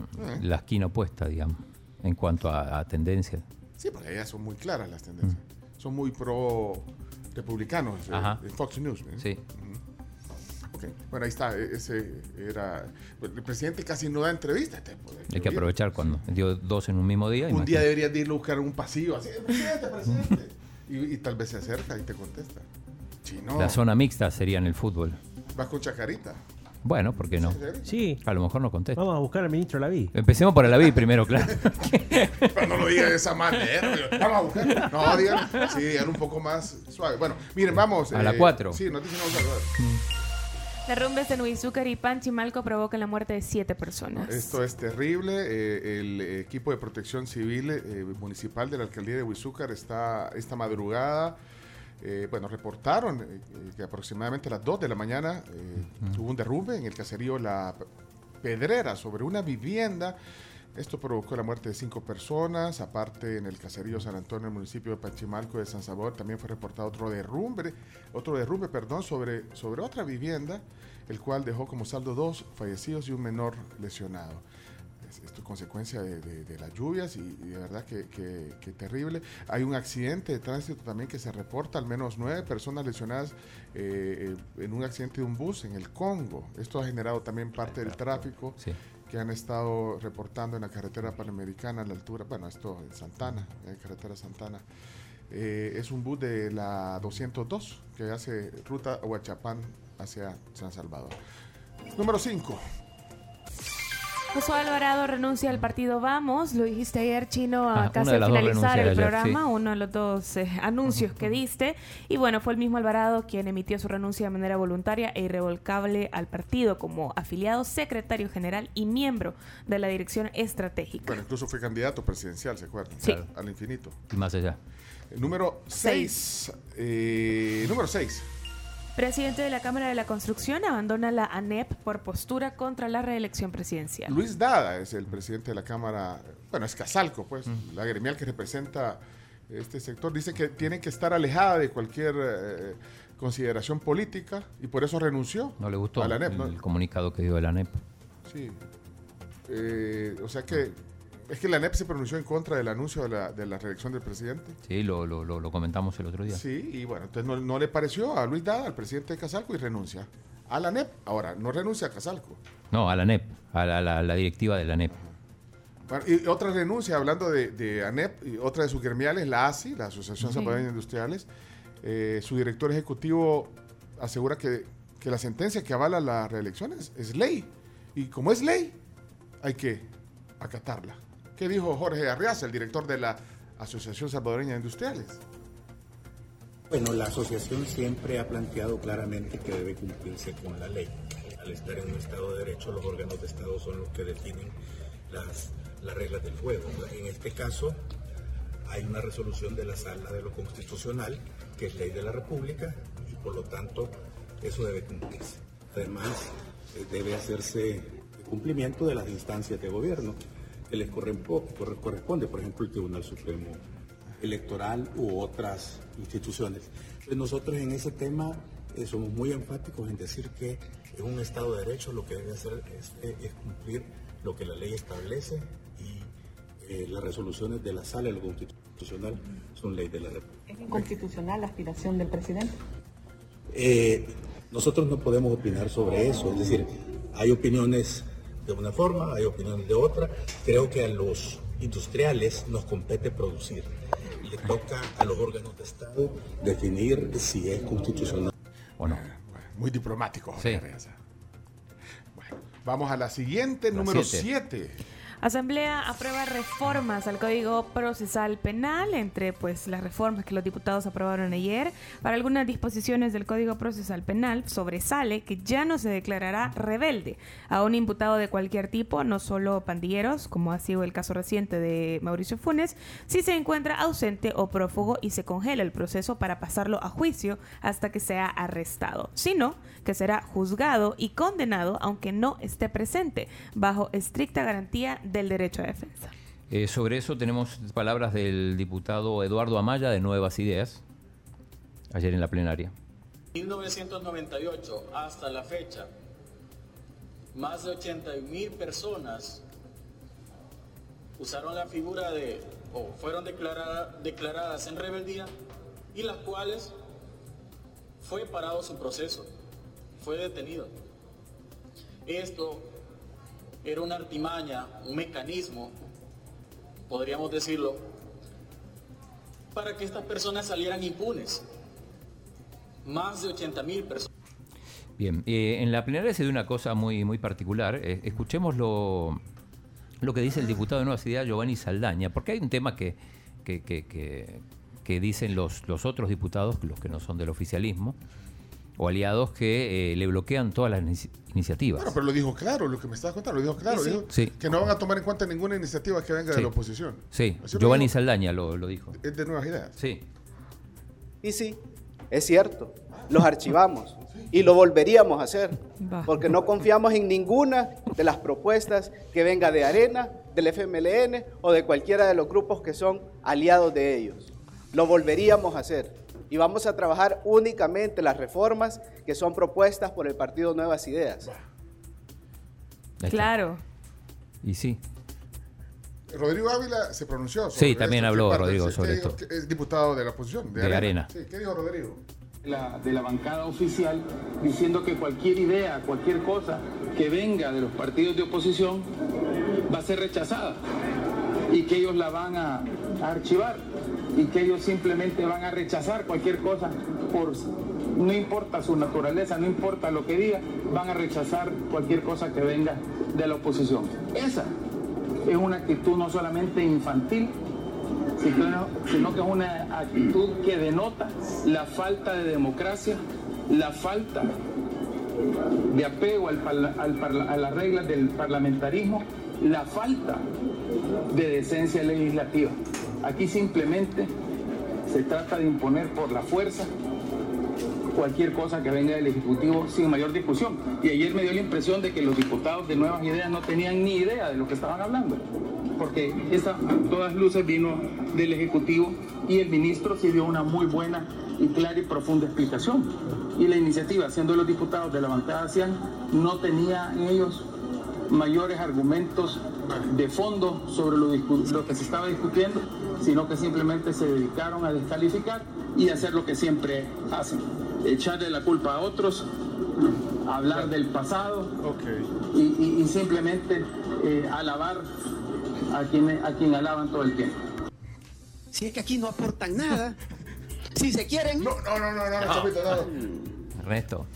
la esquina opuesta, digamos, en cuanto a, a tendencia. Sí, porque ellas son muy claras las tendencias. Son muy pro republicanos eh, Ajá. en Fox News. ¿eh? Sí. Ok, bueno, ahí está. e- Ese era. El presidente casi no da entrevistas. Hay que aprovechar cuando dio dos en un mismo día. Un día deberías de irlo a buscar un pasillo así, presidente, presidente. y, y tal vez se acerca y te contesta. Si no, La zona mixta sería en el fútbol. vas con chacarita. Bueno, ¿por qué no? Sí. A lo mejor no contesta. Vamos a buscar al ministro Laví. Empecemos por el Avid primero, claro. Pero no lo diga de esa manera. Vamos a buscar. No, digan, sí, digan un poco más suave. Bueno, miren, vamos. A la eh, cuatro. Sí, noticias vamos a hablar. Derrumbes en Huizúcar y Panchimalco provocan la muerte de siete personas. Esto es terrible. eh, el equipo de protección civil eh, municipal de la alcaldía de Huizúcar está esta madrugada. eh, bueno, reportaron eh, que aproximadamente a las 2 de la mañana eh, hubo un derrumbe en el caserío La Pedrera sobre una vivienda Esto provocó la muerte de cinco personas. Aparte, en el caserío San Antonio, en el municipio de Pachimalco de San Salvador, también fue reportado otro derrumbe, otro derrumbe, perdón, sobre, sobre otra vivienda, el cual dejó como saldo dos fallecidos y un menor lesionado. Es- Esto es consecuencia de, de- de las lluvias y, y de verdad que, que- que terrible. Hay un accidente de tránsito también que se reporta, al menos nueve personas lesionadas eh, eh, en un accidente de un bus en el Congo. Esto ha generado también parte del tráfico que han estado reportando en la carretera panamericana a la altura, bueno, esto en Santana, en la carretera Santana. Eh, es un bus de la 202 que hace ruta Huachapán hacia San Salvador. Número 5. Josué Alvarado renuncia al partido Vamos, lo dijiste ayer, Chino, a Ah, casi al finalizar el ayer, programa, sí. uno de los dos eh, anuncios que diste. Y bueno, fue el mismo Alvarado quien emitió su renuncia de manera voluntaria e irrevocable al partido como afiliado, secretario general y miembro de la dirección estratégica. Bueno, incluso fue candidato presidencial, ¿se acuerdan? Sí. Al- Al infinito. Y más allá. El número 6. número 6. Presidente de la Cámara de la Construcción abandona la ANEP por postura contra la reelección presidencial. Luis Dada es el presidente de la Cámara, bueno, es Casalco, pues, la gremial que representa este sector. Dice que tiene que estar alejada de cualquier eh, consideración política y por eso renunció No le gustó a la ANEP. ¿no? el comunicado que dio la ANEP. Sí. Eh, o sea que es que la ANEP se pronunció en contra del anuncio de la, de la reelección del presidente. Sí, lo, lo, lo, lo comentamos el otro día. Sí, y bueno, entonces no, no le pareció a Luis Dada, al presidente de Casalco, y renuncia a la ANEP. Ahora, no renuncia a Casalco. No, a la ANEP, a la, la- la directiva de la ANEP. Bueno, y otra renuncia, hablando de, de ANEP, y otra de sus gremiales, la ASI, la Asociación Sí. Industriales, eh, su director ejecutivo asegura que, que la sentencia que avala las reelecciones es ley. Y como es ley, hay que acatarla. ¿Qué dijo Jorge Arriaza, el director de la Asociación Salvadoreña de Industriales? Bueno, la asociación siempre ha planteado claramente que debe cumplirse con la ley. Al estar en un Estado de Derecho, los órganos de Estado son los que definen las, las reglas del juego. En este caso, hay una resolución de la Sala de lo Constitucional, que es ley de la República, y por lo tanto, eso debe cumplirse. Además, eh, debe hacerse cumplimiento de las instancias de gobierno que les correspo- corre- corresponde, por ejemplo, el Tribunal Supremo Electoral u otras instituciones. Entonces, nosotros en ese tema eh, somos muy enfáticos en decir que en un Estado de Derecho lo que debe hacer es, eh, es cumplir lo que la ley establece y eh, las resoluciones de la Sala de lo Constitucional son ley de la República. ¿Es inconstitucional la aspiración del presidente? Eh, nosotros no podemos opinar sobre eso, es decir, hay opiniones de una forma, hay opiniones de otra. Creo que a los industriales nos compete producir. Le toca a los órganos de Estado definir si es constitucional o no. Muy diplomático, Jorge Sí. Bueno, vamos a la siguiente, La número siete. 7. Asamblea aprueba reformas al Código Procesal Penal, entre pues las reformas que los diputados aprobaron ayer. Para algunas disposiciones del Código Procesal Penal sobresale que ya no se declarará rebelde a un imputado de cualquier tipo, no solo pandilleros, como ha sido el caso reciente de Mauricio Funes, si se encuentra ausente o prófugo y se congela el proceso para pasarlo a juicio hasta que sea arrestado, sino que será juzgado y condenado aunque no esté presente, bajo estricta garantía del derecho a defensa. Eh, sobre eso tenemos palabras del diputado Eduardo Amaya de Nuevas Ideas, ayer en la plenaria. 1998 hasta la fecha, más de 80 mil personas usaron la figura de, o fueron declarada- declaradas en rebeldía y las cuales fue parado su proceso, fue detenido. Esto era una artimaña, un mecanismo, podríamos decirlo, para que estas personas salieran impunes. Más de 80 mil personas. Bien, eh, en la plenaria se dio una cosa muy, muy particular. Eh, escuchemos lo, que dice el diputado de Nueva Ideas, Giovanni Saldaña, porque hay un tema que, que, que- que- que dicen los, los otros diputados, los que no son del oficialismo, o aliados que eh, le bloquean todas las inici- iniciativas. Bueno, pero lo dijo claro, lo que me estabas contando, lo dijo claro. Sí, sí. dijo Sí. Que no van a tomar en cuenta ninguna iniciativa que venga Sí. de la oposición. Sí, Así Giovanni. Saldaña lo, lo dijo. Es de nuevas ideas. Sí. Y sí, es cierto. los archivamos y lo volveríamos a hacer, porque no confiamos en ninguna de las propuestas que venga de Arena, del FMLN o de cualquiera de los grupos que son aliados de ellos. Lo volveríamos a hacer y vamos a trabajar únicamente las reformas que son propuestas por el Partido Nuevas Ideas. Claro. Y sí. Rodrigo Ávila se pronunció. Sí, sobre también esto. habló. Rodrigo ¿Qué sobre esto. ¿Qué- Es diputado de la oposición, de, De Arena. Sí, ¿qué dijo Rodrigo? la- de la bancada oficial diciendo que cualquier idea, cualquier cosa que venga de los partidos de oposición va a ser rechazada y que ellos la van a, a archivar y que ellos simplemente van a rechazar cualquier cosa por no importa su naturaleza, no importa lo que diga, van a rechazar cualquier cosa que venga de la oposición. Esa es una actitud no solamente infantil, sino, que es una actitud que denota la falta de democracia, la falta de apego a las reglas del parlamentarismo, la falta de decencia legislativa. Aquí simplemente se trata de imponer por la fuerza cualquier cosa que venga del Ejecutivo sin mayor discusión. Y ayer me dio la impresión de que los diputados de Nuevas Ideas no tenían ni idea de lo que estaban hablando, porque esa a todas luces vino del Ejecutivo y el ministro sí dio una muy buena y clara y profunda explicación. Y la iniciativa, siendo los diputados de la bancada CIAN, no tenía en ellos mayores argumentos de fondo sobre lo que se estaba discutiendo, sino que simplemente se dedicaron a descalificar y hacer lo que siempre hacen, echarle la culpa a otros, hablar del pasado y, y- y simplemente eh, alabar a quien, a quien alaban todo el tiempo. Si es que aquí no aportan nada. Si se quieren. No, no, no, no, no, No. No. Ernesto.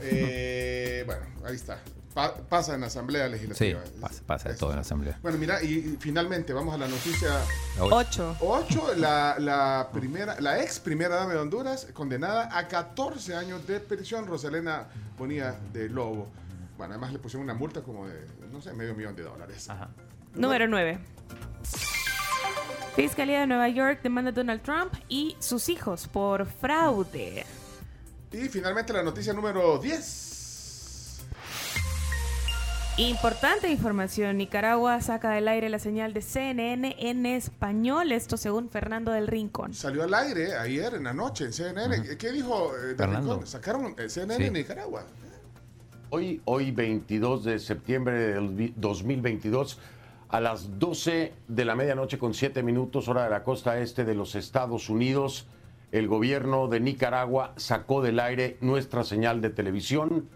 Eh, bueno, ahí está. Pa- pasa en la Asamblea Sí, Legislativa. pasa, pasa de todo en la asamblea. Bueno, mira, y, y finalmente vamos a la noticia Ocho. 8. La, la, primera, la ex primera dama de Honduras, condenada a 14 años de prisión, Rosalena Bonilla de Lobo. Bueno, además le pusieron una multa como de, no sé, medio millón de dólares. Número 9. Fiscalía de Nueva York demanda a Donald Trump y sus hijos por fraude. Y finalmente la noticia número 10. Importante información. Nicaragua saca del aire la señal de CNN en español. Esto según Fernando del Rincón. Salió al aire ayer en la noche en CNN. ¿Qué dijo eh, de Fernando. Rincón? Sacaron eh, CNN Sí. en Nicaragua. Hoy, hoy 22 de septiembre del vi- 2022, a las 12 de la medianoche con 7 minutos, hora de la costa este de los Estados Unidos, el gobierno de Nicaragua sacó del aire nuestra señal de televisión,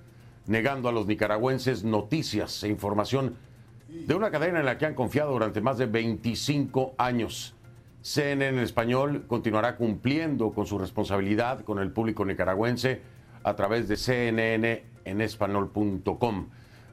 negando a los nicaragüenses noticias e información de una cadena en la que han confiado durante más de 25 años. CNN en español continuará cumpliendo con su responsabilidad con el público nicaragüense a través de CNN en español.com.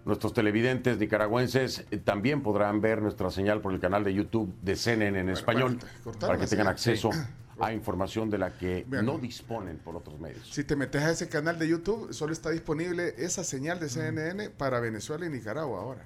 Nuestros televidentes nicaragüenses también podrán ver nuestra señal por el canal de YouTube de CNN en español para que tengan acceso Sí. A información de la que no disponen por otros medios. Si te metes a ese canal de YouTube, solo está disponible esa señal de CNN para Venezuela y Nicaragua ahora.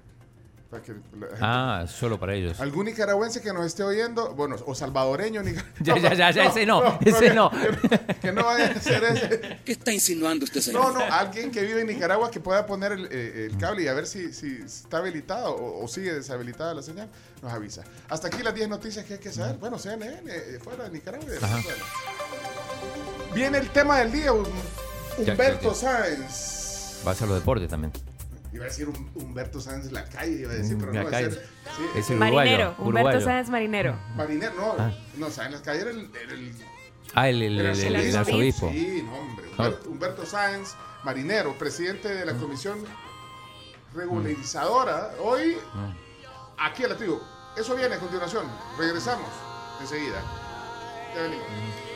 Para que la gente- Ah, solo para ellos. Algún nicaragüense que nos esté oyendo, bueno, o salvadoreño, Ya, ya, ya, ya, ese no, ese no. Que, que no vaya a ser ese. ¿Qué está insinuando usted, No, señor? no, alguien que vive en Nicaragua que pueda poner el, eh, el cable y a ver si, si está habilitado o, o sigue deshabilitada la señal, nos avisa. Hasta aquí las 10 noticias que hay que saber. Bueno, CNN, eh, fuera de Nicaragua y de. Venezuela. Viene el tema del día, Ya, Humberto ya, Sáenz. Va a ser los deportes también. Iba a decir un- Humberto Sáenz la calle, iba a decir, pero La no, sí, Es el uruguayo, Marinero. Humberto uruguayo. Sáenz Marinero. Marinero, no, Ah. no, Sáenz la calle era el, era el Ah, el, el, el- el el- el arzobispo. Sí, no, hombre. Ah. Humberto, Humberto Sáenz, marinero, presidente de la comisión regularizadora. Hoy, aquí a la tribu. Eso viene a continuación. Regresamos enseguida. Ya venimos.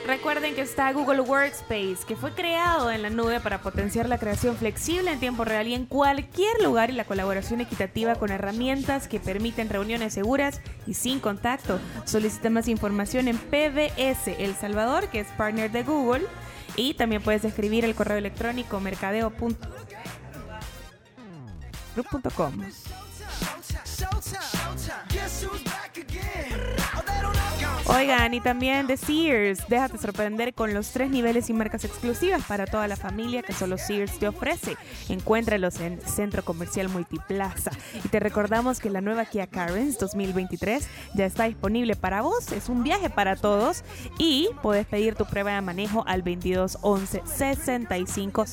Recuerden que está Google Workspace, que fue creado en la nube para potenciar la creación flexible en tiempo real y en cualquier lugar y la colaboración equitativa con herramientas que permiten reuniones seguras y sin contacto. Solicita más información en PBS El Salvador, que es partner de Google, y también puedes escribir el correo electrónico mercadeo.com. Oigan, y también de Sears, déjate sorprender con los tres niveles y marcas exclusivas para toda la familia que solo Sears te ofrece. Encuéntralos en Centro Comercial Multiplaza. Y te recordamos que la nueva Kia Carens 2023 ya está disponible para vos. Es un viaje para todos y puedes pedir tu prueba de manejo al 2211 6500.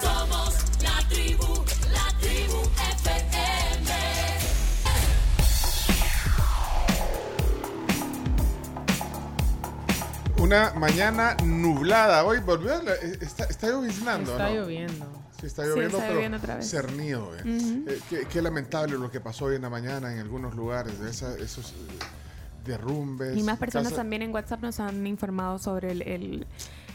Somos la tribu, Una mañana nublada. Hoy volvió, la- está, está lloviznando, Está ¿no? lloviendo. Sí, está Sí, lloviendo, está pero lloviendo otra vez. cernido. eh. Ujú. Eh, qué, qué lamentable lo que pasó hoy en la mañana en algunos lugares, de esa- esos eh, derrumbes. Y más personas casas- también en WhatsApp nos han informado sobre el, el-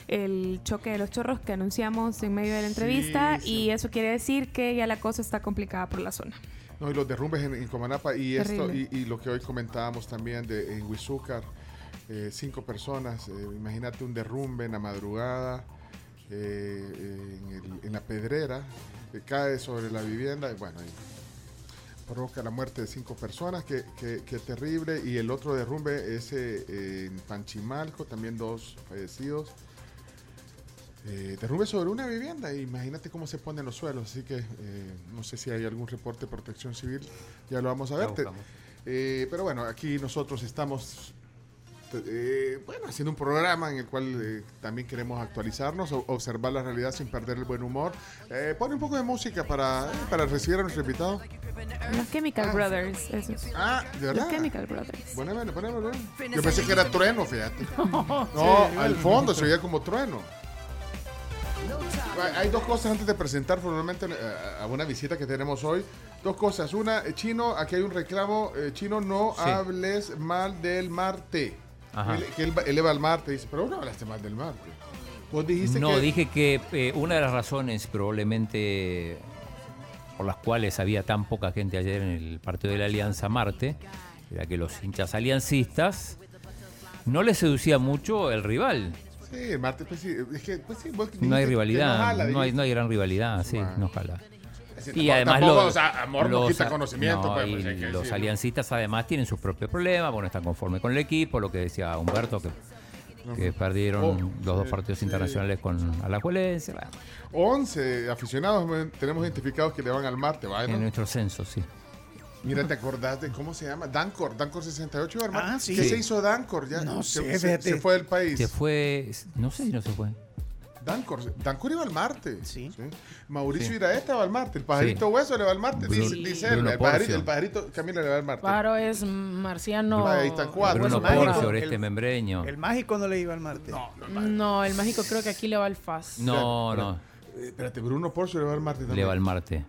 el choque de los chorros que anunciamos en medio de la entrevista Sí, sí. y eso quiere decir que ya la cosa está complicada por la zona. No, y los derrumbes en, en Comanapa y esto Terrible. y, y lo que hoy comentábamos también de en Huizúcar, eh, cinco personas, eh, imagínate un derrumbe en la madrugada, eh, en, el- en la pedrera, que cae sobre la vivienda y bueno, y provoca la muerte de cinco personas, que, que- que terrible, y el otro derrumbe es en Panchimalco, también dos fallecidos. Derrumbe sobre una vivienda, imagínate cómo se ponen los suelos, así que no sé si hay algún reporte de protección civil, ya lo vamos a ver. Pero bueno, aquí nosotros estamos eh, bueno, haciendo un programa en el cual eh, también queremos actualizarnos, o- observar la realidad sin perder el buen humor. Eh, pone un poco de música para, eh, para recibir a nuestro invitado. Los Chemical Brothers, esos. Ah, ¿de verdad? Los Chemical Brothers. Ponémelo, ponémelo. Yo pensé que era trueno, fíjate. No, al fondo se oía como trueno. Hay- dos cosas antes de presentar formalmente eh, a una visita que tenemos hoy. Dos cosas. Una, Chino, aquí hay un reclamo. Chino, no Sí. hables mal del Marte. Él- que él, él va al Marte. Dice, pero no hablaste mal del Marte. Vos dijiste No, que... dije que eh, una de las razones probablemente por las cuales había tan poca gente ayer en el partido de la Alianza Marte era que los hinchas aliancistas no les seducía mucho el rival. Sí, Marte, pues sí. Es que, pues sí, vos No hay rivalidad, no jala, no, hay, no hay gran rivalidad, sí, no jala. Sí, Y tampoco- además tampoco, los, o sea, amor no los- quita conocimiento, no, pues, y pues, hay que los aliancistas además tienen sus propios problemas, bueno, están conformes con el equipo, lo que decía Humberto, que, que perdieron Oh, los dos partidos internacionales con Alajuelense, bueno, 11 aficionados tenemos identificados que le van al Marte, ¿vale? en nuestro censo, sí. Mira, ¿te acordás de cómo se llama? Dancor, Dancor 68, iba al Marte. Ah, sí. ¿Qué Sí. se hizo Dancor? Ya No se, sé, se- se fue del país. Se fue, no sé si no se fue. Dancor, Dancor iba al Marte. Sí. Mauricio Sí. Iraeta va al Marte. El pajarito hueso le va al Marte. Bruno- dice, dice él. Bruno El pajarito, el pajarito Camilo le va al Marte. Pájaro es marciano. Ahí están cuatro. Bruno mágico, Porcio, el- Oreste Membreño. El mágico no le iba al Marte. No, el mágico creo que aquí le va al FAS. No, no, eh, espérate, Bruno Porcio le va al Marte también. le va al Marte.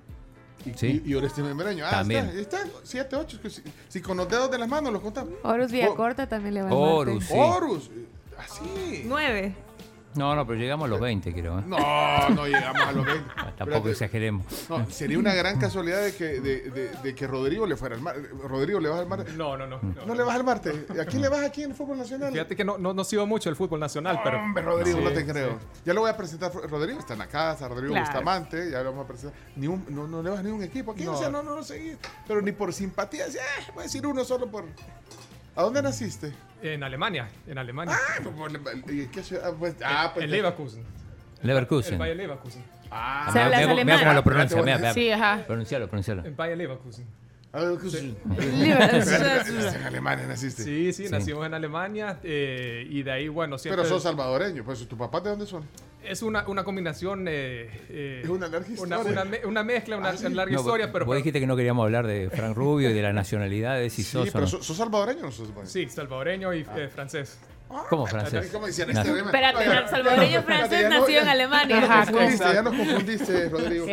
Y, Sí. y, y Oreste Membreño. Ah, También. está, está. Siete, ocho. Si, si con los dedos de las manos los contamos. Horus Oh, Villacorta también le va al Horus, Marte. sí. Horus. eh, Así. Nueve. No, no, pero llegamos a los 20, creo. ¿eh? No, no llegamos a los 20. Tampoco Espérate. exageremos. No, sería una gran casualidad de que, de, de- de que Rodrigo le fuera al Marte. Rodrigo le vas al Marte. No, no, no. No, le vas al Marte. ¿A quién le vas aquí en el fútbol nacional? Fíjate que no, no, no sigo mucho el fútbol nacional, pero... Hombre, Rodrigo, Sí, no te sí. creo. Ya lo voy a presentar. Rodrigo está en la casa, Rodrigo Claro. Bustamante, ya lo vamos a presentar. Ni un, no, no le vas ni un equipo. Aquí no, No. o sea, no, no lo seguí. Pero ni por simpatía. sí, eh, voy a decir uno solo por. ¿A dónde naciste? En Alemania, en Alemania. Ah, pues, por- ¿y qué ciudad? Pues, ah, pues, en Leverkusen. Leverkusen. El Bayer Leverkusen. Ah, Se habla Mira- cómo lo pronuncia. Ah, Mira, mira. Sí, ajá. Pronuncialo, pronuncialo. En Bayer Leverkusen. Ah, sí. En Alemania naciste. Sí, sí, Sí. nacimos en Alemania eh, y de ahí, bueno, siempre... Pero sos salvadoreño. Pues, ¿tu papá de dónde son? Es una, una combinación... eh, eh, Es una larga una, historia. una me- una mezcla, una Ah, sí. larga No, historia, pero... vos dijiste que no queríamos hablar de Frank Rubio y de la nacionalidad de si Sí, sos o pero no. ¿sos, salvadoreño o no sos salvadoreño? Sí, salvadoreño y eh, francés. ¿Cómo francés? ¿Cómo decían este tema? Espérate, el salvadoreño francés nació en Alemania. Ya Ajá, nos confundiste, ya nos confundiste, Rodrigo.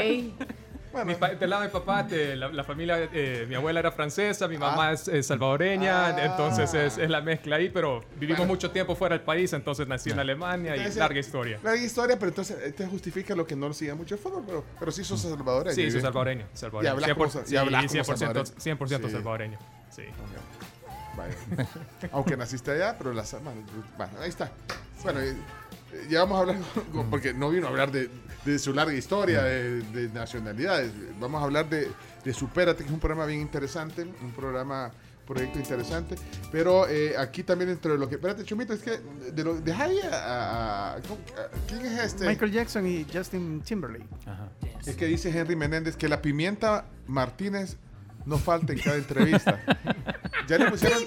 Mi pa- del lado de mi papá, de la, la familia, eh, mi abuela era francesa, mi mamá Ah. es eh, salvadoreña, Ah. entonces es, es la mezcla ahí, pero vivimos Bueno. mucho tiempo fuera del país, entonces nací en Alemania y Entonces, larga historia. Larga historia, pero entonces eh, te justifica lo que no siga mucho el fútbol, pero, pero sí sos salvadoreño. Sí, soy bien. salvadoreño. Y salvadoreño. hablas como 100%, sa- y sí, hablas como 100%, salvadoreño. 100% Sí. salvadoreño. Sí. Vaya. Aunque naciste allá, pero las bueno, bueno, ahí está. Bueno, ya vamos a hablar, con- porque no vino a hablar de, de su larga historia de, de nacionalidades. Vamos a hablar de, de Supérate, que es un programa bien interesante, un programa, proyecto interesante. Pero eh, aquí también dentro de lo que. Espérate, Chumito, es que de, lo, de Javi a, a- a- ¿cómo- a- ¿Quién es este? Michael Jackson y Justin Timberlake. Es que dice Henry Menéndez que la pimienta Martínez no falta en cada entrevista. ya le pusieron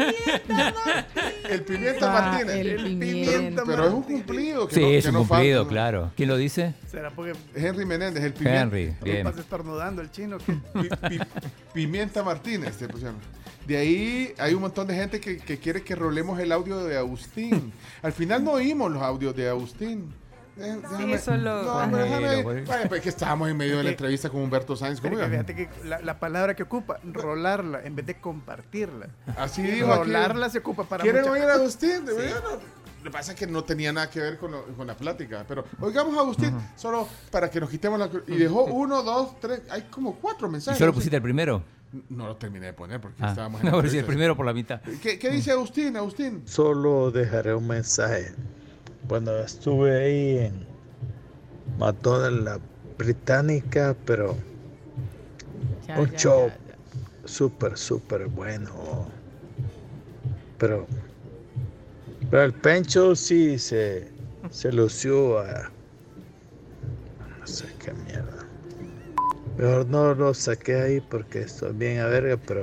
el pimienta Ah, Martínez. el pimienta Pero es un cumplido. Que Sí, no, es que un no cumplido, claro. ¿Quién lo dice? ¿Será porque Henry Menéndez, el pimienta. Henry, bien. pasa estornudando el chino? que- Pi- pi- pimienta Martínez, te pusieron. De ahí hay un montón de gente que, que quiere que rolemos el audio de Agustín. Al final no oímos los audios de Agustín. Eh, déjame- solo- No, pero déjame-. Vaya, pues que estábamos en medio de la entrevista con Humberto Sáenz. ¿cómo Pero que iba? fíjate que la, la palabra que ocupa, rolarla, en vez de compartirla. Así dijo aquí. Rolarla se ocupa para ¿Quieren muchas oír a. Agustín? De no. Lo que pasa es que no tenía nada que ver con, lo- con la plática. Pero oigamos a Agustín, solo para que nos quitemos la... Y dejó uno, dos, tres... Hay como cuatro ¿Y mensajes. solo pusiste el primero? No lo terminé de poner porque Ah, estábamos en no, la pero sí, el primero por la mitad. ¿Qué, qué dice Agustín, Agustín? Solo dejaré un mensaje. Cuando estuve ahí en McDonald's, la británica, pero Ya, un ya, show súper, súper bueno. Pero, pero el Pencho sí se, se lució a... No sé qué mierda. Mejor no lo saqué ahí porque estoy bien a verga, pero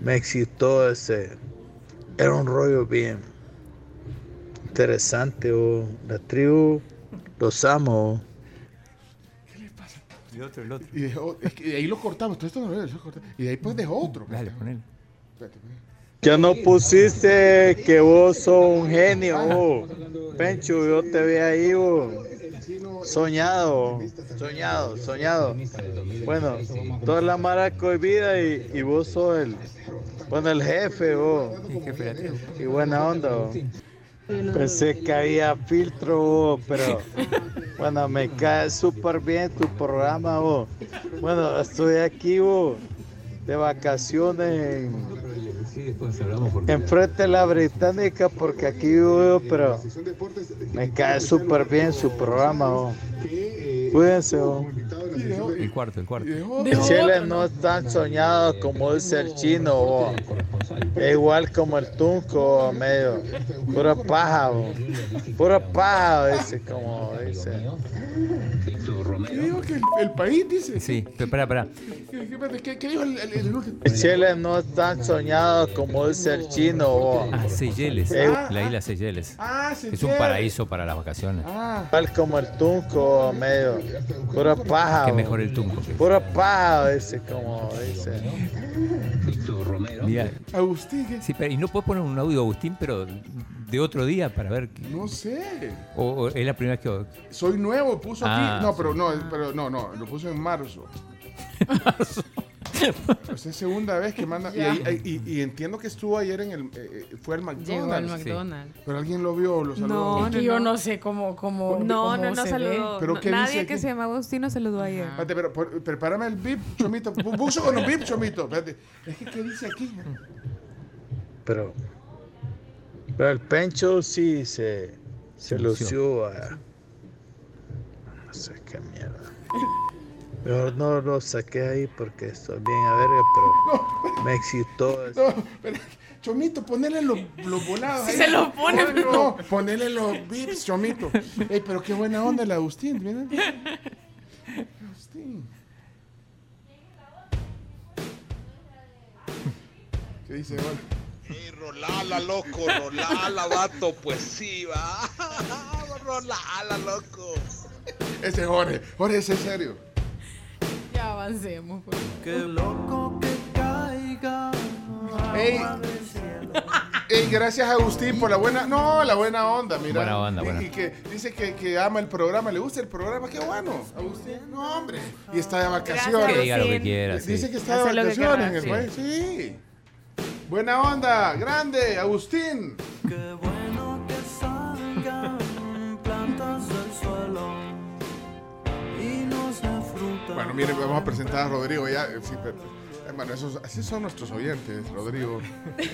me excitó ese... Era un rollo bien interesante, oh. la tribu, los amo. Y otro, el otro. Y, dejó, es que de ahí lo cortamos. Todo esto no lo dejó cortar. Y de ahí pues dejó otro. Dale, pues. Ya no pusiste que vos sos un genio, oh. Pencho, yo te vi ahí, oh. soñado, soñado, soñado. Bueno, toda la mara cohibida y, y vos sos el, bueno, el jefe, oh. y buena onda. oh. Pensé que había filtro, pero bueno, me cae súper bien tu programa. oh. Bueno, estoy aquí oh, de vacaciones en, enfrente de la británica porque aquí vivo yo, pero me cae súper bien su programa. oh. El cuarto, el cuarto. El Chile no es tan soñado como dice el chino, es igual como el tunco, medio pura paja, oh. pura paja, dice como dice. ¿Qué dijo que el, el país dice? Sí, espera, espera. ¿Qué, dijo el, el- Chile no es tan soñado como dice el chino. Ah, Seychelles. Eh, La isla Seychelles. Ah, Es un paraíso para las vacaciones. Ah, Igual como el tunco, medio pura paja. Que oh. mejor el tunco. Pura paja, dice como dice. Mira, Agustín, ¿qué? sí, pero, y no puedes poner un audio de Agustín, pero de otro día para ver. qué- no sé. O, o es la primera vez que. Soy nuevo, puso Ah, aquí. No, pero no, pero no, no, lo puso en marzo. Esa es segunda vez que manda. Y, Ya. ahí- y- y entiendo que estuvo ayer en el. eh, eh, fue al Llegó al McDonald's. McDonald's. Pero alguien lo vio, lo saludó. No, Es que yo no sé cómo, cómo, No, cómo no, no se saludó. ¿Pero No, qué dice nadie que aquí? se llama Agustino saludó ayer. Espérate, pero por- prepárame el bip, Chomito. Bu- Buzo con un bip, Chomito. Espérate. Es que, ¿qué dice aquí? Pero, pero el Pencho sí se, se lució a... No sé qué mierda. Mejor no lo saqué ahí porque estoy bien a verga, pero me excitó. No, espera. Chomito, ponele los, los volados. Si ahí. se los pone, No, pero- No, ponele los bips, Chomito. Ey, pero qué buena onda el Agustín. Mira. Agustín. ¿Qué dice? Bueno, Ey, rolala, loco, rolala, vato, pues sí, va. rolala, loco. ese es Jorge. Jorge, ese es serio. Avancemos. pues. Qué loco que caiga. Ey, ey, gracias Agustín por la buena, no, la buena onda, mira. Buena onda, buena. y que dice que, que ama el programa, le gusta el programa, qué bueno, Agustín. No, hombre. Y está de vacaciones. Que diga lo que quiera. sí. Dice que está de Hace que vacaciones en el querrá, país, sí. Buena onda, grande, Agustín. Qué bueno Bueno, miren, vamos a presentar a Rodrigo ya. eh, sí, pero- Hermano, esos, así son nuestros oyentes, Rodrigo.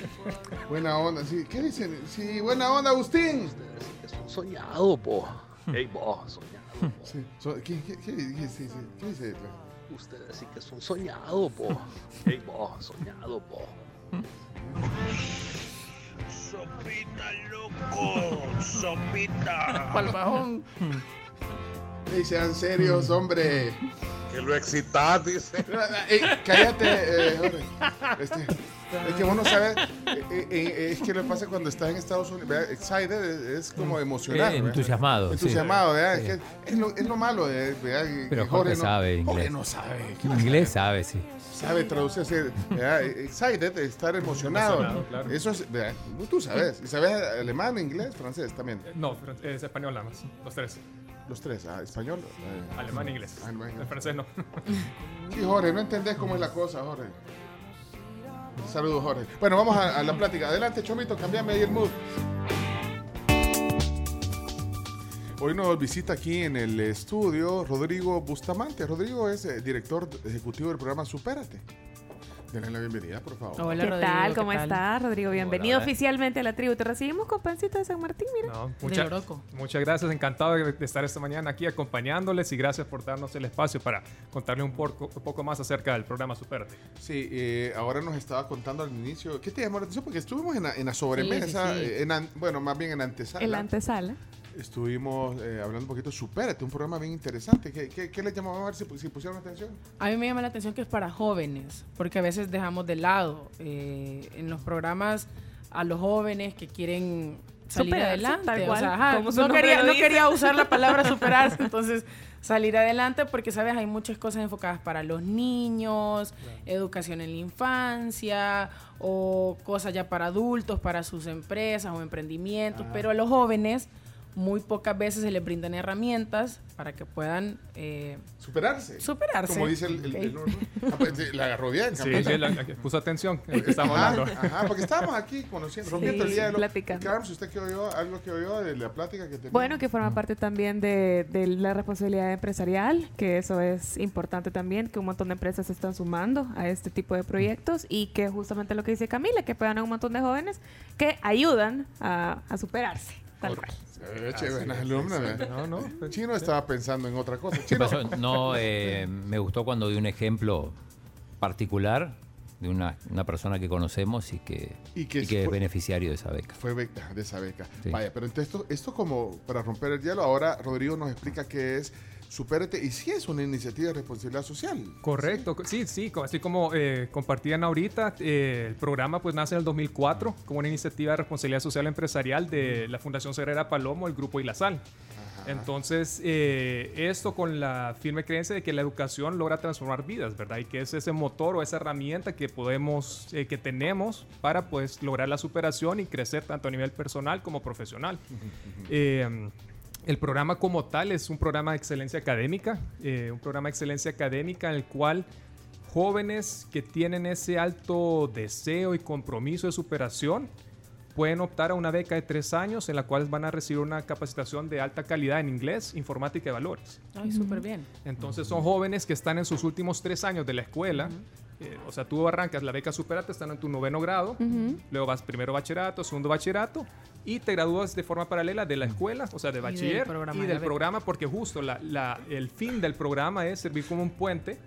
buena onda, sí. ¿Qué dicen? Sí, buena onda, Agustín. Soñado, po. Ey, vos, soñado. Sí, so- ¿qué, qué, qué, sí, sí, ¿qué dice? Ustedes sí que son soñado, po. Ey, vos, soñado, po. Sopita, loco. Sopita. Palmajón. Ey, sean serios, hombre. Que lo excitas, dice. Ey, cállate, eh, Jorge. Este, es que vos no sabes. eh, eh, eh, es que lo que pasa cuando estás en Estados Unidos. ¿verdad? Excited es, como emocionado. Eh, entusiasmado, sí. Entusiasmado, ¿verdad? Sí. Es, que es, lo, es lo malo, de, ¿verdad? Que- Pero que Jorge no, sabe Jorge inglés. no sabe. Inglés sabe, sí. Sabe traducirse. ¿verdad? Excited, estar emocionado. Emocionado, claro. Eso es. ¿verdad? Tú sabes. ¿Y sabes alemán, inglés, francés también? No, es español nada más. Los tres. Los tres. Ah, español. eh, Alemán e inglés. Alemán, El francés no. Sí, Jorge, no entendés cómo es la cosa, Jorge. Saludos, Jorge. Bueno, vamos a, a la plática. Adelante, Chomito, cambiame ahí el mood. Hoy nos visita aquí en el estudio Rodrigo Bustamante. Rodrigo es eh, director ejecutivo del programa Supérate. Denle la bienvenida, por favor. Hola, ¿Qué Rodrigo, tal? ¿qué ¿Cómo estás, Rodrigo? Bienvenido Hola. oficialmente a la tribu. Te recibimos con pancito de San Martín, mira. No, De mucha- Oroco. muchas gracias, encantado de, de estar esta mañana aquí acompañándoles y gracias por darnos el espacio para contarle un poco, un poco más acerca del programa Superte. Sí, eh, ahora nos estaba contando al inicio. ¿Qué te llamó la atención? Porque estuvimos en la, en la sobremesa, Sí, sí, sí. eh, en an- bueno, más bien en antesala. En la antesala. Estuvimos eh, hablando un poquito de Supérate, un programa bien interesante. ¿Qué, qué, qué les llamó a ver si, si pusieron atención? A mí me llama la atención que es para jóvenes, porque a veces dejamos de lado eh, en los programas a los jóvenes que quieren salir Superarse, adelante. tal O sea, ajá, no, quería, no quería usar la palabra superarse, entonces salir adelante porque, ¿sabes? Hay muchas cosas enfocadas para los niños, educación en la infancia o cosas ya para adultos, para sus empresas o emprendimientos, Ah. pero a los jóvenes muy pocas veces se les brindan herramientas para que puedan eh, Superarse. superarse. Como dice el... el- Ok. el- ah, pues, sí, la agarró bien. Sí, campeón. sí, la- la que puso atención en lo que estamos Ajá, hablando. Ajá, porque estábamos aquí conociendo, Sí, rompiendo el hielo. platicando. Carlos, ¿usted qué oyó? ¿Algo que oyó de la plática que? Bueno, que forma parte también de, de la responsabilidad empresarial, que eso es importante también, que un montón de empresas se están sumando a este tipo de proyectos y que justamente lo que dice Camila, que puedan a un montón de jóvenes que ayudan a, a superarse. Tal cual. Eh, che, buena alumna, ¿verdad? No, no. Chino estaba pensando en otra cosa. ¿Qué Chino, pasó? No, eh, me gustó cuando dio un ejemplo particular de una, una persona que conocemos y que, Y y que que, es fue- beneficiario de esa beca. Fue beca, de esa beca. Sí. Vaya, pero entonces esto, esto como para romper el hielo, ahora Rodrigo nos explica qué es Supérate y si es una iniciativa de responsabilidad social. Correcto, sí, sí, así como eh, compartían ahorita, eh, el programa pues nace en el 2004 como una iniciativa de responsabilidad social empresarial de la Fundación Cerrera Palomo, el Grupo Ilasal. Entonces, eh, esto con la firme creencia de que la educación logra transformar vidas, ¿verdad? Y que es ese motor o esa herramienta que podemos, eh, que tenemos para pues lograr la superación y crecer tanto a nivel personal como profesional. Eh, el programa como tal es un programa de excelencia académica, eh, un programa de excelencia académica en el cual jóvenes que tienen ese alto deseo y compromiso de superación pueden optar a una beca de tres años en la cual van a recibir una capacitación de alta calidad en inglés, informática y valores. Ay, súper bien. Entonces son jóvenes que están en sus últimos tres años de la escuela. Eh, o sea, tú arrancas la beca Superate, están en tu noveno grado, luego vas primero bachillerato, segundo bachillerato y te gradúas de forma paralela de la escuela, o sea, de bachiller y programa del de programa, porque justo la- la- el fin del programa es servir como un puente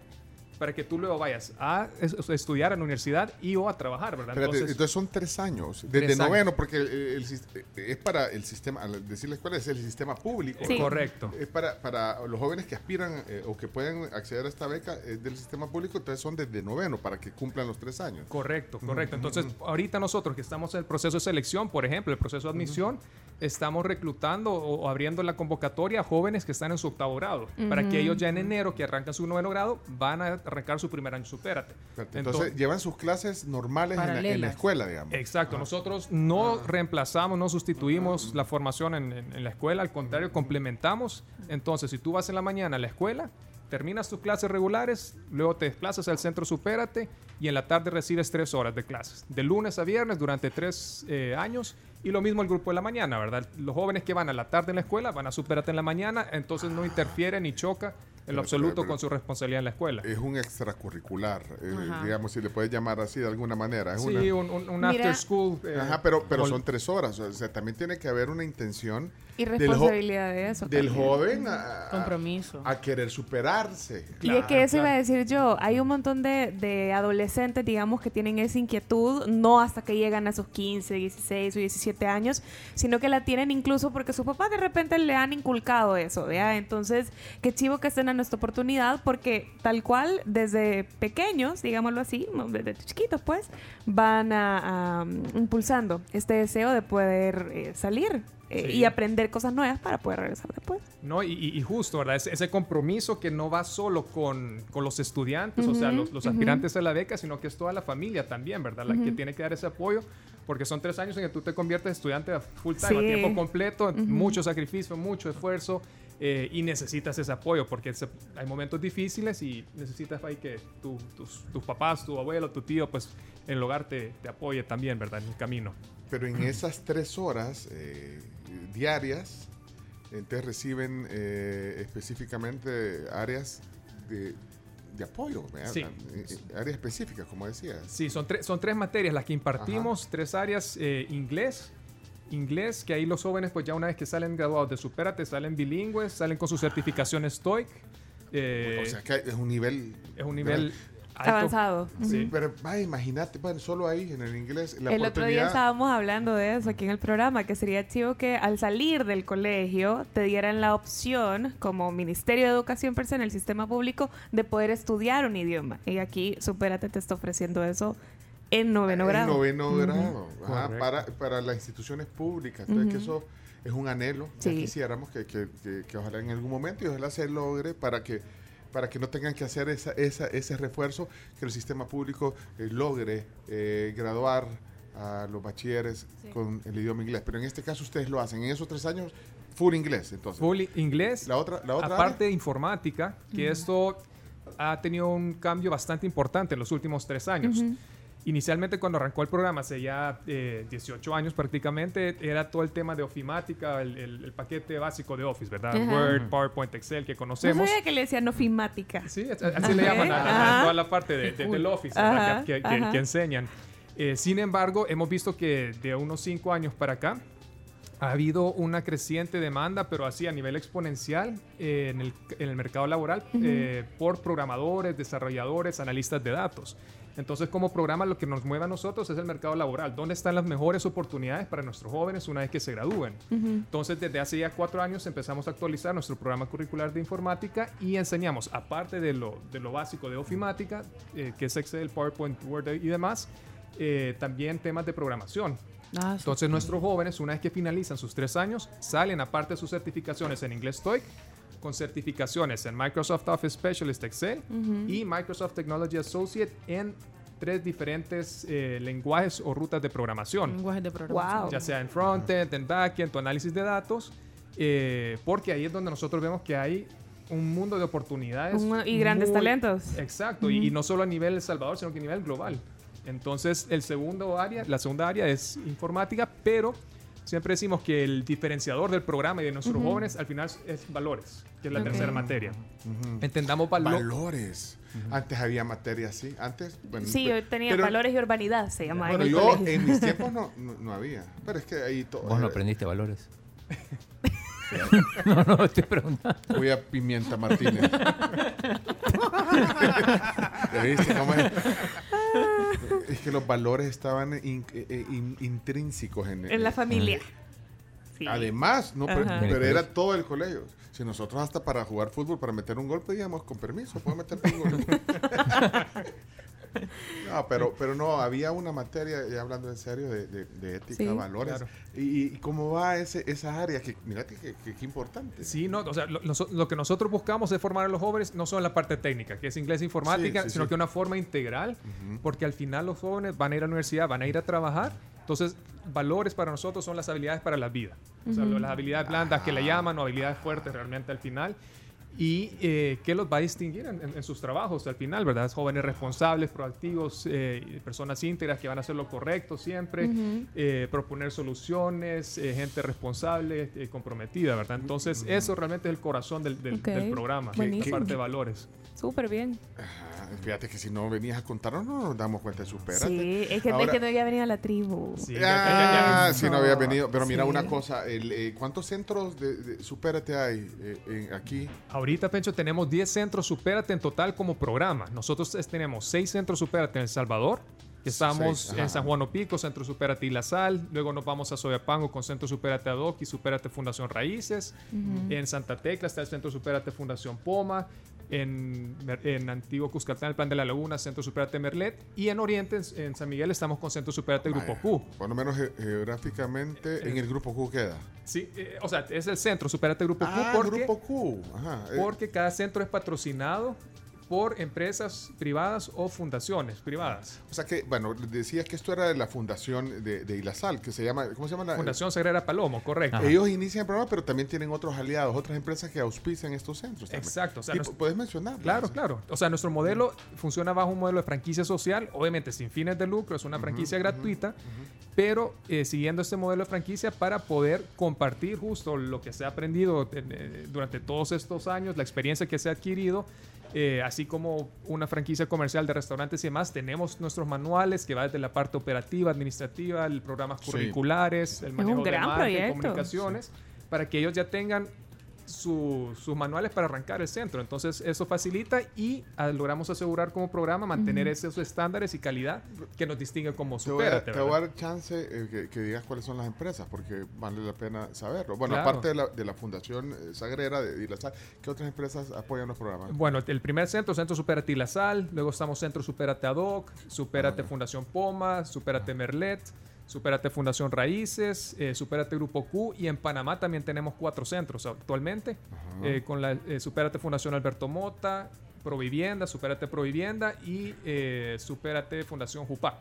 para que tú luego vayas a es- estudiar a la universidad y o a trabajar, ¿verdad? Espérate, Entonces, entonces, son tres años. Desde Tres años. noveno, porque el- el sis- es para el sistema, al decir la escuela, es el sistema público. Correcto. Es para, para los jóvenes que aspiran eh, o que pueden acceder a esta beca es del sistema público, entonces son desde noveno para que cumplan los tres años. Correcto, correcto. Entonces, ahorita nosotros que estamos en el proceso de selección, por ejemplo, el proceso de admisión, estamos reclutando o, o abriendo la convocatoria a jóvenes que están en su octavo grado, para que ellos ya en enero, que arrancan su noveno grado, van a arrancar su primer año supérate. Entonces, llevan sus clases normales en la, en la Paralelas. escuela, digamos. Exacto, nosotros no reemplazamos, no sustituimos la formación en, en- en la escuela, al contrario, complementamos. Entonces, si tú vas en la mañana a la escuela, terminas tus clases regulares, luego te desplazas al centro Supérate y en la tarde recibes tres horas de clases, de lunes a viernes durante tres eh, años. Y lo mismo el grupo de la mañana, ¿verdad? Los jóvenes que van a la tarde en la escuela van a Supérate en la mañana, entonces no interfiere ni choca en lo absoluto con su responsabilidad en la escuela. Es un extracurricular, eh, digamos, si le puedes llamar así de alguna manera. Es Sí, una- un- un- un after school, eh, Ajá, pero, pero son tres horas. O sea, también tiene que haber una intención Y responsabilidad de eso. del también. joven a, Compromiso. a querer superarse. y es que eso iba a decir yo, hay un montón de, de adolescentes, digamos, que tienen esa inquietud, no hasta que llegan a sus 15, 16 o 17 años, sino que la tienen incluso porque sus papás de repente le han inculcado eso, ¿vea? Entonces, qué chivo que estén en esta oportunidad porque tal cual, desde pequeños, digámoslo así, desde chiquitos pues, van a, a, um, impulsando este deseo de poder eh, salir eh, Sí. y aprender cosas nuevas para poder regresar después. No, y, y- justo, ¿verdad? Ese, ese compromiso que no va solo con, con los estudiantes, o sea, los, los aspirantes a la beca, sino que es toda la familia también, ¿verdad? La que Ujú. tiene que dar ese apoyo, porque son tres años en que tú te conviertes en estudiante a full time, a Sí. tiempo completo, mucho sacrificio, mucho esfuerzo, eh, y necesitas ese apoyo, porque se- hay momentos difíciles y necesitas ahí que tu- tus, tus papás, tu abuelo, tu tío, pues en el hogar te, te apoye también, ¿verdad? En el camino. Pero en esas tres horas eh, diarias, entonces reciben eh, específicamente áreas de, de apoyo. Eh, eh, áreas específicas, como decías. Sí, son, tres son tres materias las que impartimos, tres áreas, eh, inglés, inglés, que ahí los jóvenes pues ya una vez que salen graduados de Supérate salen bilingües, salen con sus certificaciones TOEIC. eh, O sea, que es un nivel... es un nivel alto. Avanzado. Sí, pero vaya, imagínate, bueno, solo ahí en el inglés, la el otro día estábamos hablando de eso aquí en el programa, que sería chivo que al salir del colegio te dieran la opción, como Ministerio de Educación per se en el sistema público, de poder estudiar un idioma. Y aquí Supérate te está ofreciendo eso en noveno En grado. noveno Ujú. grado, ajá, para, para las instituciones públicas. Entonces, que eso es un anhelo. Ya Sí. quisiéramos que, que- que- que ojalá en algún momento y ojalá se logre para que para que no tengan que hacer esa, esa- ese refuerzo, que el sistema público eh, logre eh, graduar a los bachilleres con el idioma inglés. Pero en este caso ustedes lo hacen. En esos tres años, full inglés, entonces. Full inglés. La otra, la otra Aparte de informática, que esto ha tenido un cambio bastante importante en los últimos tres años. Ujú. Inicialmente cuando arrancó el programa, hace ya eh, 18 años prácticamente, era todo el tema de ofimática, el, el- el paquete básico de Office, ¿verdad? Ajá. Word, PowerPoint, Excel que No conocemos. sabía que le decían ofimática. Sí, así le llaman a, a- a Ajá. toda la parte de, de- del Office que, que- que- ajá. que enseñan. Eh, sin embargo, hemos visto que de unos cinco años para acá ha habido una creciente demanda, pero así a nivel exponencial eh, en, el, en el mercado laboral eh, por programadores, desarrolladores, analistas de datos. Entonces, como programa, lo que nos mueve a nosotros es el mercado laboral. ¿Dónde están las mejores oportunidades para nuestros jóvenes una vez que se gradúen? Entonces, desde hace ya cuatro años empezamos a actualizar nuestro programa curricular de informática y enseñamos, aparte de lo, de lo básico de ofimática, eh, que es Excel, PowerPoint, Word y demás, eh, también temas de programación. Ah, Entonces, nuestros jóvenes, una vez que finalizan sus tres años, salen, aparte de sus certificaciones en inglés TOEIC, con certificaciones en Microsoft Office Specialist Excel y Microsoft Technology Associate en tres diferentes eh, lenguajes o rutas de programación. Lenguajes de programación. Wow. Ya sea en frontend, en backend, tu análisis de datos, eh, porque ahí es donde nosotros vemos que hay un mundo de oportunidades. Un- y grandes talentos. Exacto, y- no solo a nivel El Salvador, sino que a nivel global. Entonces, el segundo área, la segunda área es informática, pero siempre decimos que el diferenciador del programa y de nuestros jóvenes al final es valores, que es la tercera materia. Entendamos valo- Valores. Antes había materia así. Antes, bueno, Sí, yo tenía pero- valores y urbanidad, se llamaba Bueno, en yo colegio. en mis tiempos no, no, no había. Pero es que ahí todo. Vos no aprendiste valores. no, no, estoy preguntando. Voy a Pimienta Martínez. ¿Ya viste cómo es? Es que los valores estaban in- eh, eh, in- intrínsecos en, En la familia. Sí. Además, no, pero era todo el colegio. Si nosotros hasta para jugar fútbol, para meter un gol, pedíamos con permiso, ¿puedo meter un gol? no, pero, pero no, había una materia, ya hablando en serio, de, de- de ética, Sí. valores. Claro. Y, y cómo va ese, esa área, que mirate que, que- que importante. Sí, no, o sea, lo, lo- lo que nosotros buscamos es formar a los jóvenes no solo en la parte técnica, que es inglés e informática, Sí, sí, sino sí. que una forma integral, porque al final los jóvenes van a ir a la universidad, van a ir a trabajar. Entonces, valores para nosotros son las habilidades para la vida. O sea, las habilidades blandas que le llaman o habilidades fuertes realmente al final. Y eh, que los va a distinguir en, en- en sus trabajos al final, ¿verdad? Jóvenes responsables, proactivos, eh, personas íntegras que van a hacer lo correcto siempre, eh, proponer soluciones, eh, gente responsable, eh, comprometida, ¿verdad? Entonces, eso realmente es el corazón del, del- Ok, del programa, la parte de valores. Súper bien. Fíjate que si no venías a contarnos, no nos damos cuenta de supérate. Sí, es que, es Ahora- que no había venido a la tribu. Ah, sí, no había venido. Pero mira Sí. una cosa, el, eh, ¿cuántos centros de, de Supérate hay eh, en- aquí? Ahorita, Pencho, tenemos 10 centros Supérate en total como programa. Nosotros es- tenemos 6 centros Supérate en El Salvador. Estamos en San Juan Opico, Centro Supérate y La Sal. Luego nos vamos a Soyapango con Centro Supérate Adoc y Supérate Fundación Raíces. En Santa Tecla está el Centro Supérate Fundación Poma. En, en Antiguo Cuscatlán, el Plan de la Laguna, Centro Supérate Merlet. Y en Oriente, en, en San Miguel, estamos con Centro Supérate Grupo Vaya, Q. Por lo menos ge- geográficamente en el grupo Q queda. Sí, eh, o sea, es el centro Supérate Grupo Ah, Q porque, Grupo Q. Ajá. eh, porque cada centro es patrocinado por empresas privadas o fundaciones privadas. o sea que, bueno, decías que esto era de la fundación de, de Ilasal, que se llama, ¿cómo se llama? La, Fundación Sagrera Palomo, correcto. Ellos inician el programa, pero también tienen otros aliados, otras empresas que auspician estos centros. también. Exacto. O sea, nos- puedes mencionar. Claro, claro. O sea, nuestro modelo funciona bajo un modelo de franquicia social, obviamente sin fines de lucro, es una franquicia gratuita, pero eh, siguiendo este modelo de franquicia para poder compartir justo lo que se ha aprendido en, eh, durante todos estos años, la experiencia que se ha adquirido. Eh, así como una franquicia comercial de restaurantes y demás, tenemos nuestros manuales que va desde la parte operativa, administrativa, el programas Sí. curriculares, el manejo de comunicaciones, para que ellos ya tengan su- sus manuales para arrancar el centro. Entonces, eso facilita y ah, logramos asegurar como programa mantener Ujú. esos estándares y calidad que nos distinguen como a, supérate. te voy a dar chance eh, que, que digas cuáles son las empresas, porque vale la pena saberlo. Bueno, Claro. aparte de la, de la Fundación eh, Sagrera de Ilasal, ¿qué otras empresas apoyan los programas? Bueno, el primer centro, Centro La Sal, luego estamos Centro Supérate Adoc, Supérate Fundación Poma, Supérate Merlet, Supérate Fundación Raíces, eh, Supérate Grupo Q y en Panamá también tenemos cuatro centros actualmente, eh, con la eh, Supérate Fundación Alberto Mota, Provivienda, Supérate Provivienda y eh, Supérate Fundación Jupac.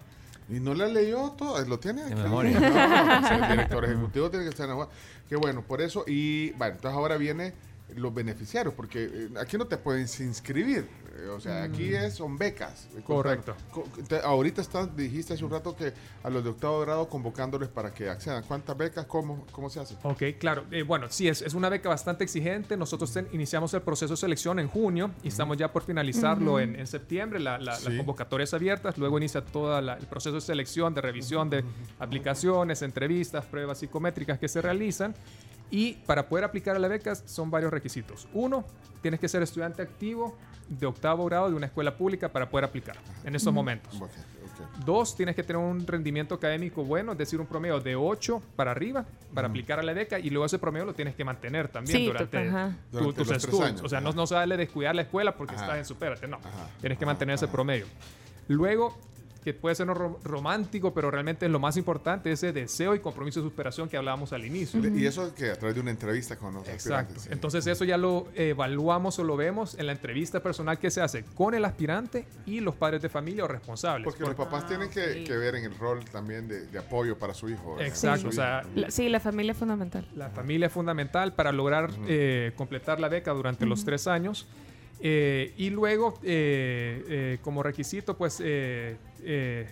Y no la leyó todo, lo tiene De aquí. no, el director ejecutivo tiene que estar en la Qué bueno, por eso. Y bueno, entonces ahora viene los beneficiarios, porque eh, aquí no te pueden inscribir. eh, O sea, aquí es, son becas. Correcto. Te- ahorita estás, dijiste hace un rato que a los de octavo grado convocándoles para que accedan. ¿Cuántas becas? ¿Cómo, cómo se hace? Ok, claro. Eh, bueno, sí, es, es una beca bastante exigente. Nosotros ten- iniciamos el proceso de selección en junio y estamos ya por finalizarlo en, en septiembre. La, la- Sí. Las convocatorias abiertas. Luego inicia todo el proceso de selección, de revisión de aplicaciones, entrevistas, pruebas psicométricas que se realizan. Y para poder aplicar a la beca son varios requisitos. Uno, tienes que ser estudiante activo de octavo grado de una escuela pública para poder aplicar en estos momentos. Dos, tienes que tener un rendimiento académico bueno, es decir, un promedio de 8 para arriba para aplicar a la beca y luego ese promedio lo tienes que mantener también Sí, durante, tu- tus estudios. años, o sea, no, ajá. no se vale descuidar la escuela porque Ajá. estás en supérate, no. Ajá, Tienes que ajá, mantener ese promedio. Luego, que puede ser ro- romántico, pero realmente lo más importante es ese deseo y compromiso de superación que hablábamos al inicio. Y eso que a través de una entrevista con los Exacto. aspirantes, sí. Entonces eso ya lo evaluamos o lo vemos en la entrevista personal que se hace con el aspirante y los padres de familia o responsables. Porque los papás tienen que, sí. que ver en el rol también de, de apoyo para su hijo. ¿verdad? Exacto, Su o sea. La- sí, la familia es fundamental. La familia es fundamental para lograr eh, completar la beca durante los tres años. Eh, y luego, eh, eh, como requisito, pues eh, eh,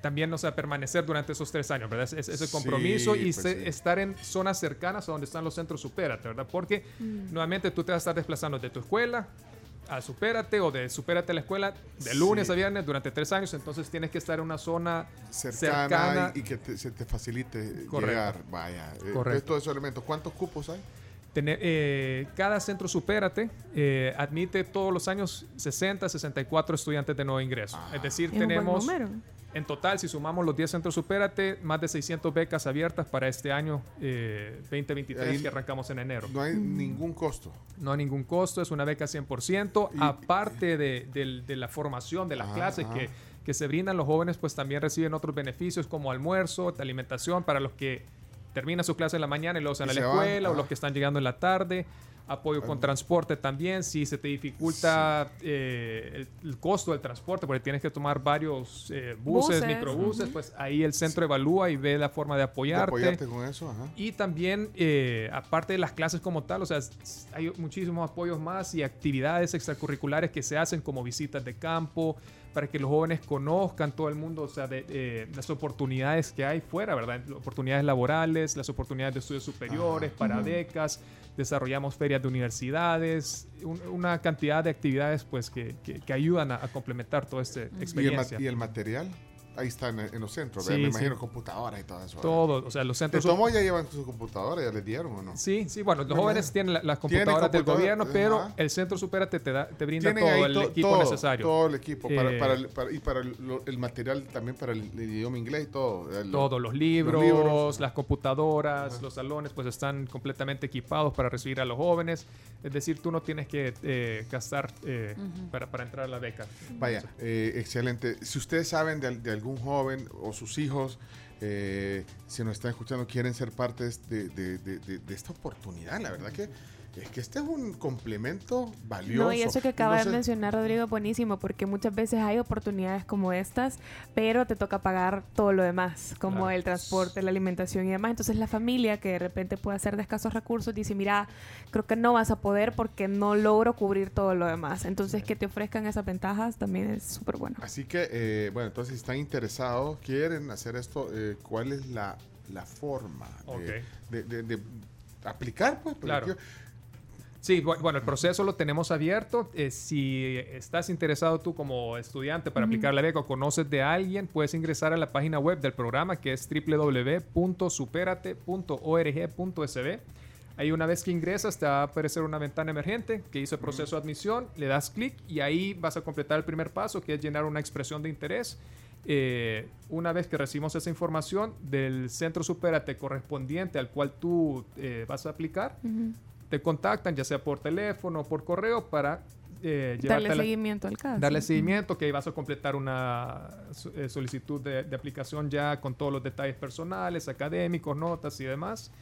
también, o sea, permanecer durante esos tres años, ¿verdad? Es- es- Ese Sí, compromiso y pues se- sí. estar en zonas cercanas a donde están los centros Supérate, ¿verdad? Porque nuevamente tú te vas a estar desplazando de tu escuela a Supérate o de Supérate a la escuela de lunes Sí. a viernes durante tres años, entonces tienes que estar en una zona cercana, cercana. y, y que te- se te facilite Correcto. llegar. Vaya. eh, Correcto. Todos esos elementos. ¿Cuántos cupos hay? Tener- eh, cada centro Supérate eh, admite todos los años 60, 64 estudiantes de nuevo ingreso. es decir, Es buen tenemos en total, si sumamos los 10 centros Supérate, más de 600 becas abiertas para este año eh, 2023 Ahí que arrancamos en enero. No hay ningún costo. No hay ningún costo, es una beca 100%. aparte de, la formación de las clases que, que se brindan, los jóvenes pues también reciben otros beneficios como almuerzo, alimentación para los que terminan su clase en la mañana y luego a la van, escuela o los que están llegando en la tarde. apoyo con transporte también, si se te dificulta eh, el, el costo del transporte, porque tienes que tomar varios eh, buses, Buses, microbuses, pues ahí el centro evalúa y ve la forma de De apoyarte. apoyarte con eso, ajá. Y también, eh, aparte de las clases como tal, o sea, hay muchísimos apoyos más y actividades extracurriculares que se hacen como visitas de campo para que los jóvenes conozcan todo el mundo, o sea, de, eh, las oportunidades que hay fuera, ¿verdad? Oportunidades laborales, las oportunidades de estudios superiores, Ajá. para becas, desarrollamos ferias de universidades, un- una cantidad de actividades pues que, que- que ayudan a, a complementar toda esta ¿Y el, ma- experiencia. y el material? Ahí está en, en los centros, Sí, me sí. imagino computadoras y todo eso. ¿verdad? Todo, o sea, los ¿De centros... tomo ya llevan su computadora? ¿Ya les dieron o no? Sí, sí, bueno, los jóvenes tienen la- las Tienen computadoras del gobierno, pero ajá. el centro Supérate te, da, te brinda todo el to- equipo todo, necesario. Todo el equipo. Para, Eh, para el, para- y para el, lo- el material también para el, el idioma inglés y todo. el- todos los libros, libros. las computadoras, los salones, pues están completamente equipados para recibir a los jóvenes. Es decir, tú no tienes que eh, gastar eh, Ujú. para, para entrar a la beca. Vaya, eh, excelente. Si ustedes saben de, de algún joven o sus hijos, eh, si nos están escuchando, quieren ser parte de, de- de esta oportunidad, la verdad que es que este es un complemento valioso. No, y eso que acaba No de mencionar Rodrigo es buenísimo porque muchas veces hay oportunidades como estas, pero te toca pagar todo lo demás, como Claro. el transporte, la alimentación y demás. Entonces la familia que de repente puede ser de escasos recursos dice, mira, creo que no vas a poder porque no logro cubrir todo lo demás. Entonces que te ofrezcan esas ventajas también es súper bueno. Así que, eh, bueno, entonces si están interesados, quieren hacer esto, eh, ¿cuál es la, la forma de, de- de- de aplicar? Pues, Porque Claro. yo- Sí, bu- bueno, el proceso lo tenemos abierto. Eh, si estás interesado tú como estudiante para aplicar la beca o conoces de alguien, puedes ingresar a la página web del programa que es www.superate.org.sb. Ahí una vez que ingresas te va a aparecer una ventana emergente que dice proceso de admisión, le das clic y ahí vas a completar el primer paso que es llenar una expresión de interés. Eh, una vez que recibimos esa información del centro Superate correspondiente al cual tú eh, vas a aplicar. Te contactan ya sea por teléfono o por correo para eh, Darle seguimiento al caso. darle seguimiento, que vas a completar una eh, solicitud de, de aplicación ya con todos los detalles personales, académicos, notas y demás.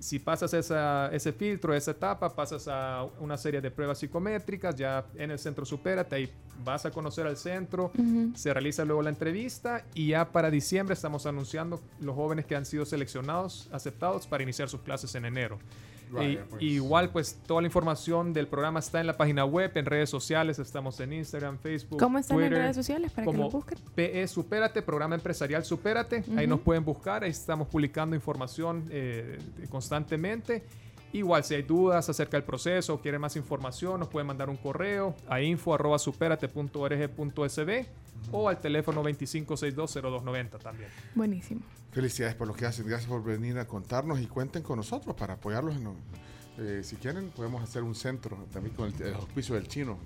Si pasas esa, ese filtro, esa etapa, pasas a una serie de pruebas psicométricas ya en el centro Supérate, ahí vas a conocer al centro, se realiza luego la entrevista y ya para diciembre estamos anunciando los jóvenes que han sido seleccionados, aceptados para iniciar sus clases en enero. Y- pues. Igual, pues toda la información del programa está en la página web, en redes sociales, estamos en Instagram, Facebook. ¿Cómo están en Twitter, redes sociales para que como lo busquen? PE Supérate, Programa Empresarial Supérate. Ahí Ujú. nos pueden buscar, ahí estamos publicando información eh, constantemente. Igual, si hay dudas acerca del proceso o quieren más información, nos pueden mandar un correo a info.superate.org.sb o al teléfono 25620290 también. Buenísimo. Felicidades por lo que hacen, gracias por venir a contarnos y cuenten con nosotros para apoyarlos. En eh, si quieren, podemos hacer un centro también con el, el auspicio del chino.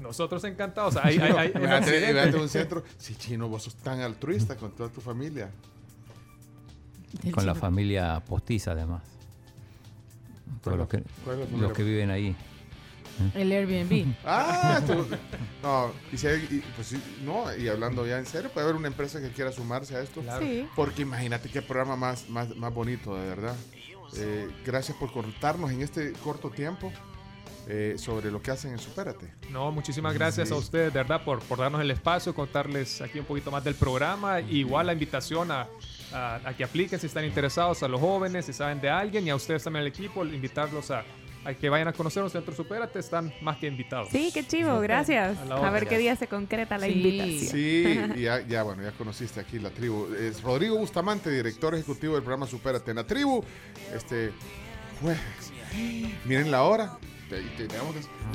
Nosotros encantados. Hay, hay- hay un centro. Sí, chino, vos sos tan altruista con toda tu familia. Con la familia postiza, además. Todos los que, ¿Cuál es la los que viven ahí. El Airbnb. Ah, tú- no, y, si hay- y, pues sí, no, y hablando ya en serio, puede haber una empresa que quiera sumarse a esto. Claro. Sí. Porque imagínate qué programa más, más, más bonito, de verdad. Eh, gracias por contarnos en este corto tiempo eh, sobre lo que hacen en Supérate. No, muchísimas gracias Sí. a ustedes, de verdad, por, por darnos el espacio, contarles aquí un poquito más del programa. Igual la invitación a, a- a que apliquen si están interesados, a los jóvenes, si saben de alguien, y a ustedes también al equipo, invitarlos a, a que vayan a conocer un centro Supérate, están más que invitados. Sí, qué chivo, gracias. A ver qué día se concreta la Sí. invitación. Sí, y ya, ya, bueno, ya conociste aquí la tribu. Es Rodrigo Bustamante, director ejecutivo del programa Supérate en la tribu. Este. Miren la hora.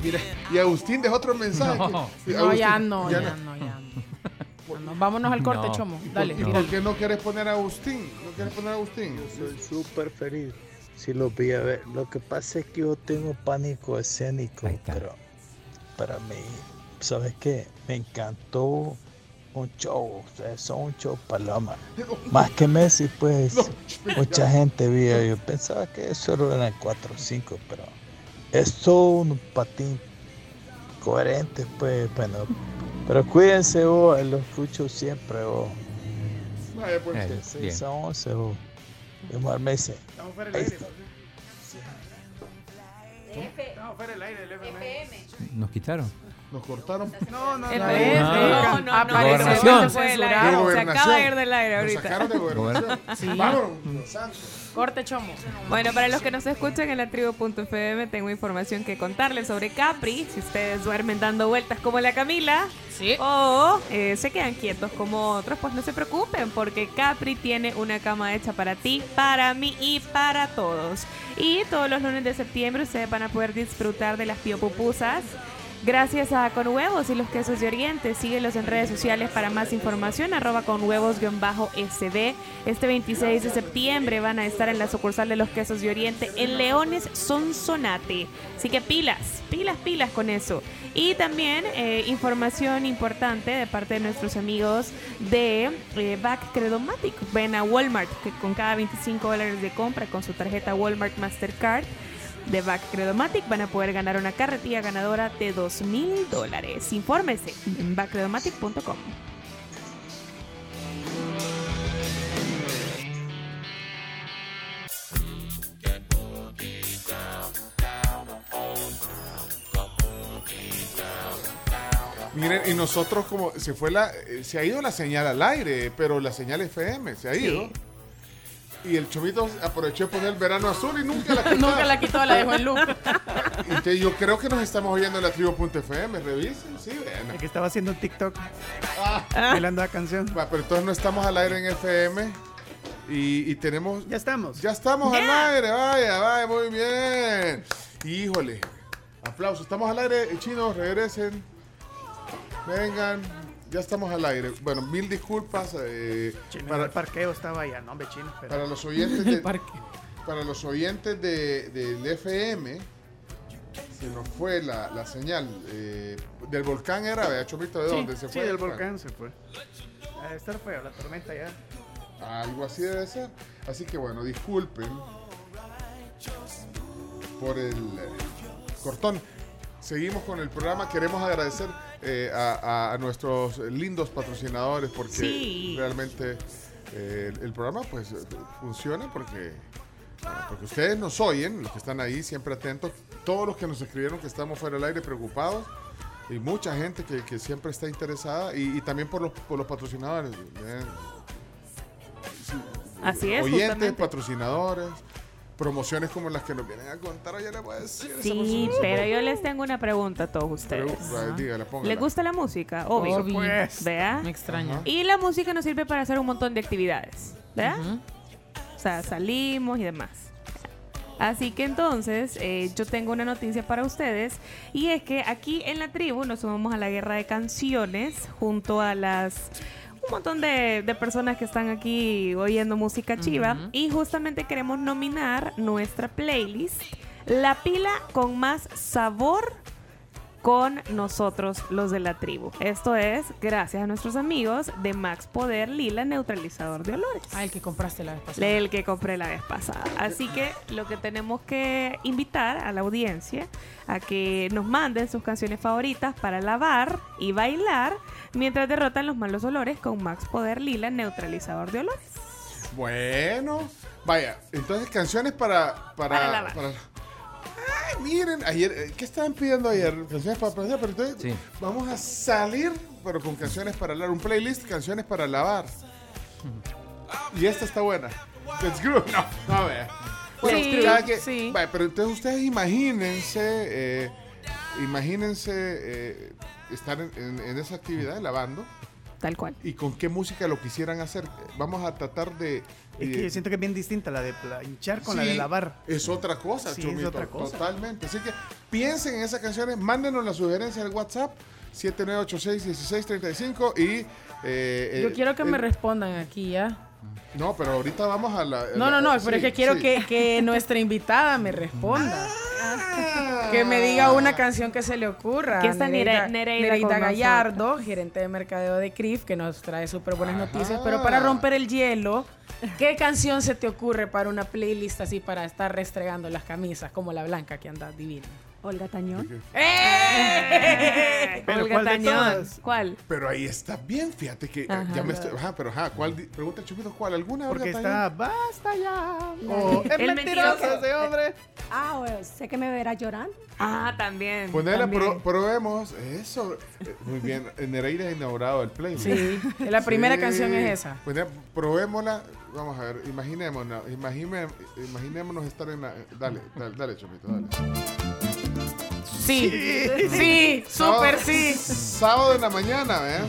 Mira, y Agustín dejó otro mensaje. No. Agustín, ya no, ya no. ya no. Ya no. Vámonos al corte, No. chomo. Dale, ¿Y tíralo. por qué no quieres poner a Agustín? ¿No quieres poner a Agustín? Soy súper feliz. Si lo vi a ver. Lo que pasa es que yo tengo pánico escénico, pero para mí, ¿sabes qué? Me encantó un show. Ustedes son un show paloma. Más que Messi, pues, mucha gente vio. Yo pensaba que solo eran 4 o 5, pero es todo un patín coherente, pues, bueno. Pero cuídense, oh, lo escucho siempre, oh. Vaya, pues. Eh, De bien. 6 a 11, oh. Omar Messi. Ahí está. No, fuera el aire del FM. Nos quitaron. Nos cortaron. No, no. Ah. No, no, no. De Se acaba de ir del aire ahorita. sacaron de gobernación. Sí. Vámonos, Santos. Corte chomo. Bueno, para los que nos escuchan en la tribu.fm, tengo información que contarles sobre Capri. Si ustedes duermen dando vueltas como la Camila, o eh, se quedan quietos como otros, pues no se preocupen, porque Capri tiene una cama hecha para ti, para mí y para todos. Y todos los lunes de septiembre ustedes van a poder disfrutar de las piopupusas. Gracias a Con Huevos y los Quesos de Oriente. Síguelos en redes sociales para más información. Arroba con huevos-sb. Este 26 de septiembre van a estar en la sucursal de los Quesos de Oriente en Leones Sonsonate. Así que pilas, pilas, pilas con eso. Y también eh, información importante de parte de nuestros amigos de eh, Back Credomatic. Ven a Walmart que con cada 25 dólares de compra con su tarjeta Walmart Mastercard de Back Credomatic van a poder ganar una carretilla ganadora de 2 mil dólares. Infórmese en backcredomatic.com. Miren, y nosotros como se fue la, eh, se ha ido la señal al aire, pero la señal FM se ha ido. Y el chomito aprovechó de poner el verano azul y nunca la quitó. Nunca la quitó, la dejó en loop. Entonces yo creo que nos estamos oyendo en la tribu.fm, revisen, sí, vean. El que estaba haciendo un TikTok. Ah. Bailando la canción. Va, pero entonces no estamos al aire en FM. Y, y tenemos. Ya estamos. Ya estamos al aire, vaya, vaya, muy bien. Híjole. Aplausos. Estamos al aire, chinos, regresen. Vengan. Ya estamos al aire. Bueno, mil disculpas. eh, Chino, para, el parqueo estaba allá, no, hombre, chino. pero- para los oyentes de, para los oyentes de, del FM se nos fue la, la señal eh, del volcán era ¿verdad, Chomito de Sí, dónde se sí, fue del Bueno, volcán se fue. A estar feo, la tormenta ya. algo así debe ser así que bueno disculpen por el eh, cortón seguimos con el programa queremos agradecer eh, a, a- nuestros lindos patrocinadores porque Sí. realmente eh, el, el programa pues funciona porque bueno, porque ustedes nos oyen, los que están ahí siempre atentos, todos los que nos escribieron que estamos fuera del aire preocupados y mucha gente que, que siempre está interesada y, y también por los, por los patrocinadores. Sí, Así es, Oyentes, justamente. patrocinadores, promociones como las que nos vienen a contar, ya le voy a decir. Sí, pero yo les tengo una pregunta a todos ustedes. Pero, póngala. ¿Les gusta la música? Obvio. Obvio. Pues. ¿Vea? Me extraña. Y la música nos sirve para hacer un montón de actividades. ¿Verdad? O sea, salimos y demás. Así que entonces eh, yo tengo una noticia para ustedes y es que aquí en la tribu nos sumamos a la guerra de canciones junto a las un montón de, de personas que están aquí oyendo música chiva y justamente queremos nominar nuestra playlist La pila con más sabor con nosotros los de la tribu. Esto es gracias a nuestros amigos de Max Poder Lila Neutralizador de Olores. Ah, el que compraste la vez pasada. El que compré la vez pasada. Así que lo que tenemos que invitar a la audiencia a que nos manden sus canciones favoritas para lavar y bailar mientras derrotan los malos olores con Max Poder Lila Neutralizador de Olores. Bueno, vaya, entonces canciones para... Para, Para lavar. para- Ay, miren, ayer, eh, ¿qué estaban pidiendo ayer? Canciones para placer, pero entonces vamos a salir, pero con canciones para lavar, un playlist, canciones para lavar. Y esta está buena. Let's go. No, no, a ver. Bueno, Sí, que- sí. vaya, pero entonces ustedes imagínense, eh, imagínense eh, estar en, en- en esa actividad, lavando. Tal cual. ¿Y con qué música lo quisieran hacer? Vamos a tratar de... Es que de- yo siento que es bien distinta la de planchar con la de lavar. Es otra cosa, Sí, es otra cosa. Totalmente. Así que piensen en esas canciones, mándenos la sugerencia al WhatsApp 7986-1635 y... eh, Yo eh, quiero que me respondan aquí ya. No, pero ahorita vamos a la... No, la- no, no, sí, pero es que quiero sí. que, que nuestra invitada me responda. Que me diga una canción que se le ocurra. Aquí está Nere- Nereida con nosotros. Gallardo, gerente de mercadeo de CRIF, que nos trae súper buenas noticias. Pero Ah. para romper el hielo, ¿qué canción se te ocurre para una playlist así para estar restregando las camisas como la blanca que anda divina? Olga Tañón. ¡Eh! Pero Olga ¿cuál de Tañón. todas? ¿Cuál? Pero ahí está bien, fíjate que eh, Ajá. ya me estoy. Ajá, pero ajá, ¿cuál? Pregunta Chupito, ¿cuál? ¿Alguna? Porque Olga está, Tañón? basta ya. La- O, es mentiroso mentiroso. ese hombre. Ah, bueno, sé que me verá llorando. Ah, también. Pro- probemos. Eso. Eh, Muy bien. Nereida ha inaugurado el playlist. Sí, la primera canción es esa. Ponela, probémosla. Vamos a ver, imaginémonos, imagine- imaginémonos estar en la. Dale, dale, dale, Chupito, dale. Sí, sí, súper sí. Sábado en la mañana, ¿eh?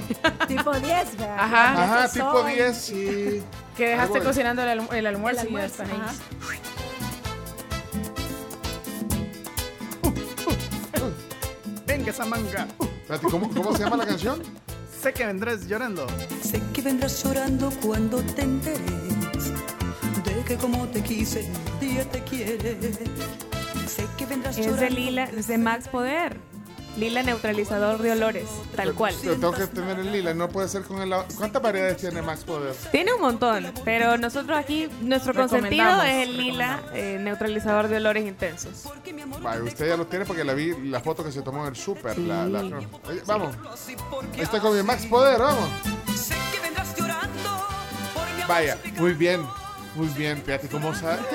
tipo 10, ¿verdad? Ajá. Ajá, tipo son- 10, sí. Que dejaste cocinando el, alm- el almuerzo, El y ya ahí. ajá. Venga esa manga. Espérate, ¿cómo, ¿Cómo se llama la canción? Sé que vendrás llorando. Sé que vendrás llorando cuando te enteres de que como te quise, día te quiere. Es de Lila, es de Max Poder. Lila neutralizador de olores, tal cual. Pero tengo que tener el lila, no puede ser con el. ¿Cuántas variedades tiene Max Poder? Tiene un montón, pero nosotros aquí, nuestro consentido es el lila eh, neutralizador de olores intensos. Vaya, usted ya lo tiene porque la vi la foto que se tomó en el súper. la- la- Vamos. Está con mi Max Poder, vamos. Vaya, muy bien. Muy bien, fíjate cómo sabe.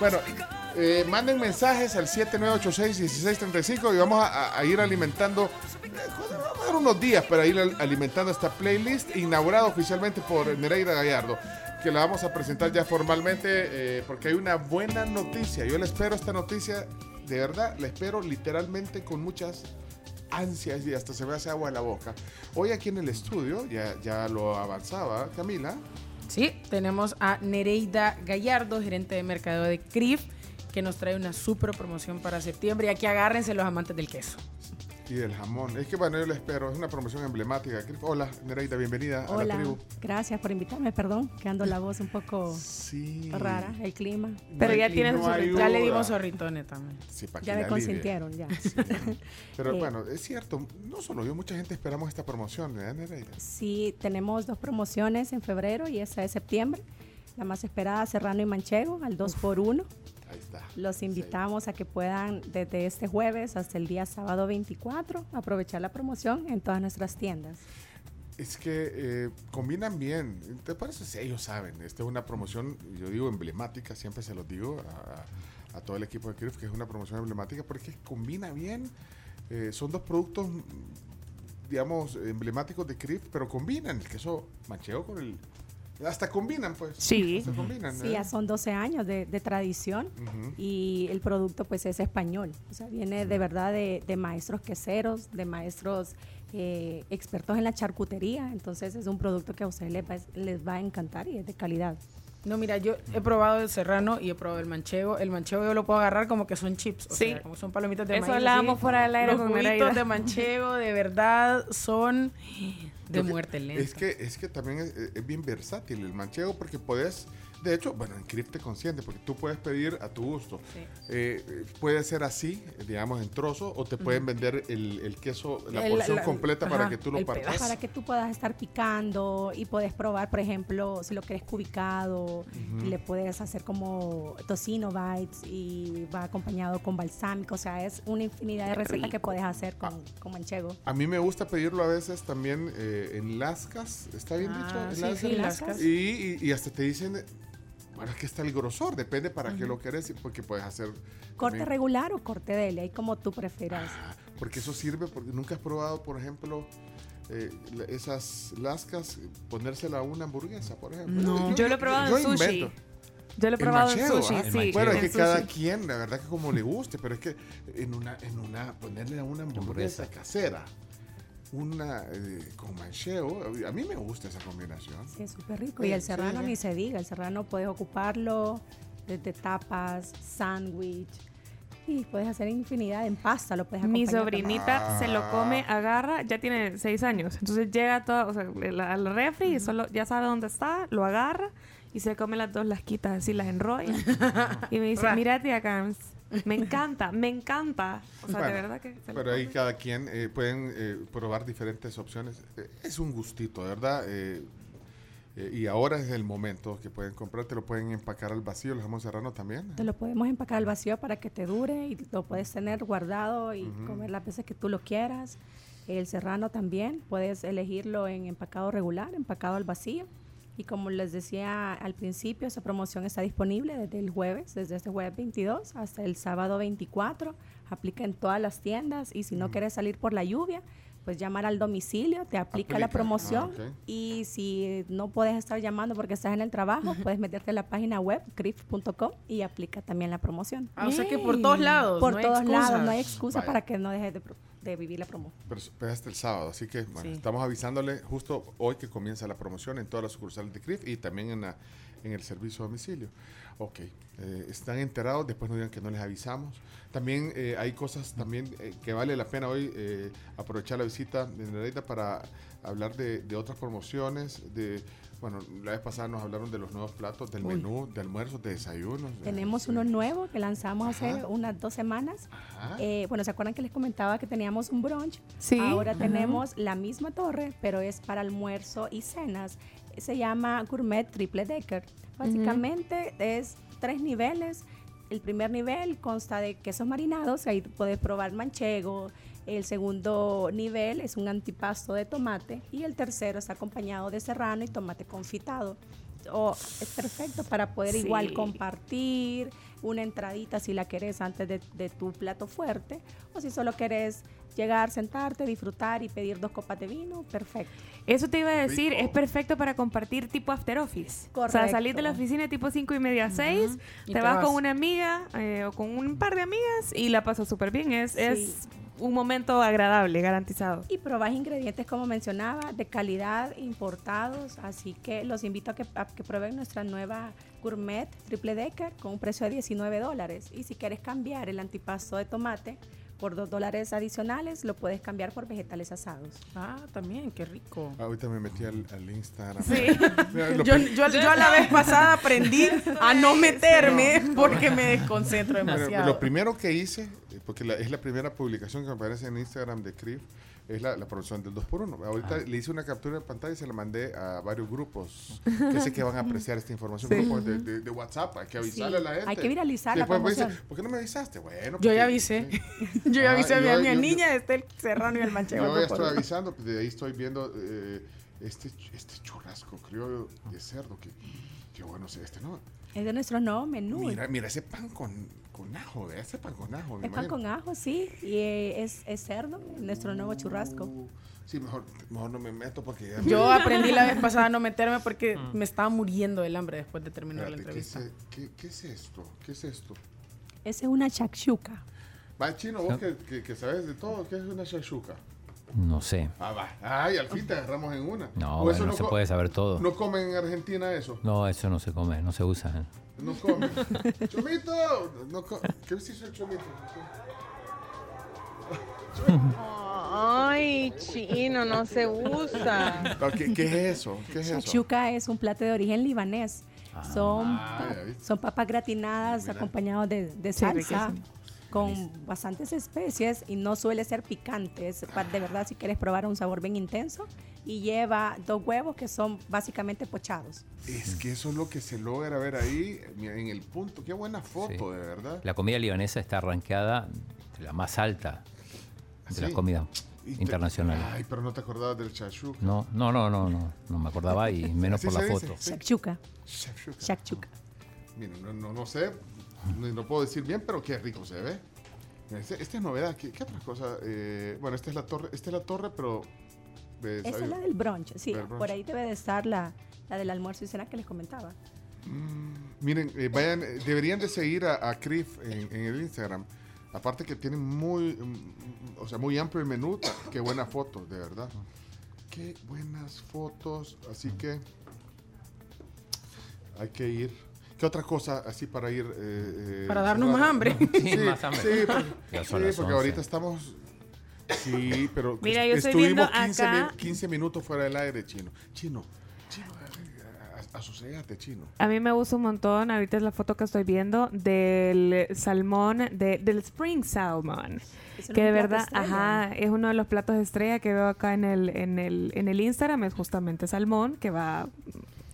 Bueno, eh, manden mensajes al 7986-1635 y vamos a, ir alimentando. eh, Vamos a dar unos días para ir al- alimentando esta playlist inaugurada oficialmente por Nereida Gallardo. Que la vamos a presentar ya formalmente eh, porque hay una buena noticia. Yo le espero esta noticia, de verdad, la espero literalmente con muchas ansias y hasta se me hace agua en la boca. Hoy aquí en el estudio, ya, ya lo avanzaba Camila, Sí, tenemos a Nereida Gallardo, gerente de mercadeo de CRIF, que nos trae una super promoción para septiembre. Y aquí agárrense los amantes del queso. y del jamón. Es que bueno, yo le espero, es una promoción emblemática. Hola, Nereida, bienvenida a la Hola, tribu. gracias por invitarme, perdón, que ando la voz un poco rara, el clima. Pero ya No tienes hay zorrito. Ya le dimos zorritones también. Sí, Ya me consintieron, ya. Pero Eh, bueno, es cierto, no solo yo, mucha gente esperamos esta promoción, ¿verdad, Nereida? Sí, tenemos dos promociones en febrero y esa es septiembre. La más esperada, Serrano y Manchego, al 2 por 1 Ahí está. Los invitamos a que puedan desde este jueves hasta el día sábado 24 aprovechar la promoción en todas nuestras tiendas. Es que eh, combinan bien. ¿Te parece? Sí, ellos saben. Esta es una promoción, yo digo emblemática, siempre se los digo a, a todo el equipo de CRIF, que es una promoción emblemática porque combina bien. Eh, son dos productos, digamos, emblemáticos de CRIF, pero combinan el queso manchego con el... Hasta combinan, pues. Sí. Hasta combinan. Sí, ¿eh? ya son 12 años de, de tradición y el producto pues es español. O sea, viene de verdad de, de maestros queseros, de maestros eh, expertos en la charcutería. Entonces es un producto que a ustedes les va, les va a encantar y es de calidad. No, mira, yo he probado el serrano y he probado el manchego. El manchego yo lo puedo agarrar como que son chips, o Sí. sea, como son palomitas de Eso maíz. hablábamos así. fuera del aire Los con juguitos Nereida. de manchego de verdad son de muerte lenta. Es que, es que también es, es bien versátil el manchego porque puedes, de hecho, bueno, en CRIF te consiente porque tú puedes pedir a tu gusto. Sí. Eh, puede ser así, digamos, en trozo, o te pueden vender el, el queso, la El- porción la- completa para que tú lo partas. Para que tú puedas estar picando y puedes probar, por ejemplo, si lo quieres cubicado, Ujú. le puedes hacer como tocino bites y va acompañado con balsámico. O sea, es una infinidad de recetas que puedes hacer con, con manchego. A mí me gusta pedirlo a veces también eh, en lascas, ¿está bien Ah, dicho? En sí, lascas. sí, lascas. Y, y- y hasta te dicen, bueno, aquí está el grosor, depende para qué lo querés, porque puedes hacer... Corte también- regular o corte deli, ahí como tú prefieras. Porque eso sirve, porque nunca has probado, por ejemplo, eh, esas lascas, ponérsela a una hamburguesa, por ejemplo. No. Yo lo he probado en sushi. invento. Yo lo he El probado en manchego, sushi, ¿ah? sí, Bueno, es en que sushi. cada quien, la verdad que como le guste, pero es que en una, en una, ponerle a una hamburguesa Hamburguesa. casera, una eh, con manchego, a mí me gusta esa combinación. Sí, es súper rico. Y el Sí, serrano sí. ni se diga, el serrano puedes ocuparlo desde tapas, sándwich y puedes hacer infinidad en pasta, lo puedes Mi sobrinita también. se lo come, agarra, ya tiene seis años. Entonces llega todo, o sea, el- al refri y solo ya sabe dónde está, lo agarra y se come las dos lasquitas, así las enrolla. y me dice, Ra. mira tía Carms, me encanta, me encanta. O sea, de verdad que se Pero ahí cada quien eh, pueden eh, probar diferentes opciones. Eh, es un gustito, de verdad. eh, Eh, y ahora es el momento que pueden comprar, te lo pueden empacar al vacío, el jamón serrano también. Te lo podemos empacar al vacío para que te dure y lo puedes tener guardado y comer las veces que tú lo quieras. El serrano también, puedes elegirlo en empacado regular, empacado al vacío. Y como les decía al principio, esa promoción está disponible desde el jueves, desde este jueves 22 hasta el sábado 24. Aplica en todas las tiendas y si no quieres salir por la lluvia, pues llamar al domicilio, te aplica, la promoción Ah, y si no puedes estar llamando porque estás en el trabajo, puedes meterte en la página web crif.com y aplica también la promoción. Ah, o sea que por todos lados, Por no hay todos lados, no hay excusa Vaya. para que no dejes de, pro- de vivir la promoción. Pero, pero hasta el sábado, así que bueno, Sí. estamos avisándole justo hoy que comienza la promoción en todas las sucursales de CRIF y también en, la- en el servicio a domicilio. Ok, eh, están enterados, después no digan que no les avisamos. También eh, hay cosas también eh, que vale la pena hoy eh, aprovechar la visita de Nereida para hablar de, de otras promociones, de... Bueno, la vez pasada nos hablaron de los nuevos platos, del Uy. menú, de almuerzos, de desayunos. de- Tenemos uno nuevo que lanzamos hace unas dos semanas. Eh, bueno, ¿se acuerdan que les comentaba que teníamos un brunch? Sí. Ahora Ajá. tenemos la misma torre, pero es para almuerzo y cenas. Se llama Gourmet Triple Decker. Básicamente es tres niveles. El primer nivel consta de quesos marinados, ahí puedes probar manchego. El segundo nivel es un antipasto de tomate y el tercero está acompañado de serrano y tomate confitado. O es perfecto para poder Sí. igual compartir una entradita si la querés antes de, de tu plato fuerte o si solo querés llegar, sentarte, disfrutar y pedir dos copas de vino, perfecto. Eso te iba a decir, Rico. es perfecto para compartir tipo after office. O sea, Correcto. salir de la oficina tipo 5 y media, 6, Y te, te vas, vas. con una amiga eh, o con un par de amigas y la pasas súper bien. Es, Sí. es un momento agradable, garantizado. Y probás ingredientes, como mencionaba, de calidad, importados. Así que los invito a que, a que prueben nuestra nueva gourmet triple decker con un precio de 19 dólares. Y si quieres cambiar el antipasto de tomate por 2 dólares adicionales, lo puedes cambiar por vegetales asados. Ah, también, qué rico. Ahorita me metí al, al Instagram. Sí. Yo, yo, yo a la vez pasada aprendí a no meterme porque me desconcentro demasiado. Lo primero que hice, eh, porque la- es la primera publicación que me aparece en Instagram de CRIF, es la, la promoción del 2x1. Ahorita Ah. le hice una captura de pantalla y se la mandé a varios grupos que sé que van a apreciar esta información. Sí. Grupos de, de- de WhatsApp, hay que avisarle Sí, a la gente. hay que viralizar la me dice, promoción. ¿por qué no me avisaste? Bueno, Yo ya avisé. sí. Yo ya Ah, avisé a mi, yo- a mi yo- yo- niña, este el serrano y el manchego. Yo ya por estoy avisando, pues de ahí estoy viendo eh, este, este churrasco criollo de cerdo, que, que bueno, sí, este no. Es de nuestro nuevo menú. Mira, mira ese pan con, con ajo, ese pan con ajo. Es pan imagino. con ajo, sí, y eh, es, es cerdo, nuestro nuevo churrasco. Sí, mejor, mejor no me meto porque ya... Yo aprendí la vez pasada a no meterme porque me estaba muriendo del hambre después de terminar la Espérate, ¿qué, entrevista. es, qué, qué es esto? ¿Qué es esto? Esa es una shakshuka. Va, chino, vos que, que, que sabes de todo, ¿qué es una shashuka? No sé. Ah, va. Ay, al fin te agarramos en una. No, bueno, eso no se co- puede saber todo. ¿No comen en Argentina eso? No, eso no se come, no se usa. No comen. ¡Chomito! No co- ¿Qué se hizo el chomito? Ay, chino, no se usa. ¿Qué, qué es eso? ¿Qué es eso? Es un plato de origen libanés. Son, Ah, ya viste. son papas gratinadas acompañados de, de salsa con bastantes especies y no suele ser picante. Es pa- de verdad si quieres probar un sabor bien intenso y lleva dos huevos que son básicamente pochados. Es que eso es lo que se logra ver ahí en el punto. Qué buena foto, de verdad. La comida libanesa está rankeada de la más alta de la Sí. comida Y te- internacional. Ay, pero no te acordabas del shashuka. No, no, no, no, no, no me acordaba y menos por la se dice, foto. sí. Shakshuka. Shakshuka. Shakshuka. Mira, no, no, no sé, no, no puedo decir bien, pero qué rico se ve. Mira, este- esta es novedad. ¿Qué, qué otra cosa? Eh, bueno, esta es la torre, esta es la torre, pero de Esa es la del brunch, sí. Del brunch. Por ahí debe de estar la, la del almuerzo y cena que les comentaba. Miren, eh, vayan, eh, deberían de seguir a, a Crif en, en el Instagram. Aparte que tienen muy, mm, o sea, muy amplio el menú. Qué buenas fotos, de verdad. Qué buenas fotos. Así que hay que ir. ¿Qué otra cosa así para ir? eh, eh, Para darnos más hambre. Sí, Sí, más hambre. sí, porque, son sí, porque 11. ahorita estamos... Sí, pero Mira, yo estoy estuvimos viendo 15, acá- min- 15 minutos fuera del aire, chino. Chino, chino, asociate, chino. A mí me gusta un montón, ahorita es la foto que estoy viendo del salmón, de, del Spring Salmon. Es Que de verdad, estrella. ajá, es uno de los platos de estrella que veo acá en el, en el, en el Instagram, es justamente salmón, que va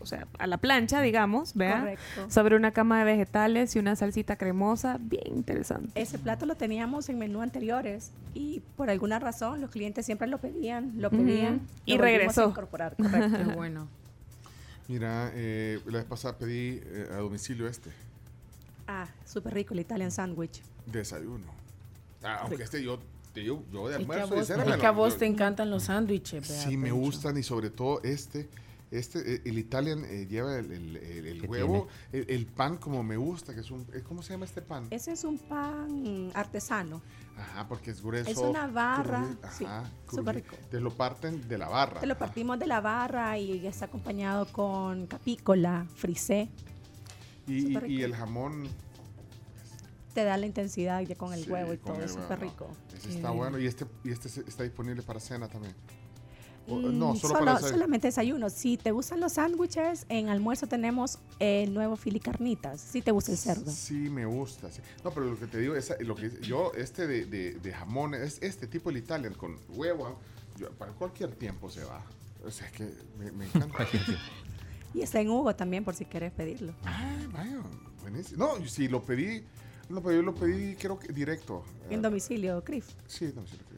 o sea, a la plancha, digamos, ¿vea? Correcto. Sobre una cama de vegetales y una salsita cremosa, bien interesante. Ese plato lo teníamos en menú anteriores y por alguna razón los clientes siempre lo pedían, lo pedían. Ujú. Y lo volvimos a regresó. incorporar, correcto. Qué bueno. Mira, eh, la vez pasada pedí eh, a domicilio este, Ah, súper rico el Italian sandwich. desayuno. Ah, aunque este yo, te digo, yo de Es que a almuerzo y vos, es que a vos yo- te encantan los sándwiches. Sí, me gustan y sobre todo este. Este, eh, el Italian eh, lleva el, el- el- el huevo, el, el pan como me gusta, que es un, ¿cómo se llama este pan? Ese es un pan artesano. Ajá, porque es grueso. Es una barra, sí, ajá, súper rico. Te lo parten de la barra. Te lo ajá. partimos de la barra y está acompañado con capícola, frisé. Y, y- el jamón Te da la intensidad ya con el Sí, huevo y todo, el súper rico. Ese está bueno y este, y este está disponible para cena también. O- Mm, no, solo, solo- para solamente desayuno. Si te gustan los sándwiches, en almuerzo tenemos el nuevo fili carnitas. Si te gusta el cerdo. Sí, me gusta. sí. No, pero lo que te digo es lo que yo este de, de, de jamón es este tipo el Italian con huevo. yo- para cualquier tiempo se va. O sea, es que me, me encanta. Y está en Hugo también, por si quieres pedirlo. Ah, vaya, buenísimo. No, si lo pedí, lo pedí, lo pedí creo que directo. En Eh, domicilio, Crif. Sí, domicilio. creo.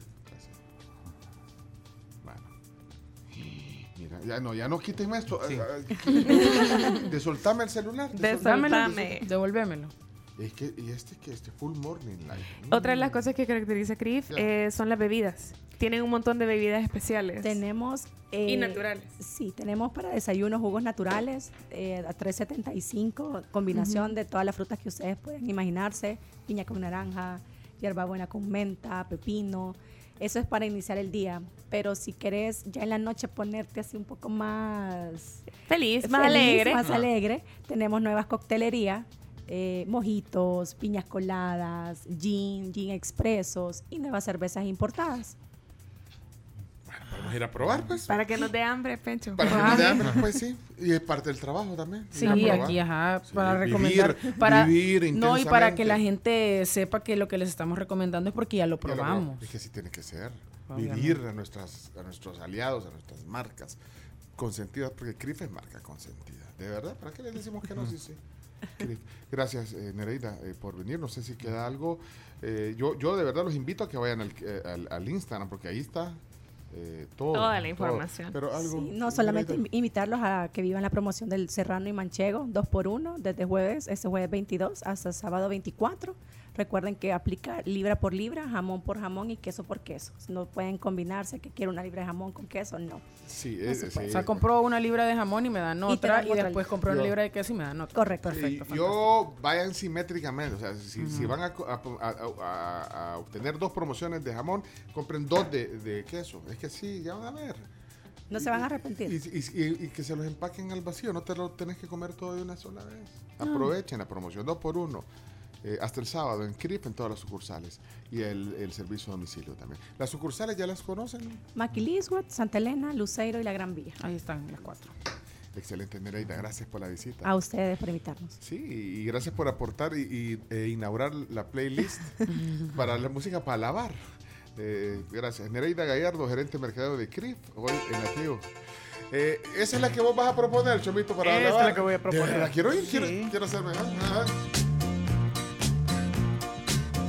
Ya no, ya no quítenme esto. eh, eh, De soltarme el celular. Desoltame. Devolvémelo. Es que, y este que este full morning light. Otra de las cosas que caracteriza a Crif eh, son las bebidas. Tienen un montón de bebidas especiales. Tenemos... eh, Y naturales. Sí, tenemos para desayuno jugos naturales eh, a 3.75, combinación Ujú. de todas las frutas que ustedes pueden imaginarse, piña con naranja, hierbabuena con menta, pepino. Eso es para iniciar el día, pero si querés ya en la noche ponerte así un poco más Feliz, más alegre. más Ah. alegre, tenemos nuevas coctelerías, eh, mojitos, piñas coladas, gin, gin expresos y nuevas cervezas importadas. Vamos a ir a probar, pues. Para que nos dé hambre, Pencho. Para que nos dé hambre, pues sí. Y es parte del trabajo también. Sí, aquí, ajá, Sí, para vivir, recomendar. para, vivir no, y para que la gente sepa que lo que les estamos recomendando es porque ya lo probamos. Es que sí tiene que ser. Obviamente. Vivir a, nuestras, a nuestros aliados, a nuestras marcas consentidas, porque CRIF es marca consentida. ¿De verdad? ¿Para qué les decimos que no? Sí, sí. CRIF. Gracias, eh, Nereida, eh, por venir. No sé si queda algo. Eh, yo, yo de verdad los invito a que vayan al, eh, al- al Instagram, porque ahí está eh, todo. Toda la todo. información. Pero algo. Sí, no, solamente invitarlos a que vivan la promoción del Serrano y Manchego, 2 por 1 desde jueves, este jueves 22 hasta sábado 24. Recuerden que aplica libra por libra, jamón por jamón y queso por queso. No pueden combinarse que quiero una libra de jamón con queso, no. Sí, No es, se sí, puede. O sea, compró una libra de jamón y me dan otra, y, otra después libra. compró una libra de queso y me dan otra. Correcto. Perfecto. Y yo vayan simétricamente, o sea, si, si van a, co- a- a- a- a obtener dos promociones de jamón, compren dos de, de queso. Es que sí, ya van a ver. No se van a arrepentir. Y, y- y- y que se los empaquen al vacío, no te lo tenés que comer todo de una sola vez. Aprovechen la promoción dos por uno. Eh, hasta el sábado en CRIP en todas las sucursales y el, el servicio a domicilio también. Las sucursales ya las conocen. Maquilisguat, Santa Elena, Luceiro y La Gran Vía. Ahí están las cuatro. Excelente, Nereida. Gracias por la visita. A ustedes por invitarnos. Sí, y gracias por aportar y, y, e inaugurar la playlist para la música para lavar. Eh, gracias. Nereida Gallardo, gerente de mercadeo de CRIF, hoy en activo. Eh, esa es la que vos vas a proponer, Chomito, para Esta es lavar. la que voy a proponer. ¿De verdad? quiero ir, quiero, Sí. quiero hacerme.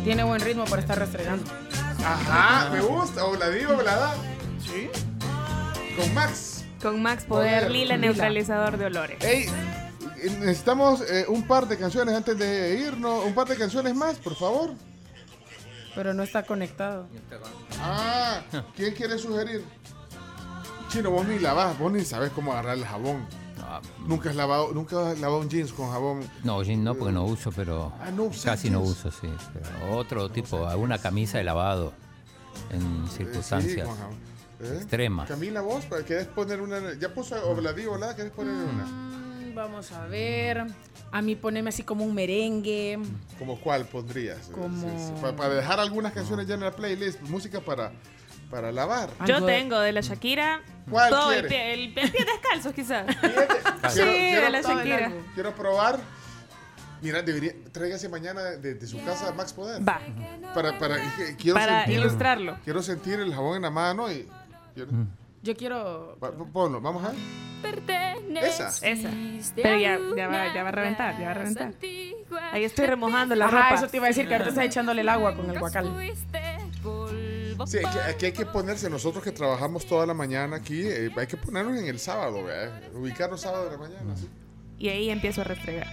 Tiene buen ritmo para estar restregando. Ajá, me gusta. O la digo, o la da. Sí. Con Max. Con Max Poder, Poder, Lila, Lila. neutralizador de olores. Ey, necesitamos eh, un par de canciones antes de irnos. Un par de canciones más, por favor. Pero no está conectado. Ah, ¿quién quiere sugerir? Chino, vos ni lavás, vos ni sabes cómo agarrar el jabón. Nunca has lavado, nunca has lavado un jeans con jabón. No, jean no, porque no uso, pero Ah, no casi no jeans. uso, sí. Pero otro tipo, alguna camisa de lavado en Eh, circunstancias sí. ¿Eh? extremas. Camila, vos, ¿para- ¿querés poner una? Ya puso Obladí, ¿verdad? ¿Querés poner una? Mm, Vamos a ver. A mí poneme así como un merengue. ¿Como cuál pondrías? Como- Para, para dejar algunas canciones ya en la playlist, música para, para lavar. Yo tengo de la Shakira. ¿Cuál todo el pie, el, el pie descalzo, quizás. sí, Quiero- de quiero- la Shakira. Quiero probar. Mira, debería, tráigase mañana de, de su casa Max Poder. Va. Para, para, quiero Para sentir- ilustrarlo. Quiero sentir el jabón en la mano y. quiero- Yo quiero. Va- ponlo, vamos a ver. Esa. Esa. Pero ya, ya, va, ya va a reventar, ya va a reventar. Ahí estoy remojando la Ajá, ropa. eso te iba a decir que ahorita estás echándole el agua con el guacal. Sí, aquí, aquí hay que ponerse, nosotros que trabajamos toda la mañana aquí, eh, hay que ponernos en el sábado, ¿verdad? ubicarnos sábado de la mañana. ¿sí? Y ahí empiezo a restregar.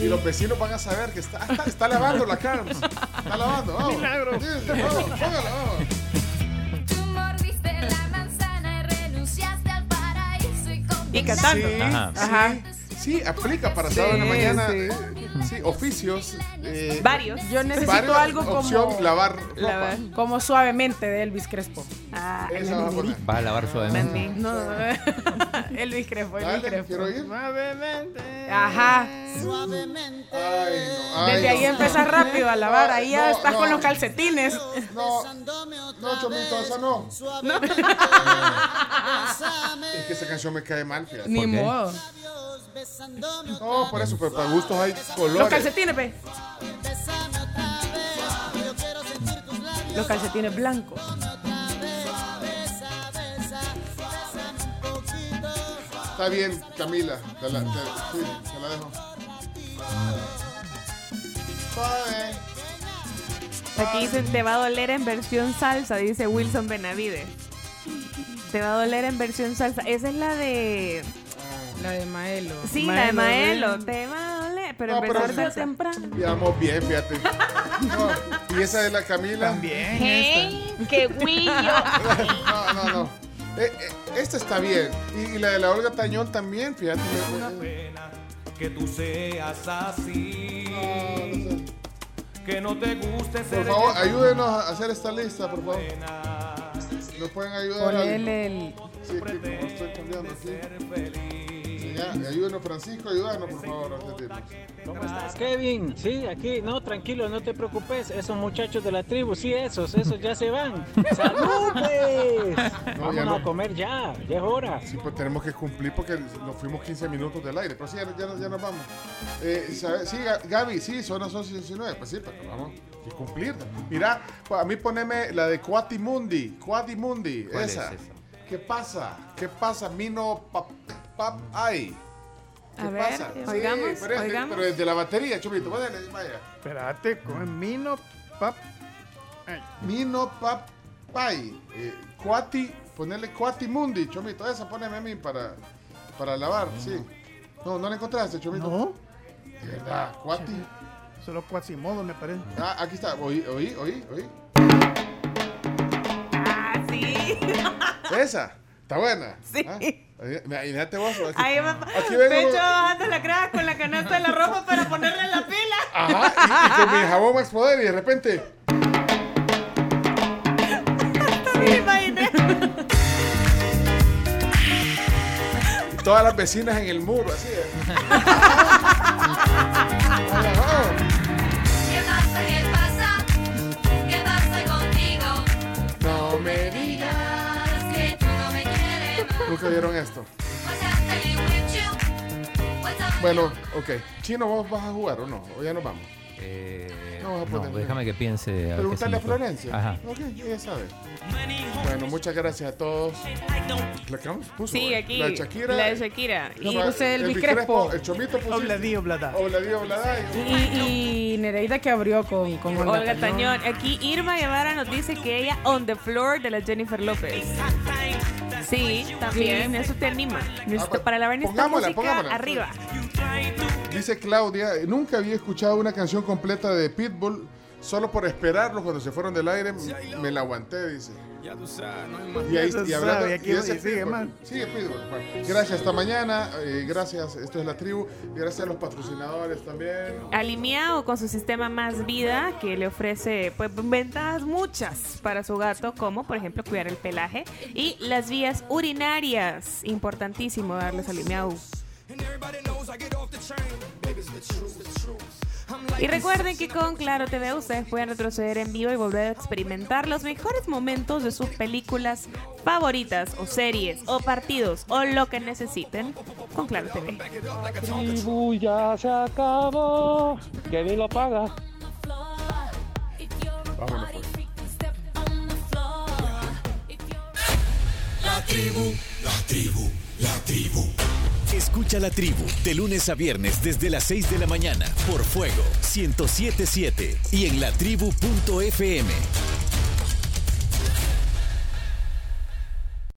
Y los vecinos van a saber que está, está, está lavando la Carms. Está lavando, vamos. Milagro. Sí, sí, vamos, póngala, vamos. Tú mordiste la manzana y renunciaste al paraíso y Y cantando. Sí, Ajá. sí, Ajá. sí, aplica para Sí, sábado en la mañana. Sí. oficios. eh, Varios. Yo necesito varios, algo como. opción, lavar ropa. Como suavemente de Elvis Crespo. Ah, Esa va a poner. Va a lavar suavemente. No, Elvis Crespo, Elvis Dale, Crespo. quiero ir. Ajá. Ay, no, ay, Desde ahí no. empezás rápido a lavar. Ahí ya No, estás no. con los calcetines. No, no, Chomito, esa no. Es que esa canción me cae mal, fíjate. Ni modo. No, por eso, pero para gustos hay colores. Los calcetines, pe. Los calcetines blancos. Está bien, Camila. Te la, te- sí, te la dejo. Suave. Aquí dicen, te va a doler en versión salsa, dice Wilson Benavides. Te va a doler en versión salsa. Esa es la de... La de Maelo. Sí, la de Maelo. Te va a doler, pero No, sí. salsa. temprano. Vamos bien, fíjate. No, y esa de la Camila. También. Hey, qué guillo. No, no, no. Eh, eh, esta está bien. Y, y la de la Olga Tañón también, fíjate. Que tú seas así. Que no te guste Por ser favor, el- ayúdenos a hacer esta lista, por favor. ¿Nos pueden ayudar? Ponele el. Sí, que como estoy cambiando aquí. Ya, ayúdenos, Francisco, ayúdanos, por favor. ¿Cómo estás, Kevin? Sí, aquí, no, tranquilo, no te preocupes. Esos muchachos de la tribu, sí, esos, esos ya se van. ¡Salud, pues! No, Vámonos no. a comer ya, ya es hora. Sí, pues tenemos que cumplir porque nos fuimos 15 minutos del aire. Pero sí, ya, ya, ya nos vamos. Eh. Sí, Ga- Gaby, sí, son las 11 y 19. Pues sí, pero vamos a cumplir. Mira, pues, a mí poneme la de Cuatimundi. Cuatimundi, ¿Cuál es esa. esa? ¿Qué pasa? ¿Qué pasa? Mino pap, pap. ¿Qué A ver, pasa? oigamos, pero, este- oigamos. pero desde la batería, chupito. Vaya, vaya. Espérate, con Mino Pap. Mino pap, ay. Eh, cuati, ponerle Cuatimundi, chomito. Esa poneme a mí para, para lavar, sí. No, no la encontraste, chomito. No. De verdad, Cuati. Solo Quasimodo, me parece. Ah, aquí está. Oí, oí, oí, oí. Ah, sí. Esa. Está buena. Sí. Ah, Imagínate vos. Aquí, Ahí va. aquí vengo. Pecho bajando la crack con la canasta de la ropa para ponerle la pila. Ajá, y, y con mi jabón Max Poder y de repente. Me imaginé. Todas las vecinas en el muro, así. Nunca vieron esto. Bueno, ok. Chino, ¿vos vas a jugar o no? ¿O ya nos vamos? Eh, No, vas a no, poner- déjame que piense. a Preguntarle a. Florencia. Ajá. Ok, ella sabe. Bueno, muchas gracias a todos. ¿La que vamos? Puso, Sí, eh. aquí. La de Shakira. La de Shakira. No, Y puse Elvis Elvis Crespo. El chomito pusiste. Obladí, oblada. Obladí, oblada. Y, y Nereida que abrió con, con Olga Tañón. Aquí Irma Guevara nos dice que ella on the floor de la Jennifer López. Sí, también. Eso te anima. Necesito- para la esta pongámosla, música pongámosla. arriba. Dice Claudia, nunca había escuchado una canción completa de Pitbull. Solo por esperarlo cuando se fueron del aire, me la aguanté, dice. Y ahí Ya y se hablando- sabe, aquí y ese y sigue más. Sigue. Bueno, gracias hasta mañana. eh, gracias, esto es la tribu. y Gracias a los patrocinadores también. Alimiao con su sistema Más Vida que le ofrece pues ventajas muchas para su gato, como por ejemplo cuidar el pelaje y las vías urinarias. Importantísimo darles Alimiao. Y recuerden que con Claro TV ustedes pueden retroceder en vivo y volver a experimentar los mejores momentos de sus películas favoritas o series o partidos o lo que necesiten con Claro TV. Tribu ya se acabó. Kevin lo paga. Vámonos. La tribu, la tribu, la tribu. Escucha la tribu de lunes a viernes desde las 6 de la mañana por Fuego 1077 y en latribu.fm.